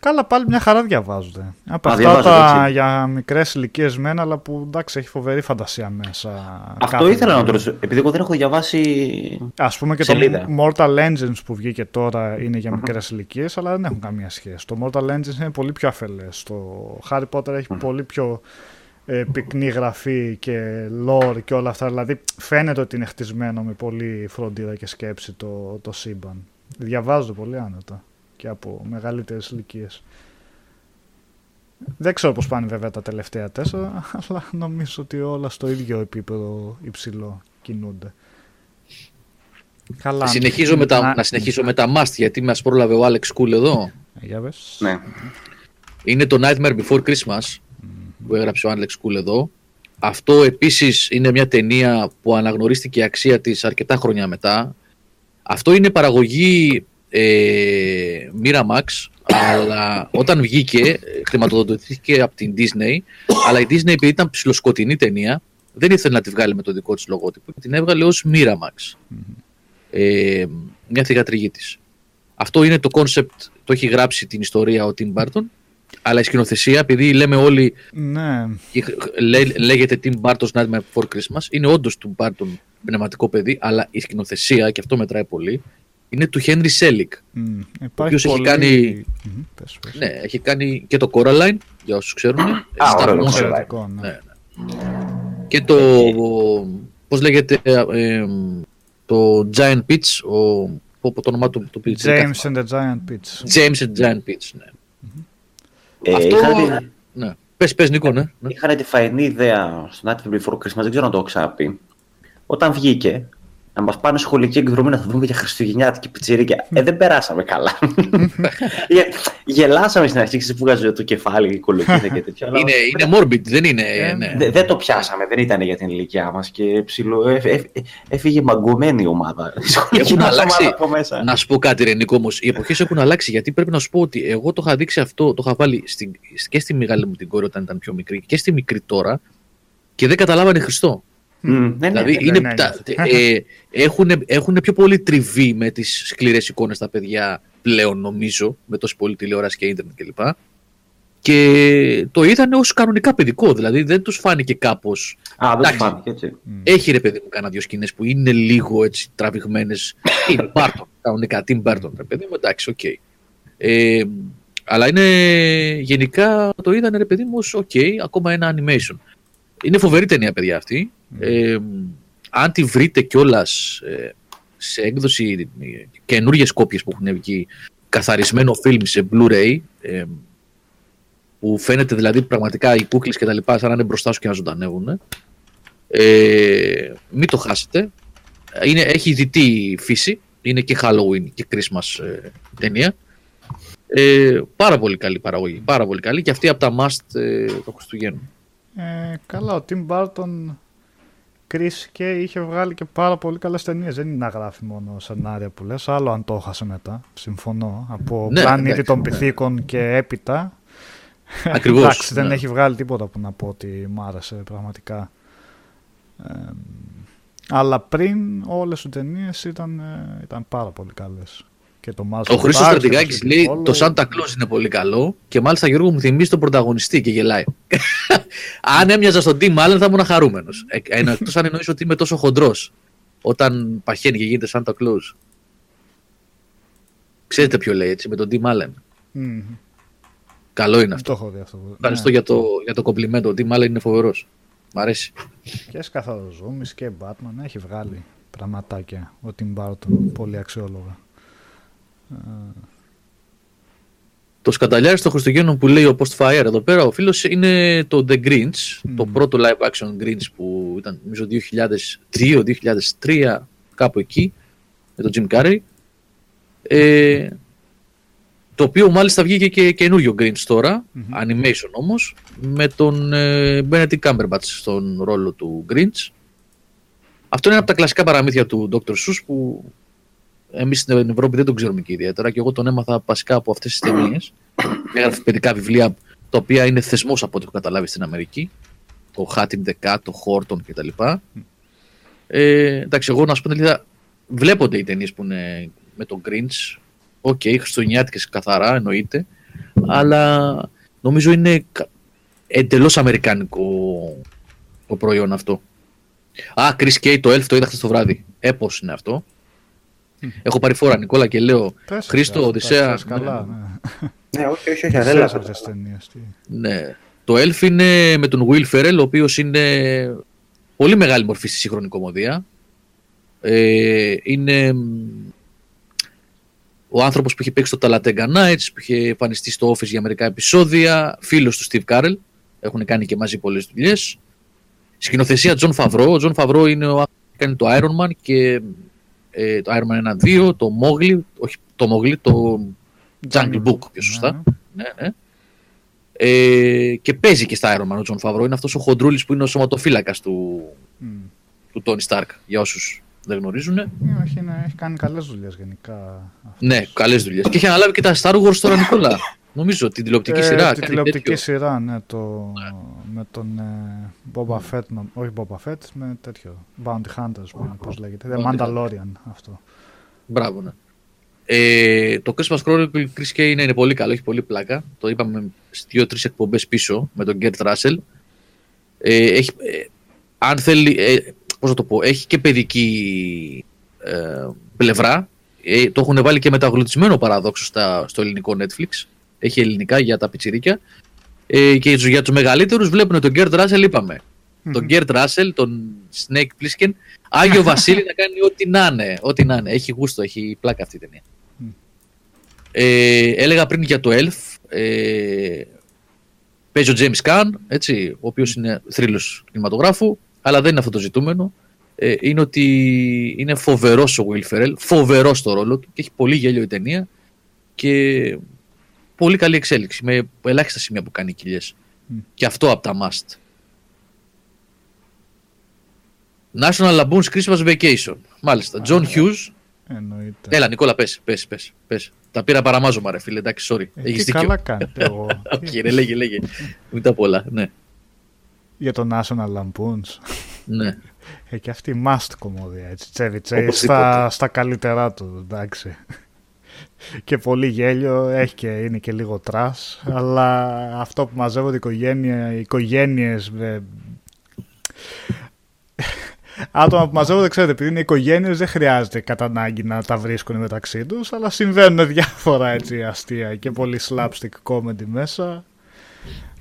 Καλά, πάλι μια χαρά διαβάζονται. Από Α, αυτά διαβάζονται, τα έτσι. για μικρές ηλικίες μένα, αλλά που εντάξει έχει φοβερή φαντασία μέσα. Αυτό κάθε ήθελα να το βιβλίο. ρωτήσω. Επειδή εγώ δεν έχω διαβάσει. Α πούμε και Σελίδα. το Mortal Engines που βγήκε τώρα είναι για μικρές ηλικίες, αλλά δεν έχουν καμία σχέση. Το Mortal Engines είναι πολύ πιο αφελές. Το Harry Potter έχει πολύ πιο ε, πυκνή γραφή και lore και όλα αυτά. Δηλαδή φαίνεται ότι είναι χτισμένο με πολύ φροντίδα και σκέψη το, το σύμπαν. Διαβάζω πολύ άνετα και από μεγαλύτερες ηλικίες. Δεν ξέρω πώς πάνε βέβαια τα τελευταία τέσσερα, αλλά νομίζω ότι όλα στο ίδιο επίπεδο υψηλό κινούνται. Καλά. Συνεχίζω με τα, να συνεχίσω με τα must, γιατί μας πρόλαβε ο Alex Cool εδώ. Για πες. Ναι. Είναι το Nightmare Before Christmas που έγραψε ο Alex Cool εδώ. Αυτό επίσης είναι μια ταινία που αναγνωρίστηκε η αξία της αρκετά χρόνια μετά. Αυτό είναι παραγωγή ε, Miramax, αλλά όταν βγήκε ε, χρηματοδοτήθηκε από την Disney, αλλά η Disney επειδή ήταν ψηλοσκοτεινή ταινία, δεν ήθελε να τη βγάλει με το δικό της λογότυπο και την έβγαλε ως Miramax. Ε, μια θηγατρική της. Αυτό είναι το concept, το έχει γράψει την ιστορία ο Tim Burton, αλλά η σκηνοθεσία, επειδή λέμε όλοι Ναι, Λέ- λέγεται Tim Burton's Nightmare Before Christmas. Είναι όντως του Burton πνευματικό παιδί, αλλά η σκηνοθεσία, και αυτό μετράει πολύ, είναι του Henry Selick. μ, οποίος υπάρχει έχει πολύ... κάνει- Μμ, πες, πες. Ναι, έχει κάνει και το Coraline, για όσους ξέρουν. ωραίο Star το Monster. Coraline. Εξαιρετικό, ναι. Ναι, Και το, πώς λέγεται, ε, ε, το Giant Pitch, ο, πω, πω, το όνομά του, το πει. James and the Giant Pitch. James and Giant Pitch, ναι. Ε, Αυτό, είχα, ναι. Πες, πες Νίκο, ναι. ναι. είχα τη φαϊνή ιδέα στο Nightmare Before Christmas, δεν ξέρω αν το έχω ξαναπεί. Όταν βγήκε, να μας πάνε σχολική εκδρομή να θα δούμε για Χριστουγεννιάτικη πιτσιρίκια. Ε, δεν περάσαμε καλά. Γε- Γελάσαμε στην αρχή, ξέρεις, που βγάζει το κεφάλι, η κολοκύθα και τέτοια. αλλά Είναι, είναι morbid, δεν είναι. Ε, ναι. δε- δεν το πιάσαμε, δεν ήταν για την ηλικία μας και ψηλό, ε, ε, ε, έφυγε μαγκωμένη η ομάδα. Η σχολική Έχουν μας αλλάξει. ομάδα από μέσα. Να σου πω κάτι, Ρενικό όμως. Οι εποχές έχουν αλλάξει γιατί πρέπει να σου πω ότι εγώ το είχα δείξει αυτό, το είχα βάλει στην, και στη μεγάλη μου την κόρη όταν ήταν πιο μικρή και στη μικρή τώρα και δεν καταλάβανε Χριστό. Μμ, ναι, ναι, δηλαδή ναι. είναι, ναι, τα, ναι. ε, έχουν, έχουν πιο πολύ τριβή με τις σκληρές εικόνες τα παιδιά πλέον νομίζω, με τόση πολύ τηλεόραση και ίντερνετ κλπ. Και το είδανε ως κανονικά παιδικό, δηλαδή δεν τους φάνηκε κάπως. Α, δεν εντάξει. τους φάνηκε έτσι. Έχει ρε παιδί μου κάνα δύο σκηνές που είναι λίγο έτσι τραβηγμένες. Tim Burton, κανονικά Tim Burton, ρε παιδί μου, εντάξει, οκ. Ε, αλλά είναι γενικά το είδανε ρε παιδί μου ως οκ, ακόμα ένα animation. Είναι φοβερή ταινία, παιδιά αυτή. Ε, αν τη βρείτε κιόλας σε έκδοση καινούριε κόπιες που έχουν βγει, καθαρισμένο φιλμ σε Blu-ray, ε, που φαίνεται δηλαδή πραγματικά οι κούκλες και τα λοιπά σαν να είναι μπροστά σου και να ζωντανεύουν. Ε, μην το χάσετε. Είναι, έχει δυτή φύση. Είναι και Halloween και Christmas ε, ταινία. Ε, πάρα πολύ καλή παραγωγή. Πάρα πολύ καλή και αυτή από τα must ε, των Χριστουγέννων. Ε, καλά, ο Tim Burton Chris και είχε βγάλει και πάρα πολύ καλές ταινίες. Δεν είναι να γράφει μόνο σενάρια που λες. Άλλο αν το έχασε μετά. Συμφωνώ. Από Ναι, πλανήτη εντάξει, των ναι. πυθίκων και έπειτα. Ακριβώς, Εντάξει, δεν ναι. έχει βγάλει τίποτα που να πω ότι μ' άρεσε πραγματικά. Ε, αλλά πριν όλες οι ταινίες ήταν, ε, ήταν πάρα πολύ καλές. Και το Mars Ο Χρήστος Attacks, Στρατηγάκης το λέει Sleepy το Hollow. Santa Claus είναι πολύ καλό και μάλιστα Γιώργο μου θυμίζει τον πρωταγωνιστή και γελάει. αν έμοιαζα στον Tim Allen θα ήμουν χαρούμενος. Ε, ενώ εκτός αν εννοείς ότι είμαι τόσο χοντρός όταν παχαίνει και γίνεται Santa Claus. Ξέρετε ποιο λέει έτσι με τον Tim Allen. Μμμ. Καλό είναι Δεν αυτό. το έχω δει αυτό. Ευχαριστώ Ναι. για το, για το κομπλιμέντο. Ο Tim Allen είναι φοβερός. Μ' αρέσει. Και σκαθαροζούμις και Batman έχει βγάλει πραγματάκια ο Tim Burton, πολύ αξιόλογα. Το σκαταλιάρι των Χριστουγέννων που λέει ο Postfire εδώ πέρα, ο φίλος είναι το The Grinch, το πρώτο live action Grinch που ήταν νομίζω 2002-2003, κάπου εκεί, με τον Jim Carrey. Ε, το οποίο μάλιστα βγήκε και καινούριο Grinch τώρα, animation όμως, με τον ε, Benedict Cumberbatch στον ρόλο του Grinch. Αυτό είναι από τα κλασικά παραμύθια του Dr. Seuss που εμείς στην Ευρώπη δεν τον ξέρουμε και ιδιαίτερα και εγώ τον έμαθα βασικά από αυτές τις ταινίες. Έγραφε παιδικά βιβλία τα οποία είναι θεσμός από ό,τι έχω καταλάβει στην Αμερική. Το Hat in the Cat, το Horton κτλ. Ε, εντάξει, εγώ να σου πω την αλήθεια, βλέπονται οι ταινίες που είναι με τον Grinch. OK, okay, χριστουγεννιάτικες καθαρά εννοείται. Αλλά νομίζω είναι εντελώς αμερικάνικο το προϊόν αυτό. Α, Chris Kay, το Elf το είδα χθες το βράδυ. Έπως είναι αυτό. Έχω πάρει φόρα Νικόλα και λέω Πες, Χρήστο, αυτά, Οδυσσέα. τα ξέρεις Καλά, ναι. Ναι, όχι, όχι, όχι, Ξέρεις δεν λέω. αυτές τις ταινίες, τι. Ναι. Το Elf είναι με τον Will Ferrell, ο οποίος είναι πολύ μεγάλη μορφή στη σύγχρονη κομμωδία. Ε, είναι μ, ο άνθρωπος που είχε παίξει στο Talladega Nights, που είχε εμφανιστεί στο Office για μερικά επεισόδια, φίλος του Steve Carell, έχουν κάνει και μαζί πολλές δουλειές. Σκηνοθεσία John Favreau, ο John Favreau είναι ο άνθρωπος που κάνει το Iron Man και ε, το Iron Man 1-2, το Mowgli, όχι το Mowgli, το Jungle Book πιο σωστά. Ναι. Ναι, ναι. Ε, και παίζει και στα Iron Man ο John Favreau. Είναι αυτός ο χοντρούλης που είναι ο σωματοφύλακας του, Μμ. του Tony Stark, για όσους δεν γνωρίζουν. Ε, Όχι, ναι, έχει κάνει καλές δουλειές γενικά. αυτός. Ναι, καλές δουλειές. Και έχει αναλάβει και τα Star Wars τώρα, Νικόλα. Νομίζω την τηλεοπτική Ε, σειρά. Την κάνει τηλεοπτική τέτοιο. σειρά, ναι, το, με τον ε, Boba Fett, νο- όχι Boba Fett, με τέτοιο, Bounty Hunters, που- πώς λέγεται, The Bounty Mandalorian αυτό. Μπράβο, ναι. Ε, το Christmas Chronicle Chris Kane είναι, είναι πολύ καλό, έχει πολύ πλάκα. Το είπαμε στις δύο-τρεις εκπομπές πίσω με τον Gert Russell. Ε, έχει, ε, αν θέλει, ε, πώς να το πω, έχει και παιδική ε, πλευρά. Ε, το έχουν βάλει και μεταγλωτισμένο παραδόξω στα, στο ελληνικό Netflix. Έχει ελληνικά για τα πιτσιρίκια. Ε, και για τους μεγαλύτερους βλέπουν τον Gert Russell, είπαμε. Τον Gert Russell, τον Snake Plissken, Άγιο Βασίλη να κάνει ό,τι να είναι. Ό,τι να είναι. Έχει γούστο, έχει πλάκα αυτή η ταινία. Ε, έλεγα πριν για το Elf. Ε, παίζει ο James Caan, έτσι, ο οποίος είναι θρύλος κινηματογράφου, αλλά δεν είναι αυτό το ζητούμενο. ε, είναι ότι είναι φοβερός ο Will Ferrell, φοβερός στο ρόλο του και έχει πολύ γέλιο η ταινία και πολύ καλή εξέλιξη με ελάχιστα σημεία που κάνει κοιλιές. Μμ. Και αυτό από τα must. National Lampoon's Christmas Vacation. Μάλιστα. John Hughes. Εννοείται. Έλα, Νικόλα, πες, πες, πες, πες. Τα πήρα παραμάζωμα, ρε φίλε. Εντάξει, sorry. Ε, Έχεις τι δίκιο. καλά κάνετε εγώ. Οκ, ρε, λέγε, λέγε. Μην τα πολλά. Ναι, Για το National Lampoons. ναι. Ε, και αυτή η must κωμωδία, έτσι. Chevy Chase Οπωσδήποτε. στα, στα καλύτερά του, εντάξει. Και πολύ γέλιο, έχει και, είναι και λίγο trash, αλλά αυτό που μαζεύονται οι οικογένεια, οι οικογένειες με... Άτομα που μαζεύονται, ξέρετε, επειδή είναι οικογένειες δεν χρειάζεται κατά ανάγκη να τα βρίσκουν μεταξύ τους, αλλά συμβαίνουν διάφορα έτσι αστεία και πολύ slapstick comedy μέσα.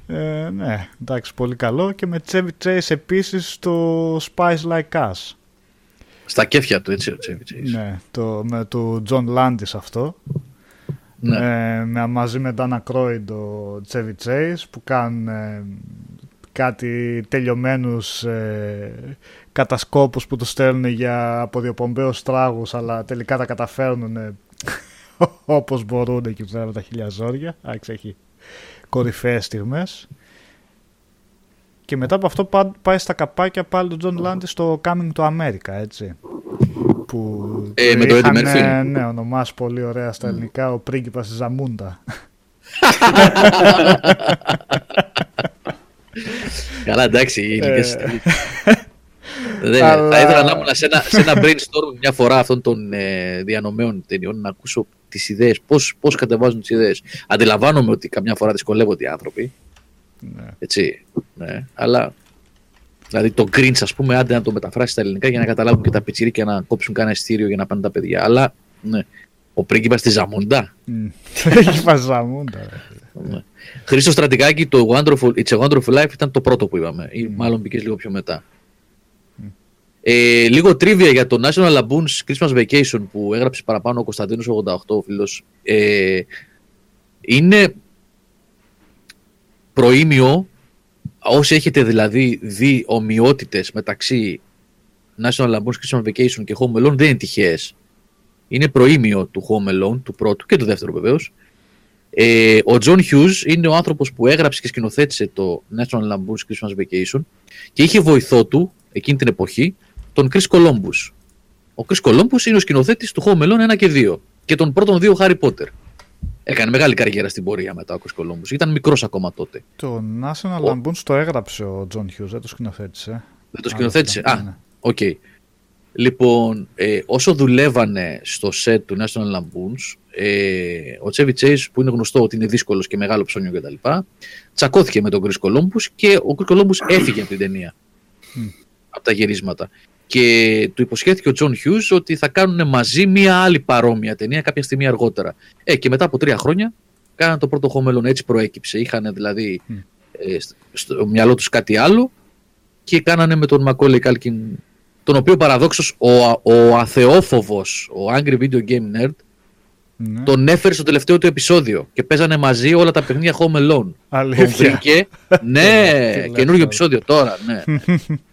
Ε, ναι, εντάξει, πολύ καλό. Και με Chevy Chase επίσης το Spice Like Us. Στα κέφια του, έτσι, ο Chevy Chase. Ναι, το, με του John Landis αυτό. Ναι. Ε, με, μαζί με Dana Croyd ο Chevy Chase που κάνουν ε, κάτι τελειωμένους ε, κατασκόπους που τους στέλνουν για αποδιοπομπαίους τράγους αλλά τελικά τα καταφέρνουν ε, όπως μπορούν εκεί πέρα με τα χίλια ζόρια. Άξι, έχει κορυφαίες στιγμές. Και μετά από αυτό πά- πάει στα καπάκια πάλι του John Landis στο Coming to America, έτσι. Που Ε, το με το Eddie είχαν, Murphy. ε, Ναι, ονομάσει πολύ ωραία στα ελληνικά ο πρίγκιπας της Ζαμούντα. Καλά, εντάξει, η ηλικία Ε. σας τελείωσε. Δεν- Αλλά- Θα ήθελα να ήμουν σε ένα, σε ένα brainstorm μια φορά αυτών των ε, διανομέων ταινιών να ακούσω τις ιδέες, πώς κατεβάζουν τις ιδέες. Αντιλαμβάνομαι ότι καμιά φορά δυσκολεύονται οι άνθρωποι. Ναι. Έτσι. Ναι, αλλά. Δηλαδή το Grinch, ας πούμε, άντε να το μεταφράσει στα ελληνικά για να καταλάβουν και τα πιτσιρίκια να κόψουν κανένα ειστήριο για να πάνε τα παιδιά. Αλλά ναι. Ο πρίγκιπας στη Ζαμούντα. Μμ. Έχει πάει Ζαμούντα. ρε. Ναι. Χρήστο Στρατικάκη, το Wonderful, It's a Wonderful Life ήταν το πρώτο που είπαμε. Ή μάλλον μπήκες λίγο πιο μετά. Ε, λίγο τρίβια για το National Laboon's Christmas Vacation που έγραψε παραπάνω ο Κωνσταντίνος 88 ο φίλος. Ε, είναι προήμιο όσοι έχετε δηλαδή δει ομοιότητες μεταξύ National Laboon's Christmas Vacation και Home Alone δεν είναι τυχαίες. Είναι προήμιο του Home Alone, του πρώτου και του δεύτερου βεβαίως. Ε, ο John Hughes είναι ο άνθρωπος που έγραψε και σκηνοθέτησε το National Lampoon's Christmas Vacation και είχε βοηθό του εκείνη την εποχή τον Chris Columbus. Ο Chris Columbus είναι ο σκηνοθέτης του Home Alone 1 και 2 και των πρώτων δύο Harry Potter. Έκανε μεγάλη καριέρα στην πορεία μετά ο Chris Columbus. Ήταν μικρός ακόμα τότε. Το National Ο- Lampoon's το έγραψε ο John Hughes, δεν το σκηνοθέτησε. Δεν το σκηνοθέτησε. Άλλο Α, αυτό, ναι. οκ. Λοιπόν, ε, όσο δουλεύανε στο set του National Lampoon's, ε, ο Chevy Chase, που είναι γνωστό ότι είναι δύσκολος και μεγάλο ψώνιο κτλ., τσακώθηκε με τον Chris Columbus και ο Chris Columbus έφυγε από την ταινία. από τα γυρίσματα. Και του υποσχέθηκε ο John Hughes ότι θα κάνουν μαζί μία άλλη παρόμοια ταινία κάποια στιγμή αργότερα. Ε, και μετά από τρία χρόνια κάναν το πρώτο Home Alone, έτσι προέκυψε. Είχαν δηλαδή Μμ. ε, στο- στο μυαλό τους κάτι άλλο και κάνανε με τον Macaulay Culkin τον οποίο παραδόξως ο, α- ο αθεόφοβος, ο Angry Video Game Nerd, Ναι. τον έφερε στο τελευταίο του επεισόδιο και παίζανε μαζί όλα τα παιχνίδια Home Alone. Τον Αλήθεια. βρήκε. ναι, Τι λες καινούριο τώρα. επεισόδιο τώρα, ναι.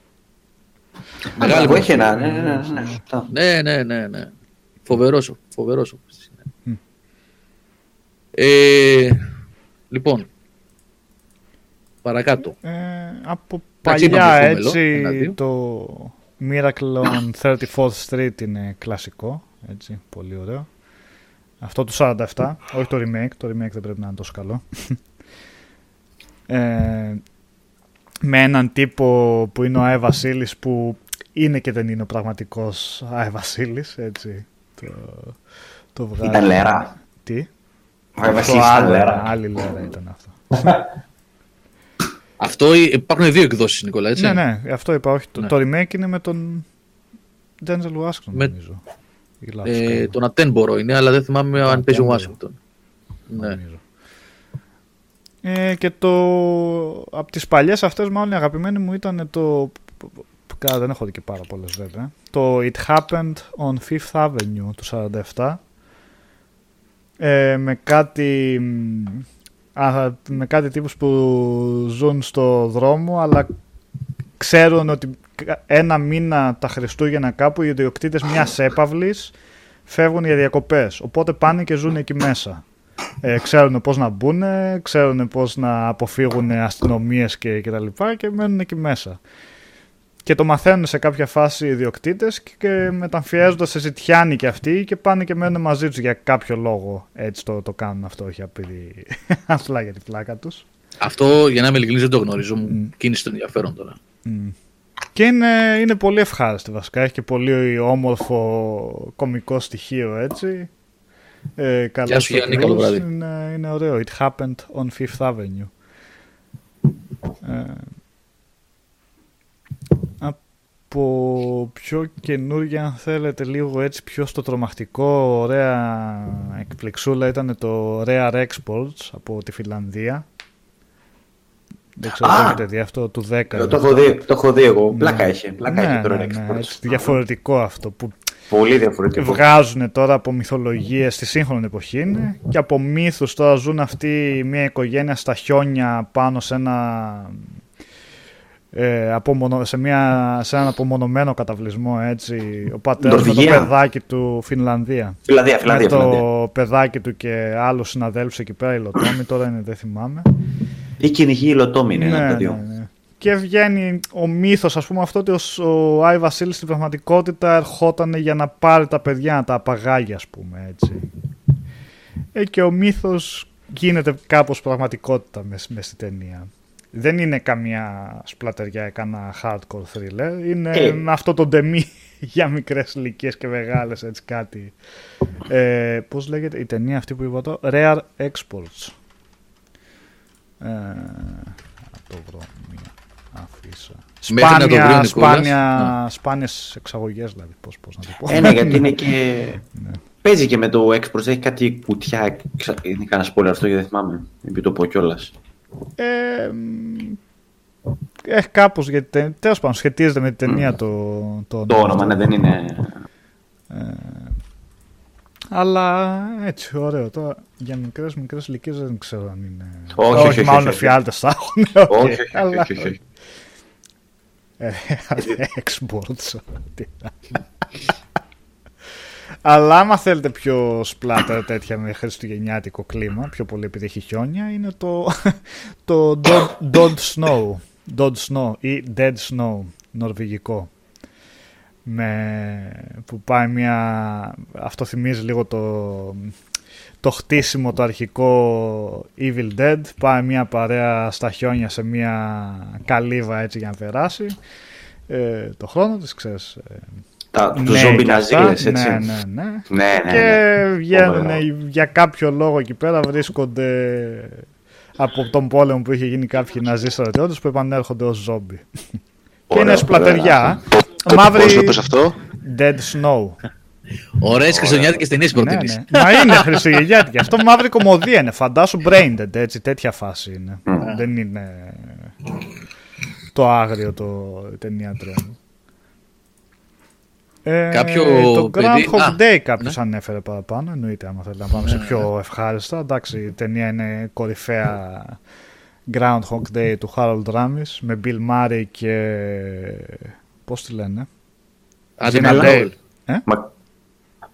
Μεγάλο Μεγάλη έχει ένα. Ναι, ναι, ναι. ναι, σωστά. Ναι, ναι, ναι, ναι. Φοβερός, ο- φοβερός. ο Χριστής, ναι. Μμ. Ε, λοιπόν, παρακάτω. Ε, από Εντάξει, παλιά είπαμε το έτσι Home Alone, ένα-δύο. το Miracle on 34th Street είναι κλασικό, έτσι, πολύ ωραίο. Αυτό του 47, όχι το remake, το remake δεν πρέπει να είναι τόσο καλό. Ε, με έναν τύπο που είναι ο Άι Βασίλης που είναι και δεν είναι ο πραγματικός Άι Βασίλης, έτσι. Το, το βγάζει. Ήταν λέρα. Τι; Ο Άι Το Βασίλης ήταν άλλο, λέρα. άλλη λέρα ήταν αυτό. Αυτό ε, υπάρχουν δύο εκδόσεις, Νικόλα, έτσι; Ναι, ναι, αυτό είπα. Όχι, το, Ναι. το remake είναι με τον Denzel Washington, Με- νομίζω. Ή λάθος Ε, κάνω, τον Ατένμπορο είναι, αλλά δεν θυμάμαι αν παίζει ο Attenborough. Washington. Ναι. νομίζω. Ε, και το από τις παλιές αυτές μάλλον η αγαπημένη μου ήταν το Καλά, δεν έχω δει και πάρα πολλές βέβαια το It Happened on Fifth Avenue του 47 ε, με κάτι μ, α, με κάτι τύπους που ζουν στο δρόμο αλλά ξέρουν ότι ένα μήνα τα Χριστούγεννα κάπου οι ιδιοκτήτες μιας έπαυλης φεύγουν για διακοπές. Οπότε πάνε και ζουν εκεί μέσα. Ε, ξέρουν πώς να μπουν, ξέρουν πώς να αποφύγουν αστυνομίες και, και τα λοιπά και μένουν εκεί μέσα. Και το μαθαίνουν σε κάποια φάση οι ιδιοκτήτες και, και μεταμφιέζονται σε ζητιάνοι και αυτοί και πάνε και μένουν μαζί τους για κάποιο λόγο. Έτσι το, το κάνουν αυτό, όχι επειδή απλά για την πλάκα τους. Αυτό για να είμαι ειλικρινής δεν το γνωρίζω. Μου κίνησε το ενδιαφέρον τώρα. Και είναι, είναι πολύ ευχάριστη βασικά. Έχει και πολύ όμορφο κομικό στοιχείο έτσι. Ε, καλός Γεια σου, Γιάννη, τίτλος. καλό βράδυ. Είναι, είναι ωραίο. It happened on Fifth Avenue. Ε, από πιο καινούργια, αν θέλετε, λίγο έτσι πιο στο τρομακτικό, ωραία εκπληξούλα ήταν το Rare Exports από τη Φιλανδία. Δεν ξέρω, Α! το έχετε δει αυτό του 10. Ε, Το έχω δει, το έχω δει εγώ. Πλάκα έχει. Πλάκα ναι, έχει τώρα ναι, Rex ναι, Sports. έτσι, διαφορετικό αυτό που Πολύ διαφορετικό. βγάζουν τώρα από μυθολογίες στη σύγχρονη εποχή είναι και από μύθους τώρα ζουν αυτοί μια οικογένεια στα χιόνια πάνω σε ένα ε, απομονω- σε, μια, σε έναν απομονωμένο καταβλισμό έτσι ο πατέρας με το Νορβηγία. παιδάκι του Φιλανδία Φιλανδία, Φιλανδία. με το Φιλανδία. παιδάκι του και άλλους συναδέλφους εκεί πέρα υλοτόμοι τώρα είναι δεν θυμάμαι Ή κυνηγή υλοτόμη είναι ένα από τα δύο. ναι. Και βγαίνει ο μύθος, ας πούμε, αυτό ότι ο, ο Άι Βασίλης στην πραγματικότητα ερχόταν για να πάρει τα παιδιά, να τα απαγάγει, ας πούμε, έτσι. Ε, και ο μύθος γίνεται κάπως πραγματικότητα μες, μες στη ταινία. Δεν είναι καμία σπλατεριά, κανένα hardcore thriller. Είναι Ε. αυτό το ντεμί για μικρές ηλικίες και μεγάλες, έτσι κάτι. Ε, πώς λέγεται η ταινία αυτή που είπα το; Rare Exports. Ε, να το βρω μία αφίσα. Μέχρι να το βρει ο Σπάνια, Νικόλας. σπάνια, σπάνιες εξαγωγές δηλαδή, πώς, πώς να το πω. Ε, ναι, γιατί είναι και. Ναι. Παίζει και με το Express, έχει κάτι κουτιά. ξα- Είναι κανένα spoiler αυτό, γιατί δεν θυμάμαι. Μην το πω κιόλας. Ε, μ, έχει κάπως, γιατί τέλος πάντων σχετίζεται με την ταινία το, το, Το όνομα, ναι, δεν είναι. Ε, αλλά έτσι, ωραίο. Τώρα για μικρές, μικρές ηλικίες δεν ξέρω αν είναι... Όχι, όχι, όχι, μάλλον όχι, όχι. εφιάλτες θα έχουν. οκ, Όχι, όχι, αλλά- όχι, όχι, όχι. Ε, Exports. Τι να- Αλλά άμα θέλετε πιο σπλάτερ τέτοια με χριστουγεννιάτικο κλίμα, πιο πολύ επειδή έχει χιόνια, είναι το, το Dod, Dod Snow. Dod Snow ή Dead Snow, νορβηγικό. Με, που πάει μια... Αυτό θυμίζει λίγο το, το χτίσιμο το αρχικό Evil Dead. Πάει μια παρέα στα χιόνια σε μια καλύβα έτσι για να περάσει. Ε, το χρόνο της, ξέρεις. Ε, Τα, του ναι, ζόμπι και αυτά. ναζίλες, έτσι. Ναι, ναι, ναι. Ναι, ναι, και ναι. βγαίνουν Ωραία. για κάποιο λόγο εκεί πέρα βρίσκονται από τον πόλεμο που είχε γίνει κάποιοι ναζί στρατιώτες που επανέρχονται ως ζόμπι. και Ωραία, είναι σπλατεριά. Το Μαύρη πώς το είπες αυτό; Dead Snow. Ωραίες χριστουγεννιάτικε ταινίες ναι, προτείνει. ναι. Μα είναι χριστουγεννιάτικη. Αυτό μαύρη κομμωδία είναι. Φαντάσου braindead, έτσι, τέτοια φάση είναι. Δεν είναι το άγριο το η ταινία τρέμου. Ε, Κάποιο το παιδί- Groundhog Α, Day κάποιος ναι. ανέφερε παραπάνω. Εννοείται, άμα θέλετε να πάμε σε πιο ευχάριστα. Εντάξει, η ταινία είναι κορυφαία Groundhog Day του Harold Ramis με Bill Murray και. Πώς τη λένε. Άντι Gina Μακντάουελ. Μα-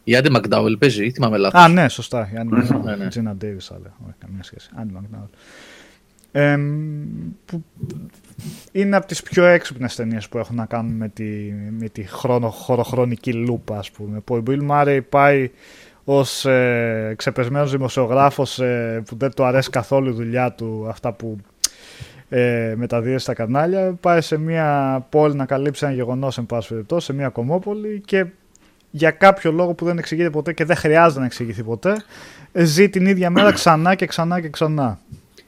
Η Άντι Μακντάουελ παίζει, ή θυμάμαι λάθος. Α, ναι, σωστά. Η Annie Ναι, McDowell. ναι. Gina Davis, αλλά όχι καμία σχέση. Annie McDowell. Εμ, που είναι από τις πιο έξυπνες ταινίες που έχουν να κάνουν με τη, με τη χρόνο, χωροχρονική λούπα, ας πούμε. Που ο Bill Murray πάει ως ε, ξεπεσμένος δημοσιογράφος ε, που δεν του αρέσει καθόλου η δουλειά του, αυτά που ε, μεταδίδει στα κανάλια, πάει σε μια πόλη να καλύψει ένα γεγονός, εν πάση περιπτώσει, σε μια κομμόπολη και για κάποιο λόγο που δεν εξηγείται ποτέ και δεν χρειάζεται να εξηγηθεί ποτέ, ε, ζει την ίδια μέρα ξανά και ξανά και ξανά.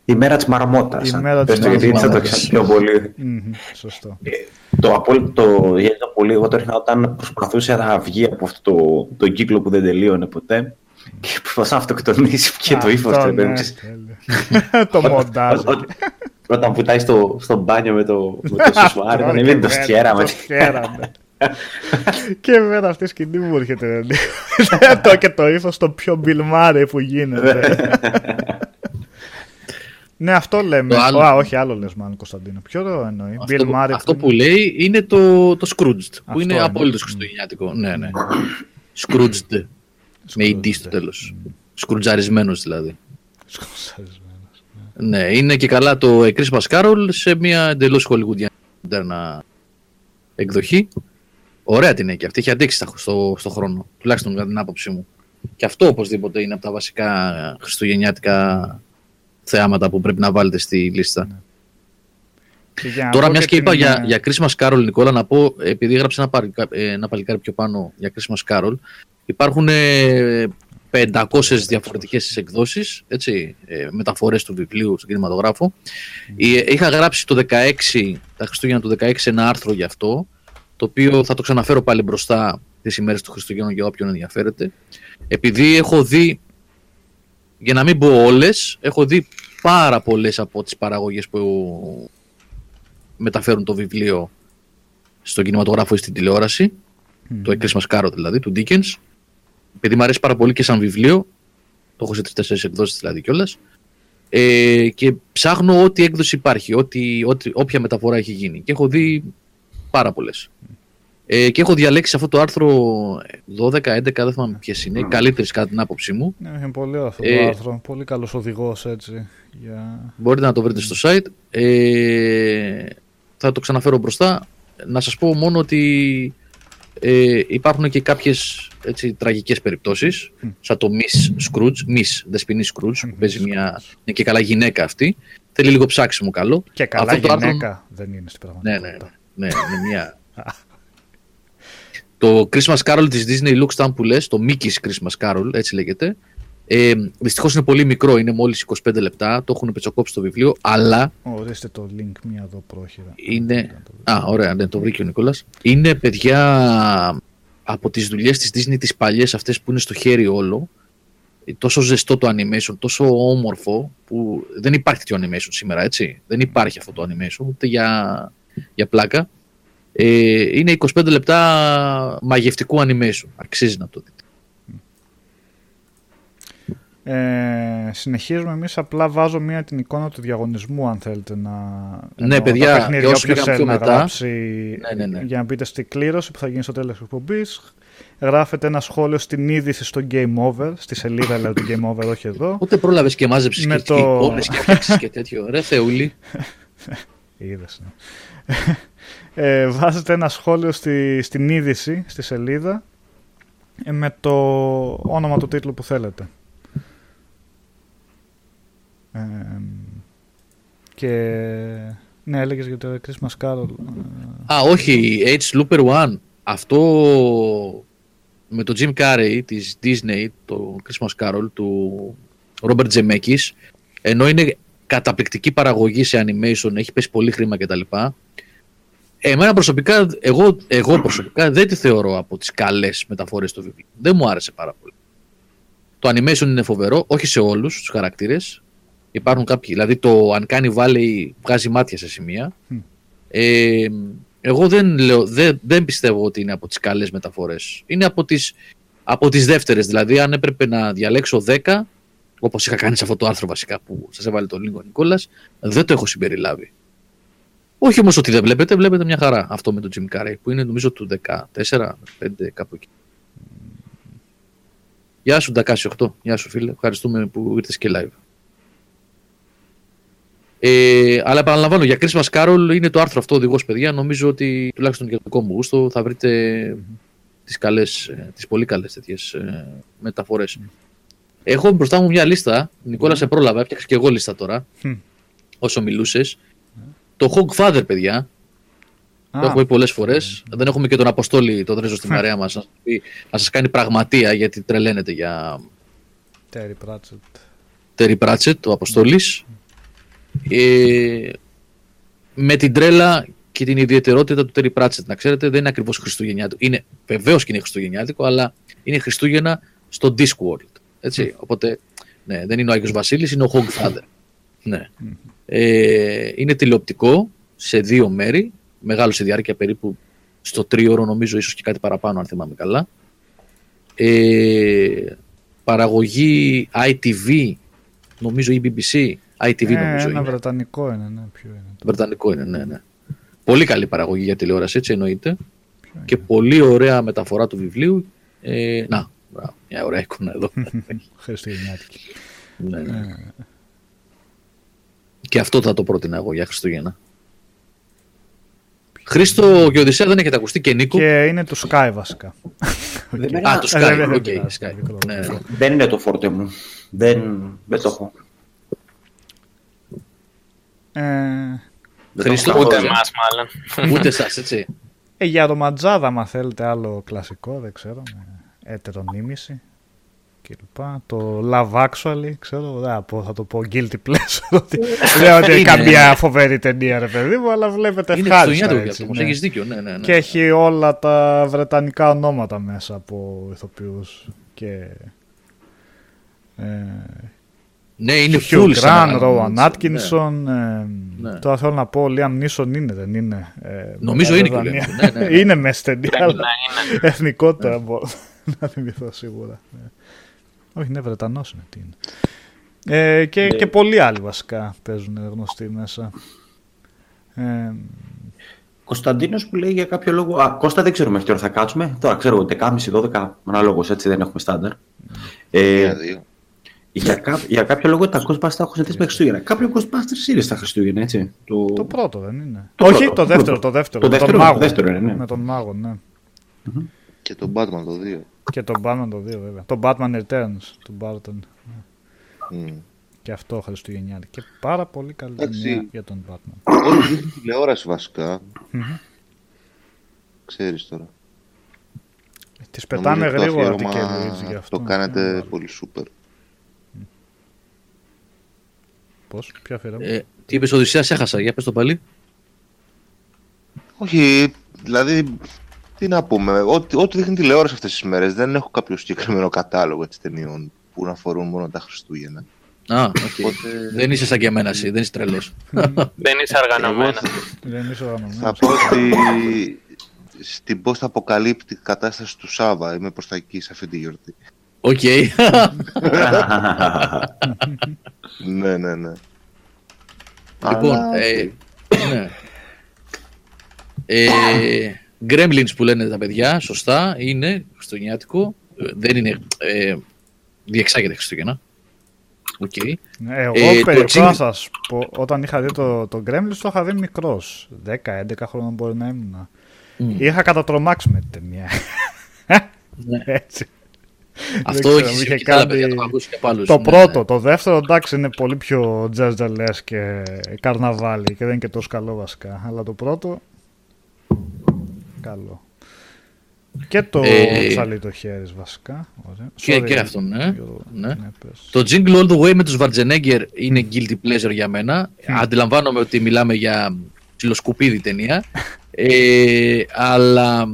Η μέρα της μαρμότα. Η μέρα της γιατί έτσι θα το μαρμότας. ξέρει πιο πολύ. Μμμ, σωστό. Το απόλυτο γέλιο πολύ, εγώ το ρίχνα όταν προσπαθούσε να βγει από αυτό το, το κύκλο που δεν τελείωνε ποτέ και προσπαθούσε να αυτοκτονήσει και το ύφος Αυτό, του. ναι, ρε παιδί μου. τέλειο. το μοντάζ. Ό- ό- Όταν πουτάει στο, στο μπάνιο με το, με το σουσουάρι, Τώρα δεν και είναι το μέρα, σκέραμε. το σκέραμε. και εμένα αυτή η σκηνή μου έρχεται ρε, λίγο. το και το ύφος το πιο Bill Murray που γίνεται. Ναι, αυτό λέμε. Το άλλο- Α, όχι, άλλο λες μάλλον Κωνσταντίνο. Ποιο το εννοεί; Bill Αυτό, Murray αυτό που που λέει είναι το, το Scrooged, Αυτό που είναι είναι. απόλυτο χριστουγεννιάτικο. Ναι, ναι. Scrooged, με Scrooged. ED στο τέλος. Σκρουτζαρισμένος δηλαδή. Σκοτσαρισμένος. Ναι, είναι και καλά το A Christmas Carol σε μια εντελώς hollywoodiana εκδοχή. Ωραία την έχει και αυτή, έχει αντέξει στα- στο, στο χρόνο, τουλάχιστον κατά την άποψή μου. Και αυτό οπωσδήποτε είναι από τα βασικά χριστουγεννιάτικα θεάματα που πρέπει να βάλετε στη λίστα. Και για να Τώρα, πω μιας και είπα την, για, ε, για Christmas Carol, Νικόλα, να πω, επειδή έγραψε ένα, παλικα- ε, ένα παλικάρι πιο πάνω για Christmas Carol, υπάρχουν ε, 500 διαφορετικές εκδόσεις, έτσι, ε, μεταφορές του βιβλίου στον κινηματογράφο. Ε, Είχα γράψει το 16, τα Χριστούγεννα του 16, ένα άρθρο γι' αυτό, το οποίο θα το ξαναφέρω πάλι μπροστά τις ημέρες του Χριστουγέννου για όποιον ενδιαφέρεται. Επειδή έχω δει, για να μην πω όλες, έχω δει πάρα πολλές από τις παραγωγές που μεταφέρουν το βιβλίο στον κινηματογράφο ή στην τηλεόραση, το A Christmas Carol δηλαδή, του Dickens. Επειδή μου αρέσει πάρα πολύ και σαν βιβλίο, το έχω σε τρεις-τέσσερις εκδόσεις δηλαδή κιόλας, ε, και ψάχνω ό,τι έκδοση υπάρχει, ό,τι, ό,τι, όποια μεταφορά έχει γίνει. Και έχω δει πάρα πολλές. Ε, και έχω διαλέξει αυτό το άρθρο 12-11, δεν θυμάμαι ποιες είναι, οι καλύτερες κατά την άποψή μου. Ναι, είναι πολύ ωραίο αυτό το Ε, άρθρο. Πολύ καλός οδηγός έτσι. Για... Μπορείτε να το βρείτε στο site. Ε, θα το ξαναφέρω μπροστά. Να σας πω μόνο ότι ε, υπάρχουν και κάποιες έτσι, τραγικές περιπτώσεις, σαν το Miss Scrooge, Miss Δεσποινή Scrooge, που παίζει μια, είναι και καλά γυναίκα αυτή. Θέλει λίγο ψάξιμο καλό. Και καλά Αυτό το άρθρο- γυναίκα δεν είναι στην Ναι, πραγματικότητα. ναι, ναι, είναι μια... το Christmas Carol της Disney Look που λες, το Mickey's Christmas Carol, έτσι λέγεται, ε, δυστυχώς είναι πολύ μικρό, είναι μόλις 25 λεπτά, το έχουν πετσοκόψει το βιβλίο, αλλά Ορίστε το link μία εδώ πρόχειρα. είναι... Α, ωραία, ναι, το βρήκε ο Νικόλας. Είναι, παιδιά, από τις δουλειές της Disney, τις παλιές αυτές που είναι στο χέρι όλο, τόσο ζεστό το animation, τόσο όμορφο, που δεν υπάρχει τέτοιο animation σήμερα, έτσι. Δεν υπάρχει αυτό το animation, ούτε για, για πλάκα. Ε, είναι 25 λεπτά μαγευτικού animation. Αξίζει να το δείτε. Ε, συνεχίζουμε εμείς. Απλά βάζω μία την εικόνα του διαγωνισμού, αν θέλετε να. Ναι, εννοώ, παιδιά, τα παιχνίδια, και όσοι όποιος πήγαν θέλει πιο να μετά. γράψει Ναι, ναι, ναι. για να μπείτε στη κλήρωση που θα γίνει στο τέλος της εκπομπής. Γράφετε ένα σχόλιο στην είδηση στο Game Over, στη σελίδα δηλαδή του Game Over, όχι εδώ. Ούτε πρόλαβες και μάζεψες Με και, το- και εικόνες και φτιάξεις και τέτοιο. Ρε Θεούλη. Είδες, ναι. Ε, βάζετε ένα σχόλιο στη, στην είδηση, στη σελίδα, ε, με το όνομα του τίτλου που θέλετε. Ε, και... Ναι, έλεγες για το Christmas Carol. Ε, Α, όχι, H. Looper One. Αυτό με το Jim Carrey της Disney, το Christmas Carol του Robert Zemeckis, ενώ είναι καταπληκτική παραγωγή σε animation, έχει πέσει πολύ χρήμα κτλ. Εμένα προσωπικά, εγώ, εγώ προσωπικά δεν τη θεωρώ από τις καλές μεταφορές του βιβλίου. Δεν μου άρεσε πάρα πολύ. Το animation είναι φοβερό, όχι σε όλους τους χαρακτήρες. Υπάρχουν κάποιοι, δηλαδή το Uncanny Valley βγάζει μάτια σε σημεία. Ε, εγώ δεν, λέω, δεν, δεν πιστεύω ότι είναι από τις καλές μεταφορές. Είναι από τις, από τις δεύτερες. Δηλαδή, αν έπρεπε να διαλέξω 10, όπως είχα κάνει σε αυτό το άρθρο βασικά που σας έβαλε τον λίγο ο Νικόλας, δεν το έχω συμπεριλάβει. Όχι όμως ότι δεν βλέπετε, βλέπετε μια χαρά αυτό με τον Jim Carrey, που είναι νομίζω του 14, 5, κάπου εκεί. Γεια σου Ντακάση 8, γεια σου φίλε, ευχαριστούμε που ήρθες και live. Ε, αλλά επαναλαμβάνω, για Christmas Carol είναι το άρθρο αυτό οδηγός παιδιά. Νομίζω ότι τουλάχιστον για το δικό μου γούστο θα βρείτε τις, καλές, ε, τις πολύ καλές τέτοιες ε, μεταφορές. Έχω μπροστά μου μια λίστα. Νικόλα, σε πρόλαβα. Έφτιαξα και εγώ λίστα τώρα. Μμ. Όσο μιλούσες. Το Hogfather, παιδιά. Το Α, έχουμε πει πολλές φορές. Δεν έχουμε και τον Αποστόλη, τον Δρέζο στην παρέα μας, να σας, πει- να σας κάνει πραγματεία γιατί τρελαίνεται για Terry Pratchett. Terry Pratchett, ο Αποστόλης. Ε, με την τρέλα και την ιδιαιτερότητα του Terry Pratchett, να ξέρετε, δεν είναι ακριβώς Χριστουγεννιάτικο. Είναι, βεβαίως και είναι Χριστουγεννιάτικο, αλλά είναι Χριστούγεννα στο Discworld. Έτσι, οπότε, ναι, δεν είναι ο Άγιος Βασίλης, είναι ο Hogfather. Ναι. Ε, είναι τηλεοπτικό σε δύο μέρη, μεγάλο σε διάρκεια περίπου στο τρίωρο νομίζω, ίσως και κάτι παραπάνω αν θυμάμαι καλά. Ε, παραγωγή ITV, νομίζω η BBC, ITV Ε, νομίζω ένα είναι. βρετανικό είναι, ναι. Ποιο είναι. Βρετανικό είναι, ναι, ναι. Πολύ καλή παραγωγή για τηλεόραση, έτσι εννοείται. Ποιο είναι; Και πολύ ωραία μεταφορά του βιβλίου. Ε, να, μπράβο, μια ωραία εικόνα εδώ. Χριστουγεννιάτικη. ναι, ναι. Ε, Και αυτό θα το πρότεινα εγώ για Χριστούγεννα. Χρήστο και Οδυσσέα δεν έχετε ακουστεί και Νίκο. Και είναι του Sky βασικά. Δεν, Α, το Ε, Sky, δεν οκ, πειράζει, Sky. μικρό. Ναι, ναι. δεν είναι το φόρτε μου. Δεν, δεν το έχω. Ε, Δεν το Χρήστο, έχω. Ούτε όχι. εμάς μάλλον. Ούτε εσάς, έτσι. ε, για ρομαντζάδα, άμα θέλετε άλλο κλασικό, δεν ξέρω. Με έτερονίμηση κλπ. Το Love Actually, ξέρω, δεν πω, θα το πω guilty pleasure. ότι Δεν ότι είναι Είναι. καμία φοβερή ταινία, ρε παιδί μου, αλλά βλέπετε Είναι ευχάριστα. χριστουγεννιάτικο γι' έτσι, αυτό. όμως, ναι. Έχεις δίκιο, ναι, ναι. ναι. Και έχει όλα τα βρετανικά ονόματα μέσα από ηθοποιούς και... Ε, Ναι, είναι Hugh full σαν Grant, να- Rowan ναι. Atkinson. ε, Ναι. Τώρα θέλω να πω, ο Liam Neeson είναι, δεν είναι. ε, Νομίζω μετά είναι και ο Βρετανία. Liam Neeson, ναι, ναι, ναι. είναι μέσα στην ταινία, Ναι, αλλά είναι. εθνικότητα μπορώ να θυμηθώ σίγουρα. Ναι. Όχι, είναι Βρετανός είναι. Τι είναι. Ε, και, και πολλοί άλλοι βασικά παίζουν γνωστοί μέσα. Ε, Κωνσταντίνος που λέει για κάποιο λόγο. Α, Κώστα δεν ξέρουμε μέχρι τι ώρα θα κάτσουμε. Τώρα ξέρω εγώ 10.30-12 αναλόγως έτσι δεν έχουμε στάνταρ. Ε, Μία-δύο. για, κά, για κάποιο λόγο τα Ghostbusters τα έχω ζητήσει με Χριστούγεννα. Κάποιο Ghostbusters είναι στα Χριστούγεννα, έτσι. Το, το πρώτο δεν είναι. Το Όχι, πρώτο, το το δεύτερο, πρώτο. το δεύτερο. Το με τον δεύτερο, μάγο. το δεύτερο είναι, ναι. Με τον μάγο, ναι. Και τον Batman το 2. Και τον Batman το 2 βέβαια. Το Batman Returns του Barton. Mm. Και αυτό Χριστουγεννιάτικο. Και πάρα πολύ καλή Εντάξει. ταινία για τον Batman. Ό,τι δείχνει τηλεόραση βασικά. Ξέρεις τώρα. Τις πετάμε Νομίζω ότι το γρήγορα την αφιέρωμα Cambridge γι' αυτό. Το κάνετε Ναι, πολύ σούπερ. Πώς, ποια αφιέρωμα; Ε, τι είπες Οδυσσέας, έχασα. Για πες το πάλι. Όχι, δηλαδή, τι να πούμε, ό,τι, ό,τι δείχνει τηλεόραση αυτές τις μέρες, δεν έχω κάποιο συγκεκριμένο κατάλογο έτσι, ταινιών που να αφορούν μόνο τα Χριστούγεννα. Α, οκ. Οπότε- Δεν είσαι σαν και εμένα εσύ, δεν είσαι τρελός. Δεν είσαι οργανωμένα. Δεν είσαι οργανωμένος. Θα πω ότι στην post apocalyptic κατάσταση του Σάβα είμαι προς τα εκεί σε αυτή τη γιορτή. Οκ. Ναι, ναι, ναι. Λοιπόν, Αλλά, ε, ναι. Ε, Gremlins που λένε τα παιδιά, σωστά, είναι χριστουγεννιάτικο. Ε, Δεν είναι. Ε, διεξάγεται Χριστούγεννα. Οκ. Ναι, Εγώ Ε, το περιπτώ jingle- να σας πω, όταν είχα δει το, το Gremlins το είχα δει μικρός. 10-11 χρόνια μπορεί να ήμουν. Μμ. Είχα κατατρομάξει με την ταινία. Ναι. Έτσι. Αυτό ξέρω, έχεις είχε συμβεί και άλλα κάνει παιδιά, το έχω ακούσει και από άλλους. Το ναι, πρώτο, το δεύτερο εντάξει είναι πολύ πιο τζαζαλές και καρναβάλι και δεν είναι και τόσο καλό βασικά. Αλλά το πρώτο, καλό. Και το Ε, ψαλί το χέρις βασικά. Ωραία. Και, Sorry, και αυτό, ναι. Γιώργο. ναι. πες. Το Jingle All the Way με τους Βαρτζενέγκερ είναι guilty pleasure για μένα. Αντιλαμβάνομαι ότι μιλάμε για ψιλοσκουπίδι ταινία. ε, αλλά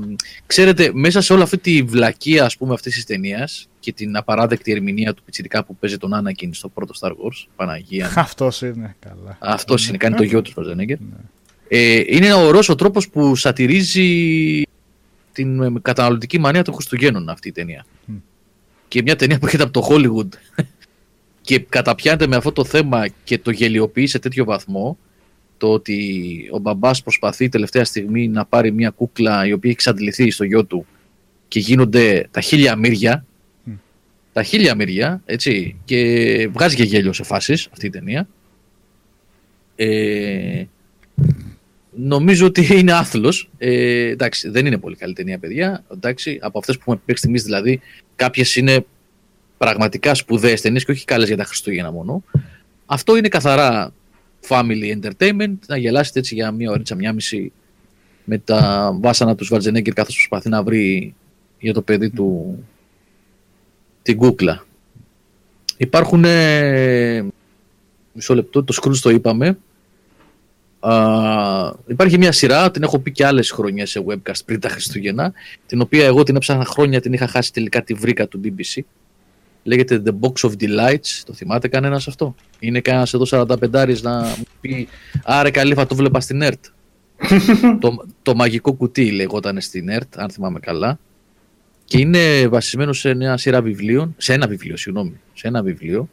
ξέρετε, μέσα σε όλη αυτή τη βλακεία ας πούμε αυτής της ταινίας και την απαράδεκτη ερμηνεία του πιτσιρικά που παίζει τον Anakin στο πρώτο Star Wars, Παναγία μου. Αυτός είναι καλά. Αυτός είναι, κάνει το γιο του Schwarzenegger. Ε, είναι ένα ωραίος ο τρόπος που σατυρίζει την ε, καταναλωτική μανία των Χριστουγέννων αυτή η ταινία. Μμ. Και μια ταινία που έρχεται από το Hollywood και καταπιάνεται με αυτό το θέμα και το γελιοποιεί σε τέτοιο βαθμό το ότι ο μπαμπάς προσπαθεί τελευταία στιγμή να πάρει μια κούκλα η οποία έχει εξαντληθεί στο γιο του και γίνονται τα χίλια μύρια Μμ. τα χίλια μύρια, έτσι, και βγάζει και γέλιο σε φάσεις αυτή η ταινία. Ε, νομίζω ότι είναι άθλος. Ε, εντάξει, δεν είναι πολύ καλή ταινία, παιδιά. Εντάξει, από αυτές που έχουμε παίξει στιγμής δηλαδή, κάποιες είναι πραγματικά σπουδαίες ταινίες και όχι καλές για τα Χριστούγεννα μόνο. Αυτό είναι καθαρά family entertainment, να γελάσετε έτσι για μία ωρίτσα, μία μισή με τα βάσανα του Σβαρτζενέγκερ καθώς προσπαθεί να βρει για το παιδί του την κούκλα. Υπάρχουν ε, μισό λεπτό, το Scrooge το είπαμε. Α, υπάρχει μια σειρά, την έχω πει και άλλες χρονιές σε webcast πριν τα Χριστούγεννα, την οποία εγώ την έψαχνα χρόνια, την είχα χάσει τελικά τη βρήκα του BBC. Λέγεται The Box of Delights. Το θυμάται κανένας αυτό; Είναι κανένας εδώ 45 να μου πει Άρε καλήφα το βλέπας στην ΕΡΤ. το, το μαγικό κουτί λεγόταν στην ΕΡΤ, αν θυμάμαι καλά. Και είναι βασισμένο σε μια σειρά βιβλίων, σε ένα βιβλίο, συγγνώμη, σε ένα βιβλίο,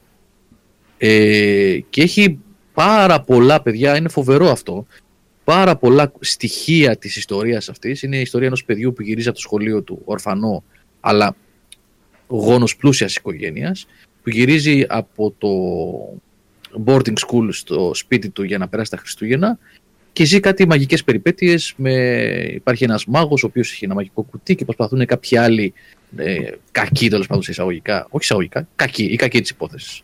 Ε, και έχει πάρα πολλά παιδιά, είναι φοβερό αυτό, πάρα πολλά στοιχεία της ιστορίας αυτής. Είναι η ιστορία ενός παιδιού που γυρίζει από το σχολείο του, ορφανό, αλλά γόνος πλούσιας οικογένειας, που γυρίζει από το boarding school στο σπίτι του για να περάσει τα Χριστούγεννα και ζει κάτι μαγικές περιπέτειες. Με... Υπάρχει ένας μάγος ο οποίος έχει ένα μαγικό κουτί και προσπαθούν κάποιοι άλλοι ε, κακοί τέλος πάντων σε εισαγωγικά, όχι εισαγωγικά, κακοί, ή κακοί της υπόθεσης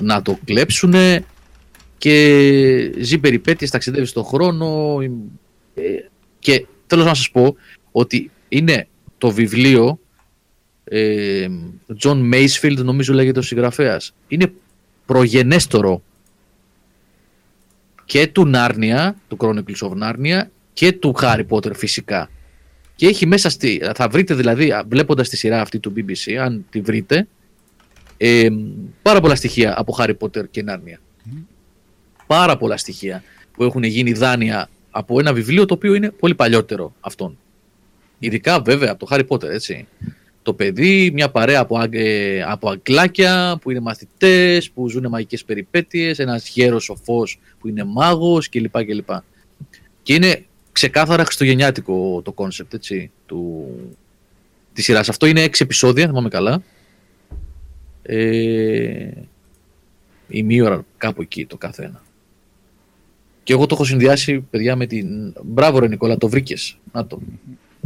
να το κλέψουν και ζει περιπέτειες, ταξιδεύει στον χρόνο ε, και θέλω να σας πω ότι είναι το βιβλίο ε, John Macefield νομίζω λέγεται ο συγγραφέας είναι προγενέστερο και του Νάρνια, του Chronicles of Narnia και του Harry Potter φυσικά. Και έχει μέσα στη. Θα βρείτε δηλαδή, βλέποντας τη σειρά αυτή του BBC, αν τη βρείτε, ε, πάρα πολλά στοιχεία από Harry Potter και Narnia. Πάρα πολλά στοιχεία που έχουν γίνει δάνεια από ένα βιβλίο το οποίο είναι πολύ παλιότερο αυτόν. Ειδικά βέβαια από το Harry Potter, έτσι. Το παιδί, μια παρέα από, αγ- ε, από αγγλάκια που είναι μαθητές, που ζουν μαγικές περιπέτειες, ένας γέρος σοφός που είναι μάγος κλπ. κλπ. Και είναι ξεκάθαρα χριστουγεννιάτικο το concept έτσι, του, της σειράς. Αυτό είναι έξι επεισόδια, θυμάμαι καλά. Ε, η μία ώρα κάπου εκεί το καθένα. Και εγώ το έχω συνδυάσει, παιδιά, με την. Μπράβο, ρε Νικόλα, το βρήκες. Να το.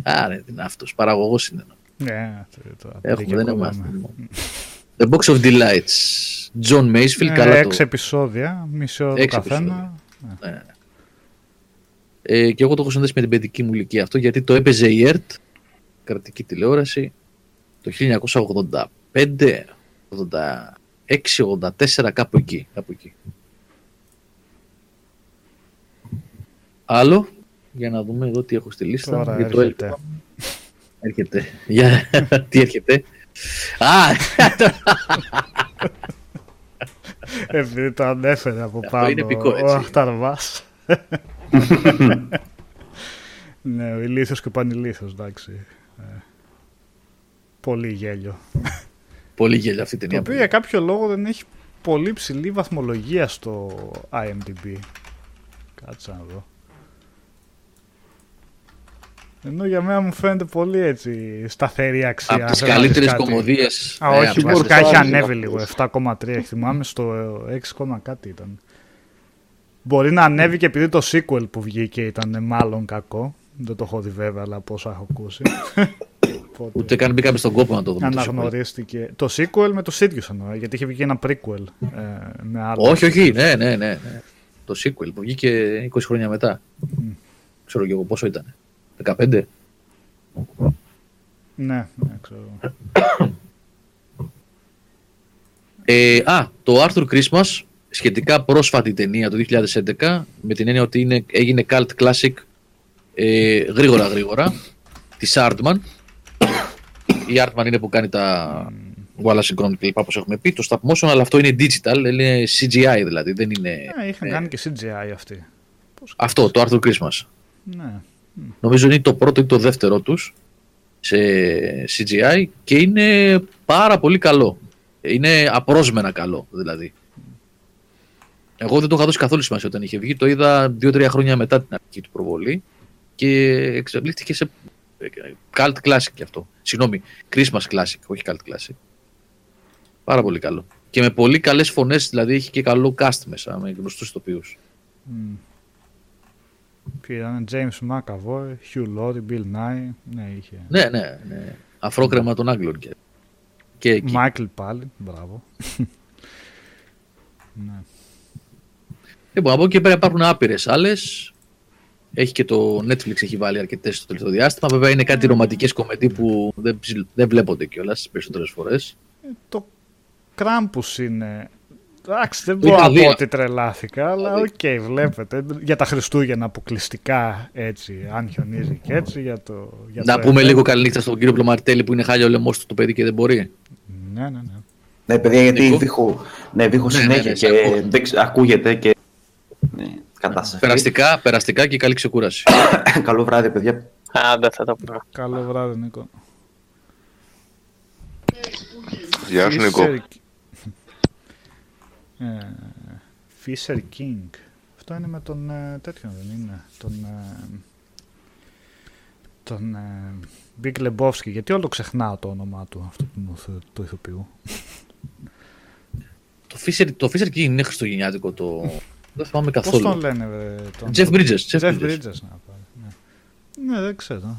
Άρε, τι είναι αυτός. Παραγωγός είναι. Ναι, το, το Έχουμε, πήγε δεν ακόμα. είμαστε. The Box of Delights. John Macefield, Ε, καλά έξι το. επεισόδια, μισή ώρα το Έξι καθένα. Ε, και εγώ το έχω συνδέσει με την παιδική μου ηλικία αυτό, γιατί το έπαιζε η ΕΡΤ, κρατική τηλεόραση, το 1985, 86, 84, κάπου εκεί. Κάπου εκεί. Άλλο, για να δούμε εδώ τι έχω στη λίστα. Τώρα για το έρχεται. έλπα. Έρχεται. Για... τι έρχεται. Α, Επειδή το ανέφερε από Αυτό πάνω είναι επικό, ο έτσι. Αχταρβάς. ναι, ο ηλίθιος και ο πανηλίθιος, εντάξει. Ε, πολύ γέλιο. πολύ γέλιο αυτή η Το ταινία. οποίο για κάποιο λόγο δεν έχει πολύ ψηλή βαθμολογία στο IMDb. Κάτσε να δω. Ενώ για μένα μου φαίνεται πολύ έτσι σταθερή αξία. Από τις Θέλω να δεις καλύτερες κάτι. κομμωδίες. Α, ε, όχι, από τις- μπορικά έχει άλλες ανέβει αυτές. λίγο. 7,3 θυμάμαι στο 6, κάτι ήταν. Μπορεί να ανέβει και επειδή το sequel που βγήκε ήταν μάλλον κακό. Δεν το έχω δει βέβαια, αλλά από όσα έχω ακούσει. Οπότε Ούτε καν μπήκαμε στον κόπο να το δούμε. το sequel. αναγνωρίστηκε. Το sequel με τους ίδιους εννοώ, γιατί είχε βγει και ένα prequel ε, με άλλο. Όχι, όχι, ναι, ναι, ναι, ναι. Το sequel που βγήκε 20 χρόνια μετά. Ξέρω και εγώ πόσο ήταν. 15. Ναι, ναι, ξέρω. Ε, α, το Arthur Christmas, σχετικά πρόσφατη ταινία του 2011, με την έννοια ότι είναι, έγινε cult classic ε, γρήγορα γρήγορα, της Artman. Η Artman είναι που κάνει τα Wallace and Gromit κλπ. όπως έχουμε πει, το stop motion, αλλά αυτό είναι digital, είναι CGI δηλαδή, δεν είναι... Ναι, είχαν ε, κάνει και CGI αυτή. Πώς Αυτό, το Arthur Christmas. Ναι. Νομίζω είναι το πρώτο ή το δεύτερο τους σε CGI και είναι πάρα πολύ καλό. Είναι απρόσμενα καλό δηλαδή. Εγώ δεν το είχα δώσει καθόλου σημασία όταν είχε βγει. Το είδα δύο-τρία χρόνια μετά την αρχική του προβολή και εξελίχθηκε σε cult classic κι αυτό. Συγγνώμη, Christmas classic, όχι cult classic. Πάρα πολύ καλό. Και με πολύ καλές φωνές, δηλαδή έχει και καλό cast μέσα, με γνωστούς ηθοποιούς. Μμ. Ποιοι ήταν, James McAvoy, Hugh Laurie, Bill Nye. Ναι, είχε. Ναι, ναι, ναι. Αφρόκρεμα των Άγγλων και, και εκεί. Michael πάλι, μπράβο. ναι. Λοιπόν, από εκεί και πέρα υπάρχουν άπειρες άλλες. Έχει και το Netflix έχει βάλει αρκετές στο τελευταίο διάστημα. Βέβαια είναι κάτι ρομαντικές κομμετή που δεν, ψιλ- δεν βλέπονται κιόλας τις περισσότερες φορές. Ε, Το Krampus είναι... Εντάξει, δεν Το μπορώ είχα να δει. πω ότι τρελάθηκα, αλλά οκ, δει. βλέπετε. Για τα Χριστούγεννα αποκλειστικά έτσι, αν χιονίζει και έτσι. Για το, για Να το πούμε event. λίγο καληνύχτα στον κύριο Πλωμαρτέλη που είναι χάλια ο λαιμό του το παιδί και δεν μπορεί. Ναι, ναι, ναι. Ναι, παιδιά, γιατί Νίκο. βήχω, ναι, βήχω Ναι, ναι, συνέχεια ναι, σε και ακούω. δεν ξε- ακούγεται και. Ναι, κατάσταση. Περαστικά, περαστικά και καλή ξεκούραση. Καλό βράδυ, παιδιά. Άντε θα το πούμε. Καλό βράδυ, Νίκο. Γεια σου, Νίκο. Fisher- Ε, Fisher King. Αυτό είναι με τον ε, τέτοιον δεν είναι. Τον, ε, τον ε, Big Lebowski. Γιατί όλο ξεχνάω το όνομά του αυτού του, του, του ηθοποιού. Το Fisher, το Fisher King είναι χριστουγεννιάτικο. Το... Δεν θυμάμαι Πώς καθόλου. τον λένε, ε, τον, Jeff Bridges. Jeff Jeff Bridges. Bridges, να πάρει. Ναι. ναι, δεν ξέρω.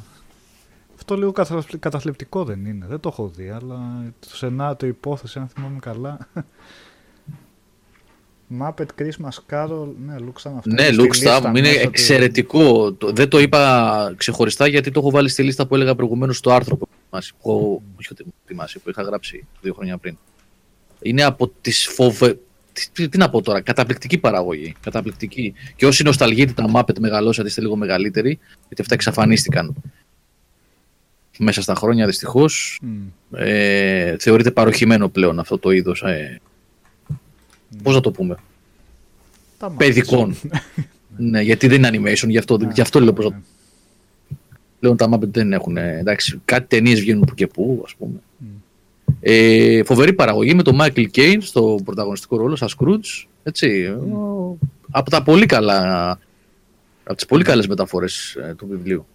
Αυτό λίγο καταθλιπ- καταθλιπτικό δεν είναι. Δεν το έχω δει, αλλά το σενάριο, το υπόθεση, αν θυμάμαι καλά. Muppet Christmas Carol, ναι, Λούξαμ αυτό. Ναι, είναι στη Luke λίστα Stam είναι μέσα του- εξαιρετικό. Το- Δεν το είπα ξεχωριστά γιατί το έχω βάλει στη λίστα που έλεγα προηγουμένως στο άρθρο που, έχω ετοιμάσει, που, έχω- όχι ότι έχω ετοιμάσει, που είχα γράψει δύο χρόνια πριν. Είναι από τις φοβε... τι- Τι, τι να πω τώρα, καταπληκτική παραγωγή. Καταπληκτική. Και όσοι νοσταλγείτε τα Muppet μεγαλώσατε, είστε λίγο μεγαλύτεροι, γιατί αυτά εξαφανίστηκαν μέσα στα χρόνια δυστυχώς. Μμ. Ε, θεωρείται παροχημένο πλέον αυτό το είδος. Ε, Πώς να το πούμε, Τα Muppets. παιδικών. ναι, γιατί δεν είναι animation, γι' αυτό, Ναι, γι αυτό λέω πώς να ναι. Πλέον τα Muppet δεν έχουν. ε, Εντάξει, κάτι ταινίες βγαίνουν που και που, ας πούμε. Μμ. Ε, φοβερή παραγωγή με τον Michael Caine στο πρωταγωνιστικό ρόλο, σαν Scrooge. Έτσι, ο- από τα πολύ καλά. Από τις πολύ καλές μεταφορές ε, του βιβλίου.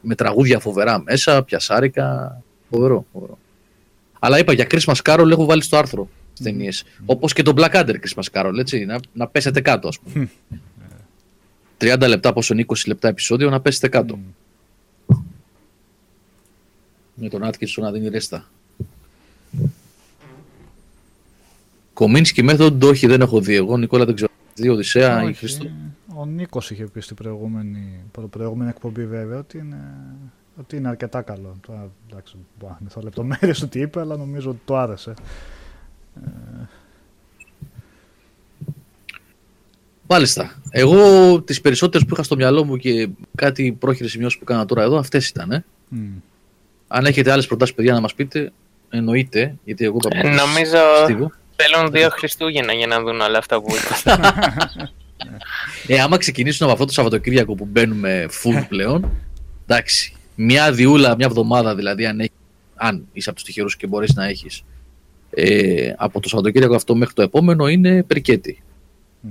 Με τραγούδια φοβερά μέσα, πιασάρικα. Φοβερό, φοβερό. Αλλά είπα για Christmas Carol έχω βάλει στο άρθρο στις ταινίες. Όπως και τον Black Adder Christmas Carol, έτσι, να, να πέσετε κάτω ας πούμε. 30 λεπτά πόσο είναι 20 λεπτά επεισόδιο να πέσετε κάτω. Μμ. Με τον Άτκινσον να δίνει ρέστα. Κομίνσκι Method, όχι δεν έχω δει εγώ. Νικόλα δεν ξέρω. Δύο Οδυσσέα ή Όχι, Χριστό. Ο Νίκος είχε πει στην προηγούμενη, προ- προηγούμενη εκπομπή βέβαια ότι είναι, ότι είναι αρκετά καλό. Τώρα, εντάξει, μπορώ να θυμηθώ λεπτομέρειες του τι είπε, αλλά νομίζω ότι το άρεσε. Μάλιστα. Εγώ τις περισσότερες που είχα στο μυαλό μου και κάτι πρόχειρες σημειώσεις που έκανα τώρα εδώ, αυτές ήταν. Ε. Μμ. Αν έχετε άλλες προτάσεις, παιδιά, να μας πείτε, εννοείται. Γιατί εγώ Ε, θα νομίζω στίβω. θέλουν δύο Χριστούγεννα για να δουν όλα αυτά που είπα. Ε, άμα ξεκινήσουν από αυτό το Σαββατοκύριακο που μπαίνουμε full πλέον, εντάξει, μια διούλα, μια εβδομάδα δηλαδή, αν, έχεις, αν είσαι από τους τυχερούς και μπορείς να έχεις, ε, από το Σαββατοκύριακο αυτό μέχρι το επόμενο είναι περικέτη. Μμ.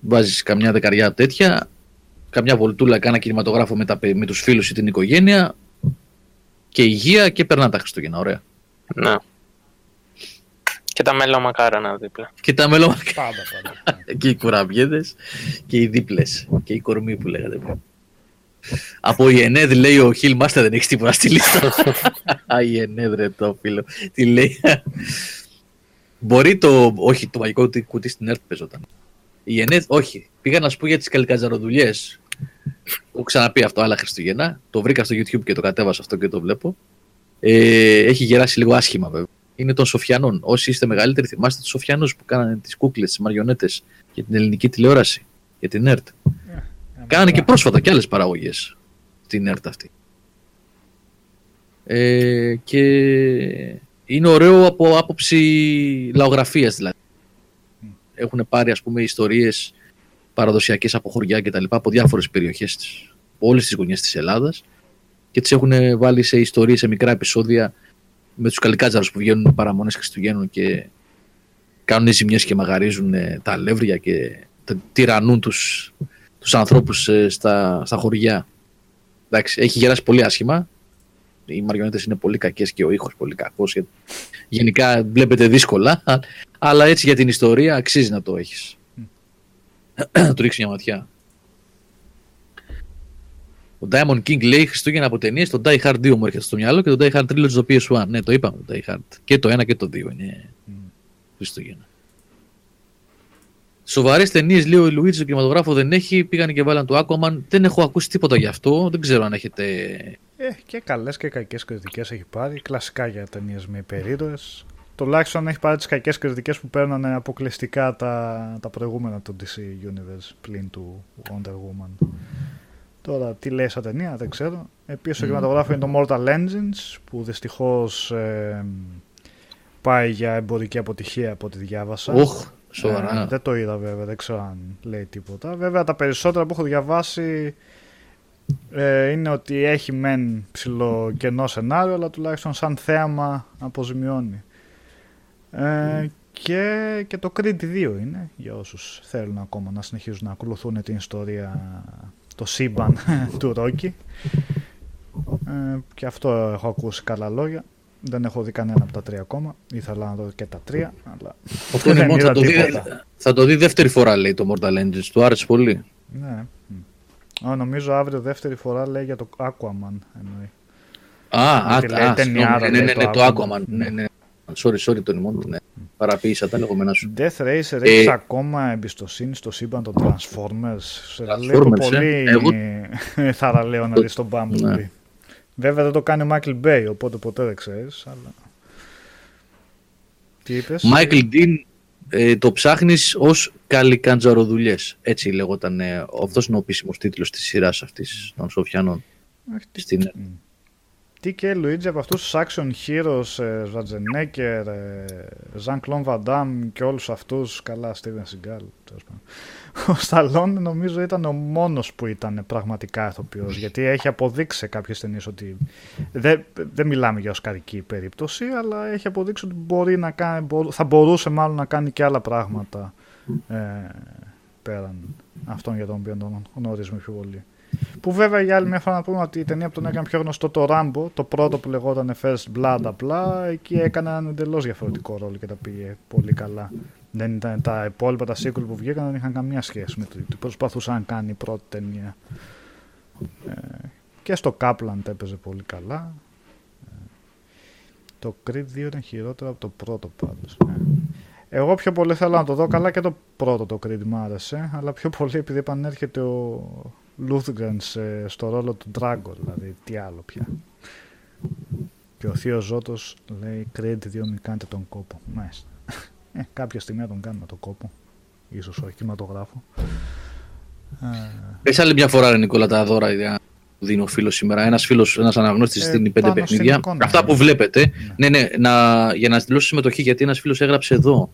Βάζεις καμιά δεκαριά τέτοια, καμιά βολτούλα, κάνα κινηματογράφο με, τα, παι- με τους φίλους ή την οικογένεια και υγεία και περνά τα Χριστούγεννα, ωραία. ναι. Και τα μέλα μακάρανα δίπλα. Και τα μελώματα Πάντα, πάντα. και οι κουραμπιέδες και οι δίπλες και οι κορμοί που λέγατε πριν. Από η ΕΝΕΔ λέει ο Χιλ Μάστερ δεν έχει τίποτα στη λίστα. Α, η ΕΝΕΔ ρε το φίλο. Τι λέει. Μπορεί το, όχι το μαγικό κουτί- κουτί στην ΕΡΤ παίζονταν. Η ΕΝΕΔ, όχι. Πήγα να σου πω για τις καλικατζαροδουλειές. Έχω ξαναπεί αυτό άλλα Χριστούγεννα. Το βρήκα στο YouTube και το κατέβασα αυτό και το βλέπω. Ε, έχει γεράσει λίγο άσχημα βέβαια. Είναι των Σοφιανών. Όσοι είστε μεγαλύτεροι, θυμάστε τους Σοφιανούς που κάνανε τις κούκλες, τις μαριονέτες για την ελληνική τηλεόραση, για την ΕΡΤ. Κάνανε και πρόσφατα και άλλες παραγωγές στην ΕΡΤ αυτή. Ε, και είναι ωραίο από άποψη λαογραφίας δηλαδή. Έχουν πάρει ας πούμε ιστορίες παραδοσιακές από χωριά και τα λοιπά από διάφορες περιοχές της, από όλες τις γωνιές της Ελλάδας και τις έχουν βάλει σε ιστορίες, σε μικρά επεισόδια με τους καλικάτζαρους που βγαίνουν παραμονές Χριστουγέννων και κάνουν ζημιές και μαγαρίζουν ε, τα αλεύρια και τα- τυραννούν τους, τους ανθρώπους ε, στα, στα χωριά. Εντάξει, έχει γεράσει πολύ άσχημα. Οι μαριονέτες είναι πολύ κακές και ο ήχος πολύ κακός. και Γενικά βλέπετε δύσκολα, αλλά έτσι για την ιστορία αξίζει να το έχεις. Να του ρίξεις μια ματιά. Ο Diamond King λέει Χριστούγεννα από ταινίες. Το Die Hard 2 μου έρχεται στο μυαλό και το Die Hard Trilogy στο PS1. Ναι, το είπαμε το Die Hard. Και το 1 και το 2 είναι Χριστούγεννα. Σοβαρές ταινίες, λέει ο Λουίτζο, στο κινηματογράφος δεν έχει. Πήγαν και βάλαν το Aquaman. Δεν έχω ακούσει τίποτα γι' αυτό. Δεν ξέρω αν έχετε. Ε, και καλές και κακές κριτικέ έχει πάρει. Κλασικά για ταινίες με υπερήρωες. Τουλάχιστον έχει πάρει τις κακές κριτικέ που παίρνανε αποκλειστικά τα, τα προηγούμενα του DC Universe πλην του Wonder Woman. Τώρα, τι λέει σαν ταινία, δεν ξέρω. Επίσης, στο κινηματογράφος είναι το Mortal Engines που δυστυχώς πάει για εμπορική αποτυχία από ό,τι διάβασα. Οχ, σοβαρά. Ε, δεν το είδα βέβαια, δεν ξέρω αν λέει τίποτα. Βέβαια τα περισσότερα που έχω διαβάσει ε, είναι ότι έχει μεν ψηλό κενό σενάριο, αλλά τουλάχιστον σαν θέαμα αποζημιώνει. Ε, Και, και το Creed 2 είναι, για όσους θέλουν ακόμα να συνεχίζουν να ακολουθούν την ιστορία, το σύμπαν του Ρόκι. Ε, και αυτό έχω ακούσει καλά λόγια. Δεν έχω δει κανένα από τα τρία ακόμα. Ήθελα να δω και τα τρία, αλλά Αυτό είναι δεν μόνο, είδα θα, το δει, τίποτα. θα το δει δεύτερη φορά, λέει το Mortal Engines. Του άρεσε πολύ. Ναι. Μ. Α, νομίζω αύριο δεύτερη φορά λέει για το Aquaman. Εννοεί. Α, α, Ότι λέει α, ταινιάρα, συγγνώμη. ναι, ναι, λέει, ναι, το το Aquaman. Aquaman. Ναι, ναι. Sorry, sorry, τον ημών. Ναι. Παραποίησα τα λεγόμενά σου. Death Racer, Ε, έχεις ακόμα εμπιστοσύνη στο σύμπαν των Transformers; Σε Transformers, βλέπω ε. πολύ Εγώ- θαραλέω να δεις τον Bumblebee. Ναι. Βέβαια δεν το κάνει ο Michael Bay, οπότε ποτέ δεν ξέρεις. Αλλά... Τι είπες; Michael Dean ε, το ψάχνεις ως καλικαντζαροδουλειές. Έτσι λέγονταν. Ε, αυτός είναι ο επίσημος τίτλος της σειράς αυτής των Σοφιανών. Όχι, τι- Στην... Τι και Λουίτζι από αυτούς τους action heroes, ε, Schwarzenegger, Jean-Claude Van Damme και όλους αυτούς, καλά Steven Seagal, τέλος πάντων. Ο Σταλόν νομίζω ήταν ο μόνος που ήταν πραγματικά ηθοποιός, γιατί έχει αποδείξει σε κάποιες ταινίες ότι δεν, δεν μιλάμε για οσκαρική περίπτωση, αλλά έχει αποδείξει ότι μπορεί να κάνει, μπορού- θα μπορούσε μάλλον να κάνει και άλλα πράγματα ε, πέραν αυτών για τον οποίο τον γνωρίζουμε πιο πολύ. Που βέβαια για άλλη μια φορά να πούμε ότι η ταινία που τον έκανε πιο γνωστό το Rambo, το πρώτο που λεγόταν First Blood απλά, εκεί έκανε έναν εντελώς διαφορετικό ρόλο και τα πήγε πολύ καλά. Δεν ήταν τα υπόλοιπα τα sequel που βγήκαν δεν είχαν καμία σχέση με το τι προσπαθούσε να κάνει η πρώτη ταινία. Ε, και στο Kaplan τα έπαιζε πολύ καλά. Ε, το Creed 2 ήταν χειρότερο από το πρώτο πάντως. Ε. Εγώ πιο πολύ θέλω να το δω καλά και το πρώτο το Creed μου άρεσε, αλλά πιο πολύ επειδή επανέρχεται ο Λούθγκρεν στο ρόλο του Dragon, δηλαδή τι άλλο πια. Και ο Θείος Ζώτος λέει Creed 2 μην κάνετε τον κόπο. Μάλιστα. Ε, κάποια στιγμή θα τον κάνουμε τον κόπο. Ίσως όχι κινηματογράφο. Ε, Πες άλλη μια φορά, ρε Νικόλα, τα δώρα για που δίνει ο φίλος σήμερα. Ένας φίλος, ένας αναγνώστης Ε, δίνει πέντε πάνω στην παιχνίδια. εικόνα, Αυτά ναι. που βλέπετε. Ναι, ναι, να, για να δηλώσει συμμετοχή, γιατί ένας φίλος έγραψε εδώ.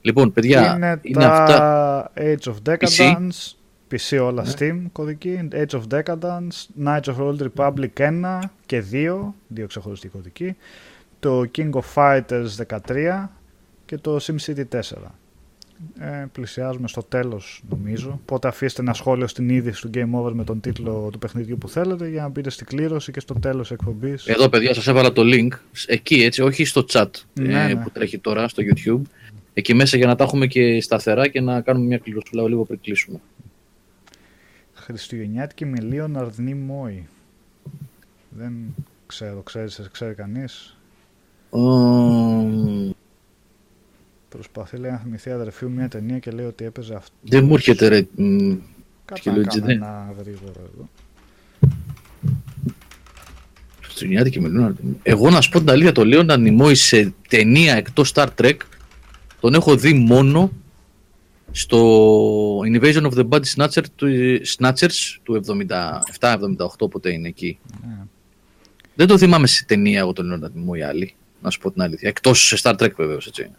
Λοιπόν, παιδιά, είναι, είναι, τα αυτά. Age of Decadence, PC, όλα Steam κωδική, Age of Decadence, Knights of the Old Republic 1 και 2, δύο ξεχωριστοί κωδικοί, το King of Fighters 13 και το SimCity 4. Ε, πλησιάζουμε στο τέλος νομίζω, οπότε αφήστε ένα σχόλιο στην είδηση του Game Over με τον τίτλο του παιχνιδιού που θέλετε για να μπείτε στην κλήρωση και στο τέλος εκπομπής. Εδώ, παιδιά, σας έβαλα το link. Εκεί, έτσι, όχι στο chat Ναι, ε, ναι. που τρέχει τώρα στο YouTube. Εκεί μέσα για να τα έχουμε και σταθερά και να κάνουμε μια κληροσούλα λίγο πριν κλείσουμε. Χριστουγεννιάτικη με Leonard Nimoy. Δεν ξέρω, ξέρεις, ξέρει κανείς; Ομ, Προσπαθεί λέει, να θυμηθεί αδερφή μου μια ταινία και λέει ότι έπαιζε αυτό. δεν μου έρχεται, ρε. μ, Κάτσε και να Luigi, κάνω ναι. ένα γρήγορο εδώ. Χριστουγεννιάτικη με Leonard. Εγώ να σου πω την αλήθεια, το Leonard Nimoy σε ταινία εκτός Star Trek τον έχω δει μόνο στο Invasion of the Body Snatcher, του, Snatchers του 77-78, όποτε είναι εκεί. Ναι. Δεν το θυμάμαι σε ταινία εγώ τον Leonard Nimoy άλλη, να σου πω την αλήθεια. Εκτός σε Star Trek βεβαίως, έτσι.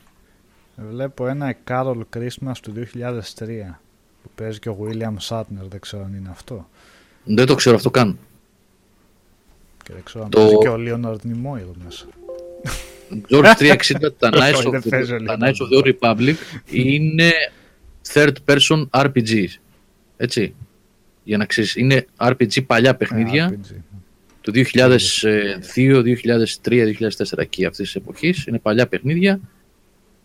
Βλέπω ένα A Carol Christmas του 2003 που παίζει και ο William Shatner, δεν ξέρω αν είναι αυτό. Δεν το ξέρω αυτό καν. Και δεν ξέρω αν Το- παίζει και ο Leonard Nimoy εδώ μέσα. George 360, τα Knights Όχι, of, δεν the, παίζει ο τα Leonard Knights of the Old Republic είναι third person RPG. Έτσι. Για να ξέρεις, είναι RPG παλιά παιχνίδια Ε, RPG. του 2002, 2003, 2004 εκεί αυτής της εποχής. Είναι παλιά παιχνίδια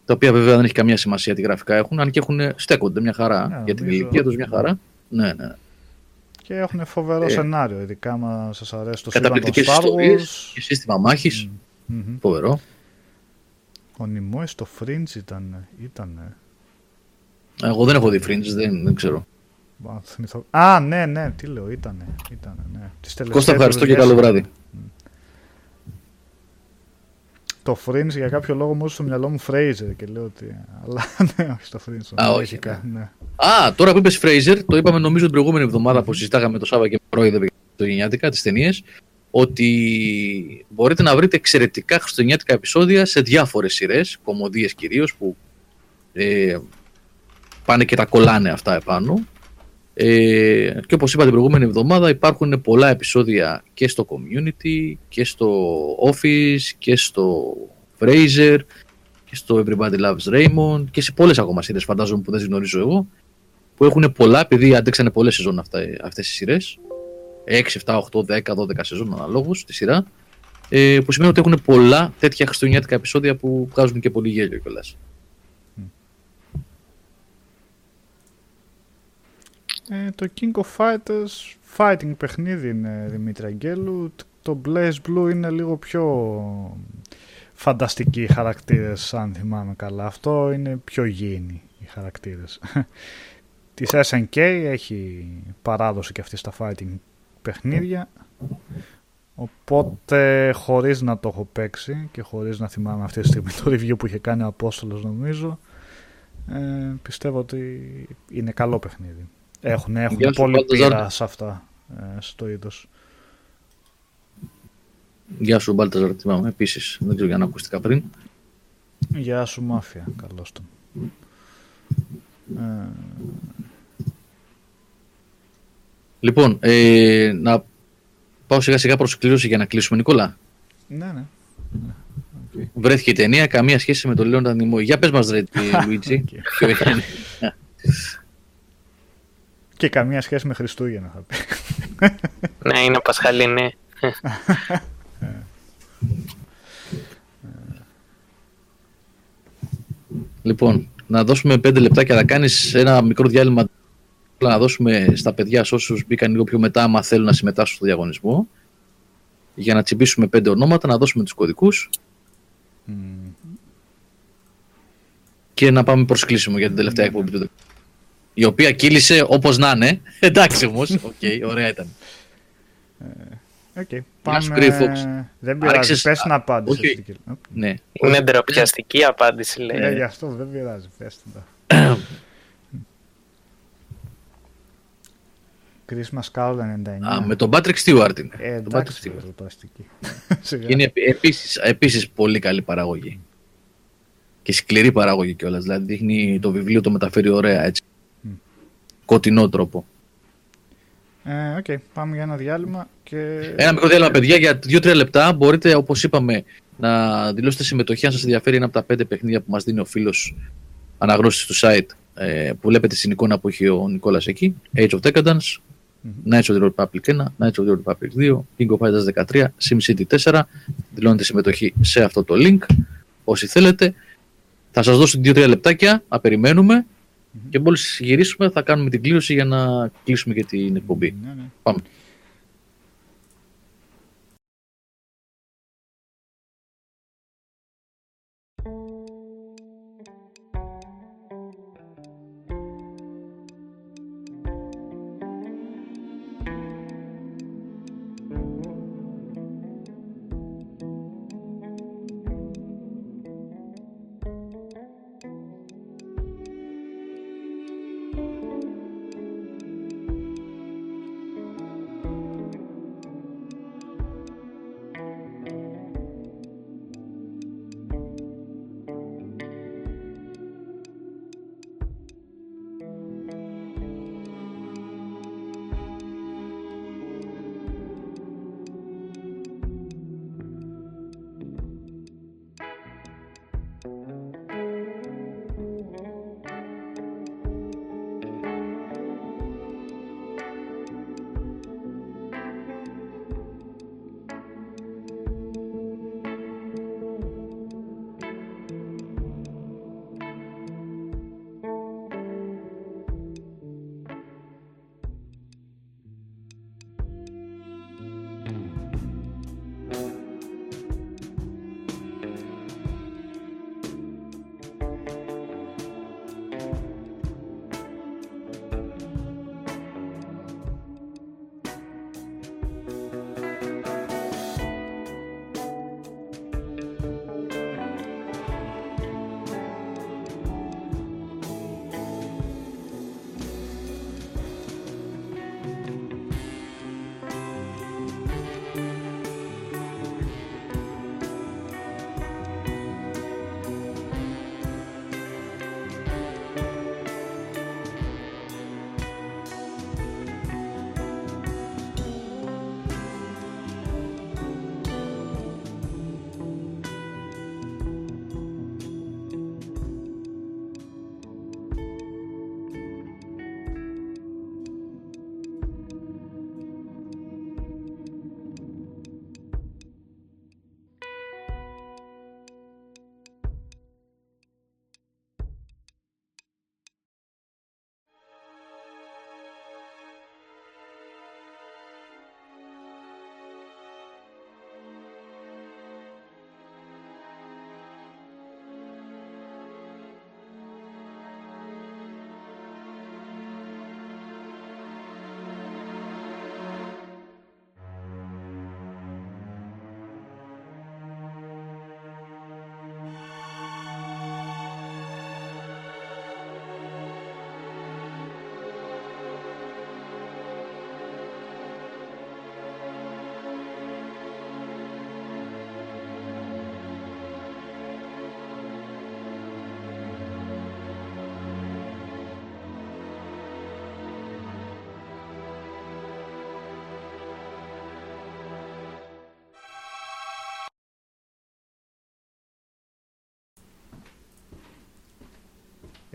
τα οποία βέβαια δεν έχει καμία σημασία τι γραφικά έχουν, αν και έχουν, στέκονται μια χαρά Ναι, για την νομίζω- ηλικία τους μια χαρά. Ναι, ναι. Και έχουν φοβερό Ε, σενάριο, ειδικά άμα σας αρέσει το σύμπαν των Καταπληκτικές Star ιστορίες Wars. και σύστημα μάχης. Μμμ. Φοβερό. Ο Nimoy στο Fringe ήταν. ήταν Εγώ δεν έχω δει Fringe, δεν, δεν ξέρω. Μπορώ να θυμηθώ. Α, ναι, ναι, τι λέω, ήτανε. ήτανε ναι. Τις Κώστα, τελευταίες ευχαριστώ και δουλειές καλό ήταν. βράδυ. Το Fringe για κάποιο λόγο μου ήρθε στο μυαλό μου Fraser και λέω ότι. Αλλά ναι, όχι στο Fringe. στο Α, όχι, Αμερικά, ναι. Α, τώρα που είπες Fraser, το είπαμε νομίζω την προηγούμενη εβδομάδα που συζητάγαμε το Σάββα και πρόεδρε το Γενιάτικα, τις ταινίες, ότι μπορείτε να βρείτε εξαιρετικά χριστουγεννιάτικα επεισόδια σε διάφορες σειρές, κομμωδίες κυρίως, που ε, πάνε και τα κολλάνε αυτά επάνω. Ε, και όπως είπα την προηγούμενη εβδομάδα υπάρχουν πολλά επεισόδια και στο community και στο office και στο Fraser και στο Everybody Loves Raymond και σε πολλές ακόμα σειρές φαντάζομαι που δεν τις γνωρίζω εγώ που έχουν πολλά επειδή αντέξανε πολλές σεζόν αυτά, αυτές οι σειρές 6, 7, 8, 10, 12 σεζόν αναλόγως τη σειρά ε, που σημαίνει ότι έχουν πολλά τέτοια χριστουγεννιάτικα επεισόδια που βγάζουν και πολύ γέλιο κιόλας. Ε, το King of Fighters fighting παιχνίδι είναι Δημήτρη Αγγέλου. Το Blaze Blue είναι λίγο πιο φανταστικοί οι χαρακτήρες αν θυμάμαι καλά. Αυτό είναι πιο γήινοι οι χαρακτήρες. Της SNK έχει παράδοση και αυτή στα fighting παιχνίδια. Οπότε χωρίς να το έχω παίξει και χωρίς να θυμάμαι αυτή τη στιγμή το review που είχε κάνει ο Απόστολος νομίζω ε, πιστεύω ότι είναι καλό παιχνίδι. Έχουν, έχουν Γεια σου, πολύ Μπαλταζάρ. πείρα σε αυτά ε, στο είδος. Γεια σου Μπάλταζαρ, θυμάμαι επίσης, δεν ξέρω για να ακουστικά πριν. Γεια σου Μάφια, καλώς τον. Ε, Λοιπόν, ε, να πάω σιγά σιγά προς κλήρωση για να κλείσουμε Νικόλα. ναι, ναι. Βρέθηκε η ταινία, καμία σχέση με τον Λέοντα Νιμόη. Για πες μας ρε τι, Λουίτζι. Οκ. Ποιο είναι. Και καμία σχέση με Χριστούγεννα θα πει. Ναι, είναι Πασχαλινή. Λοιπόν, να δώσουμε πέντε λεπτάκια να κάνεις ένα μικρό διάλειμμα να δώσουμε στα παιδιά σε όσους μπήκαν λίγο πιο μετά άμα θέλουν να συμμετάσχουν στο διαγωνισμό για να τσιμπήσουμε πέντε ονόματα, να δώσουμε τους κωδικούς Μμμ. και να πάμε προς κλείσιμο για την τελευταία εκπομπή του η οποία κύλησε όπως να είναι. Εντάξει όμως, οκ, ωραία ήταν. Οκ, Γεια σου, πάμε... Grey Fox. Δεν πειράζει, Άρχισες- πες την απάντηση. όχι. στην κυρία. Οπ. Ναι, Είναι ντροπιαστική απάντηση, λέει. Ε, γι' αυτό δεν πειράζει, πες την τώρα. Christmas Carol 99. Α, με τον Patrick Stewart είναι. Ε, Τον εντάξει, Patrick Stewart. το πλαστική. Σιγά. Είναι επί- επίσης, επίσης πολύ καλή παραγωγή. Και σκληρή παραγωγή κιόλας. Δηλαδή δείχνει το βιβλίο το μεταφέρει ωραία έτσι. Μμ. Σκοτεινό τρόπο. Ε, Οκ, πάμε για ένα διάλειμμα και... Ένα μικρό διάλειμμα, παιδιά, για 2-3 λεπτά. Μπορείτε, όπως είπαμε, να δηλώσετε συμμετοχή αν σας ενδιαφέρει ένα από τα πέντε παιχνίδια που μας δίνει ο φίλος αναγνώστης του site ε, που βλέπετε στην εικόνα που έχει ο Νικόλας εκεί. Age of Decadence, Knights of the Republic 1, Knights of the Republic 2, King of Fighters 13, SimCity 4. Δηλώνετε συμμετοχή σε αυτό το link όσοι θέλετε. Θα σας δώσω 2-3 λεπτάκια να περιμένουμε και μόλις γυρίσουμε θα κάνουμε την κλήρωση για να κλείσουμε και την εκπομπή. Ναι, ναι. Πάμε.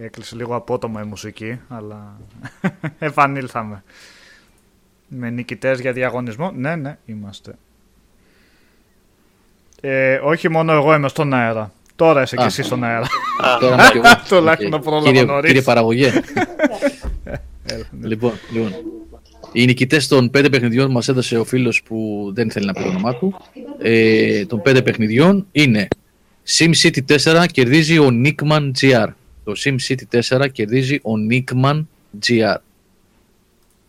Έκλεισε λίγο απότομα η μουσική, αλλά επανήλθαμε. Με νικητές για διαγωνισμό. Ναι, ναι, είμαστε. Ε, όχι μόνο εγώ είμαι στον αέρα. Τώρα είσαι και Α. εσύ στον αέρα. Τώρα είμαι κι εγώ. Τουλάχιστον Οκ. πρόλαβα Κύριε- νωρίς. Κύριε Παραγωγέ. Έλα, ναι. λοιπόν, λοιπόν. Οι νικητές των πέντε παιχνιδιών μας έδωσε ο φίλος που δεν θέλει να πει το όνομά του. Ε, των πέντε παιχνιδιών είναι SimCity 4 κερδίζει ο Nickman GR. Το SimCity 4 κερδίζει ο Nickman GR.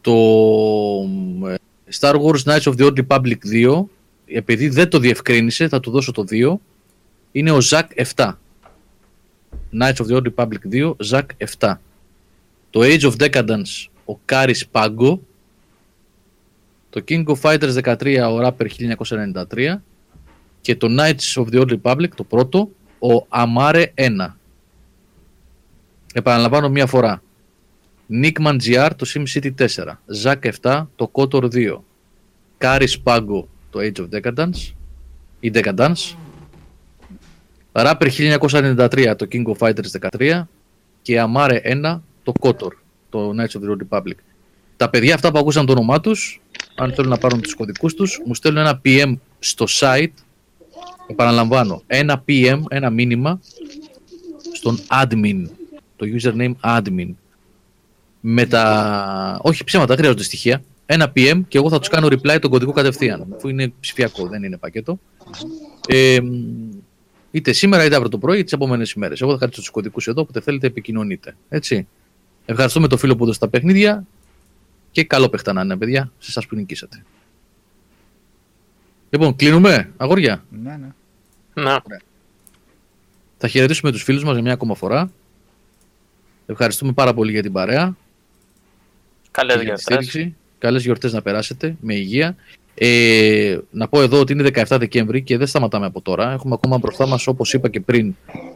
Το ε, Star Wars Knights of the Old Republic 2, επειδή δεν το διευκρίνησε, θα του δώσω το 2, είναι ο Zack 7. Knights of the Old Republic 2, Zack 7. Το Age of Decadence, ο Κάρις Πάγκο. Το King of Fighters 13, ο Rapper 1993. Και το Knights of the Old Republic, το πρώτο, ο Amare 1. Επαναλαμβάνω μία φορά. Nickman GR, το SimCity 4. Zack 7, το Kotor 2. Κάρις Πάγκο, το Age of Decadence. Ή Decadence. Rapper 1993, το King of Fighters 13 και Amare 1 το Kotor, το Knights of the Old Republic. Τα παιδιά αυτά που ακούσαν το όνομά τους, αν θέλουν να πάρουν τους κωδικούς τους, μου στέλνουν ένα PM στο site, επαναλαμβάνω, ένα PM, ένα μήνυμα, στον admin, το username admin, με τα... όχι ψέματα, χρειάζονται στοιχεία, ένα PM και εγώ θα τους κάνω reply τον κωδικό κατευθείαν, αφού είναι ψηφιακό, δεν είναι πακέτο. Ε, είτε σήμερα είτε αύριο το πρωί, είτε τις επόμενες ημέρες. Εγώ θα κρατήσω τους κωδικούς εδώ, όποτε θέλετε επικοινωνείτε. Έτσι. Ευχαριστούμε το φίλο που έδωσε τα παιχνίδια και καλό παιχτά να είναι, παιδιά, σε εσάς που νικήσατε. Λοιπόν, κλείνουμε, αγόρια. Ναι, ναι. Ναι. Θα χαιρετήσουμε τους φίλους μας για μια ακόμα φορά. Ευχαριστούμε πάρα πολύ για την παρέα. Καλές και για τη γιορτές. στήριξη. Καλές γιορτές να περάσετε με υγεία. Ε, να πω εδώ ότι είναι 17 Δεκέμβρη και δεν σταματάμε από τώρα. Έχουμε ακόμα μπροστά μας, όπως είπα και πριν,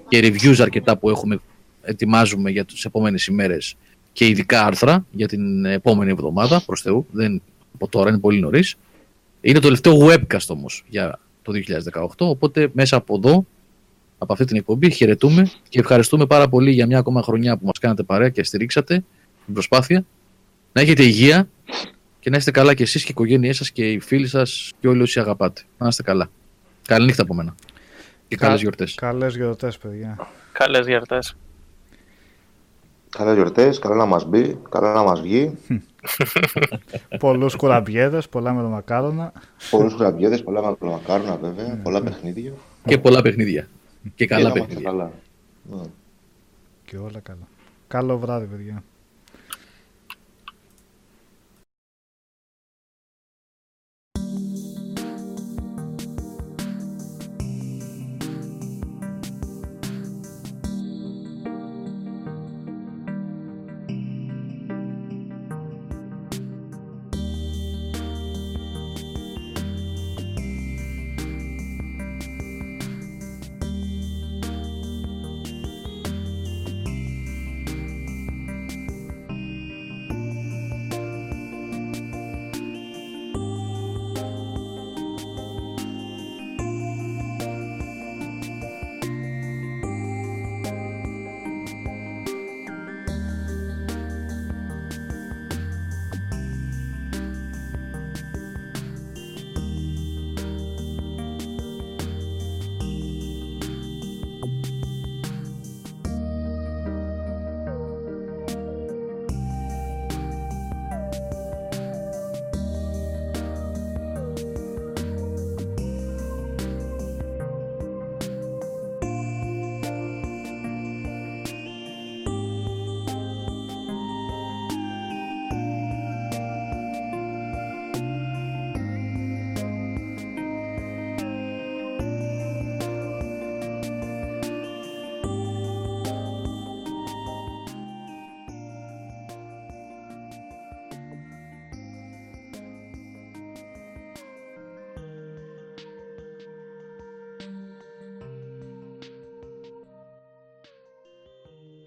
και reviews αρκετά που έχουμε ετοιμάζουμε για τις επόμενες ημέρες και ειδικά άρθρα για την επόμενη εβδομάδα. Προς Θεού, δεν, από τώρα είναι πολύ νωρίς. Είναι το τελευταίο webcast όμως για το 2018. Οπότε μέσα από εδώ, από αυτή την εκπομπή, χαιρετούμε και ευχαριστούμε πάρα πολύ για μια ακόμα χρονιά που μας κάνατε παρέα και στηρίξατε την προσπάθεια. Να έχετε υγεία και να είστε καλά και εσείς και οι οικογένειές σας και οι φίλοι σας και όλοι όσοι αγαπάτε. Να είστε καλά. Καλή νύχτα από μένα. Και Κα- καλές γιορτές. Καλές γιορτές, παιδιά. Καλές γιορτές. Καλές γιορτές, καλά να μας μπει, καλά να μας βγει. Πολλούς κουραμπιέδες, πολλά μελομακάρονα. Πολλούς γραμπιέδες, πολλά μακαρονακάρονα βέβαια, πολλά παιχνίδια. Και πολλά παιχνίδια. Και Και καλά να είμαστε παιχνίδια. καλά. Ναι. Και όλα καλά. Καλό βράδυ, παιδιά.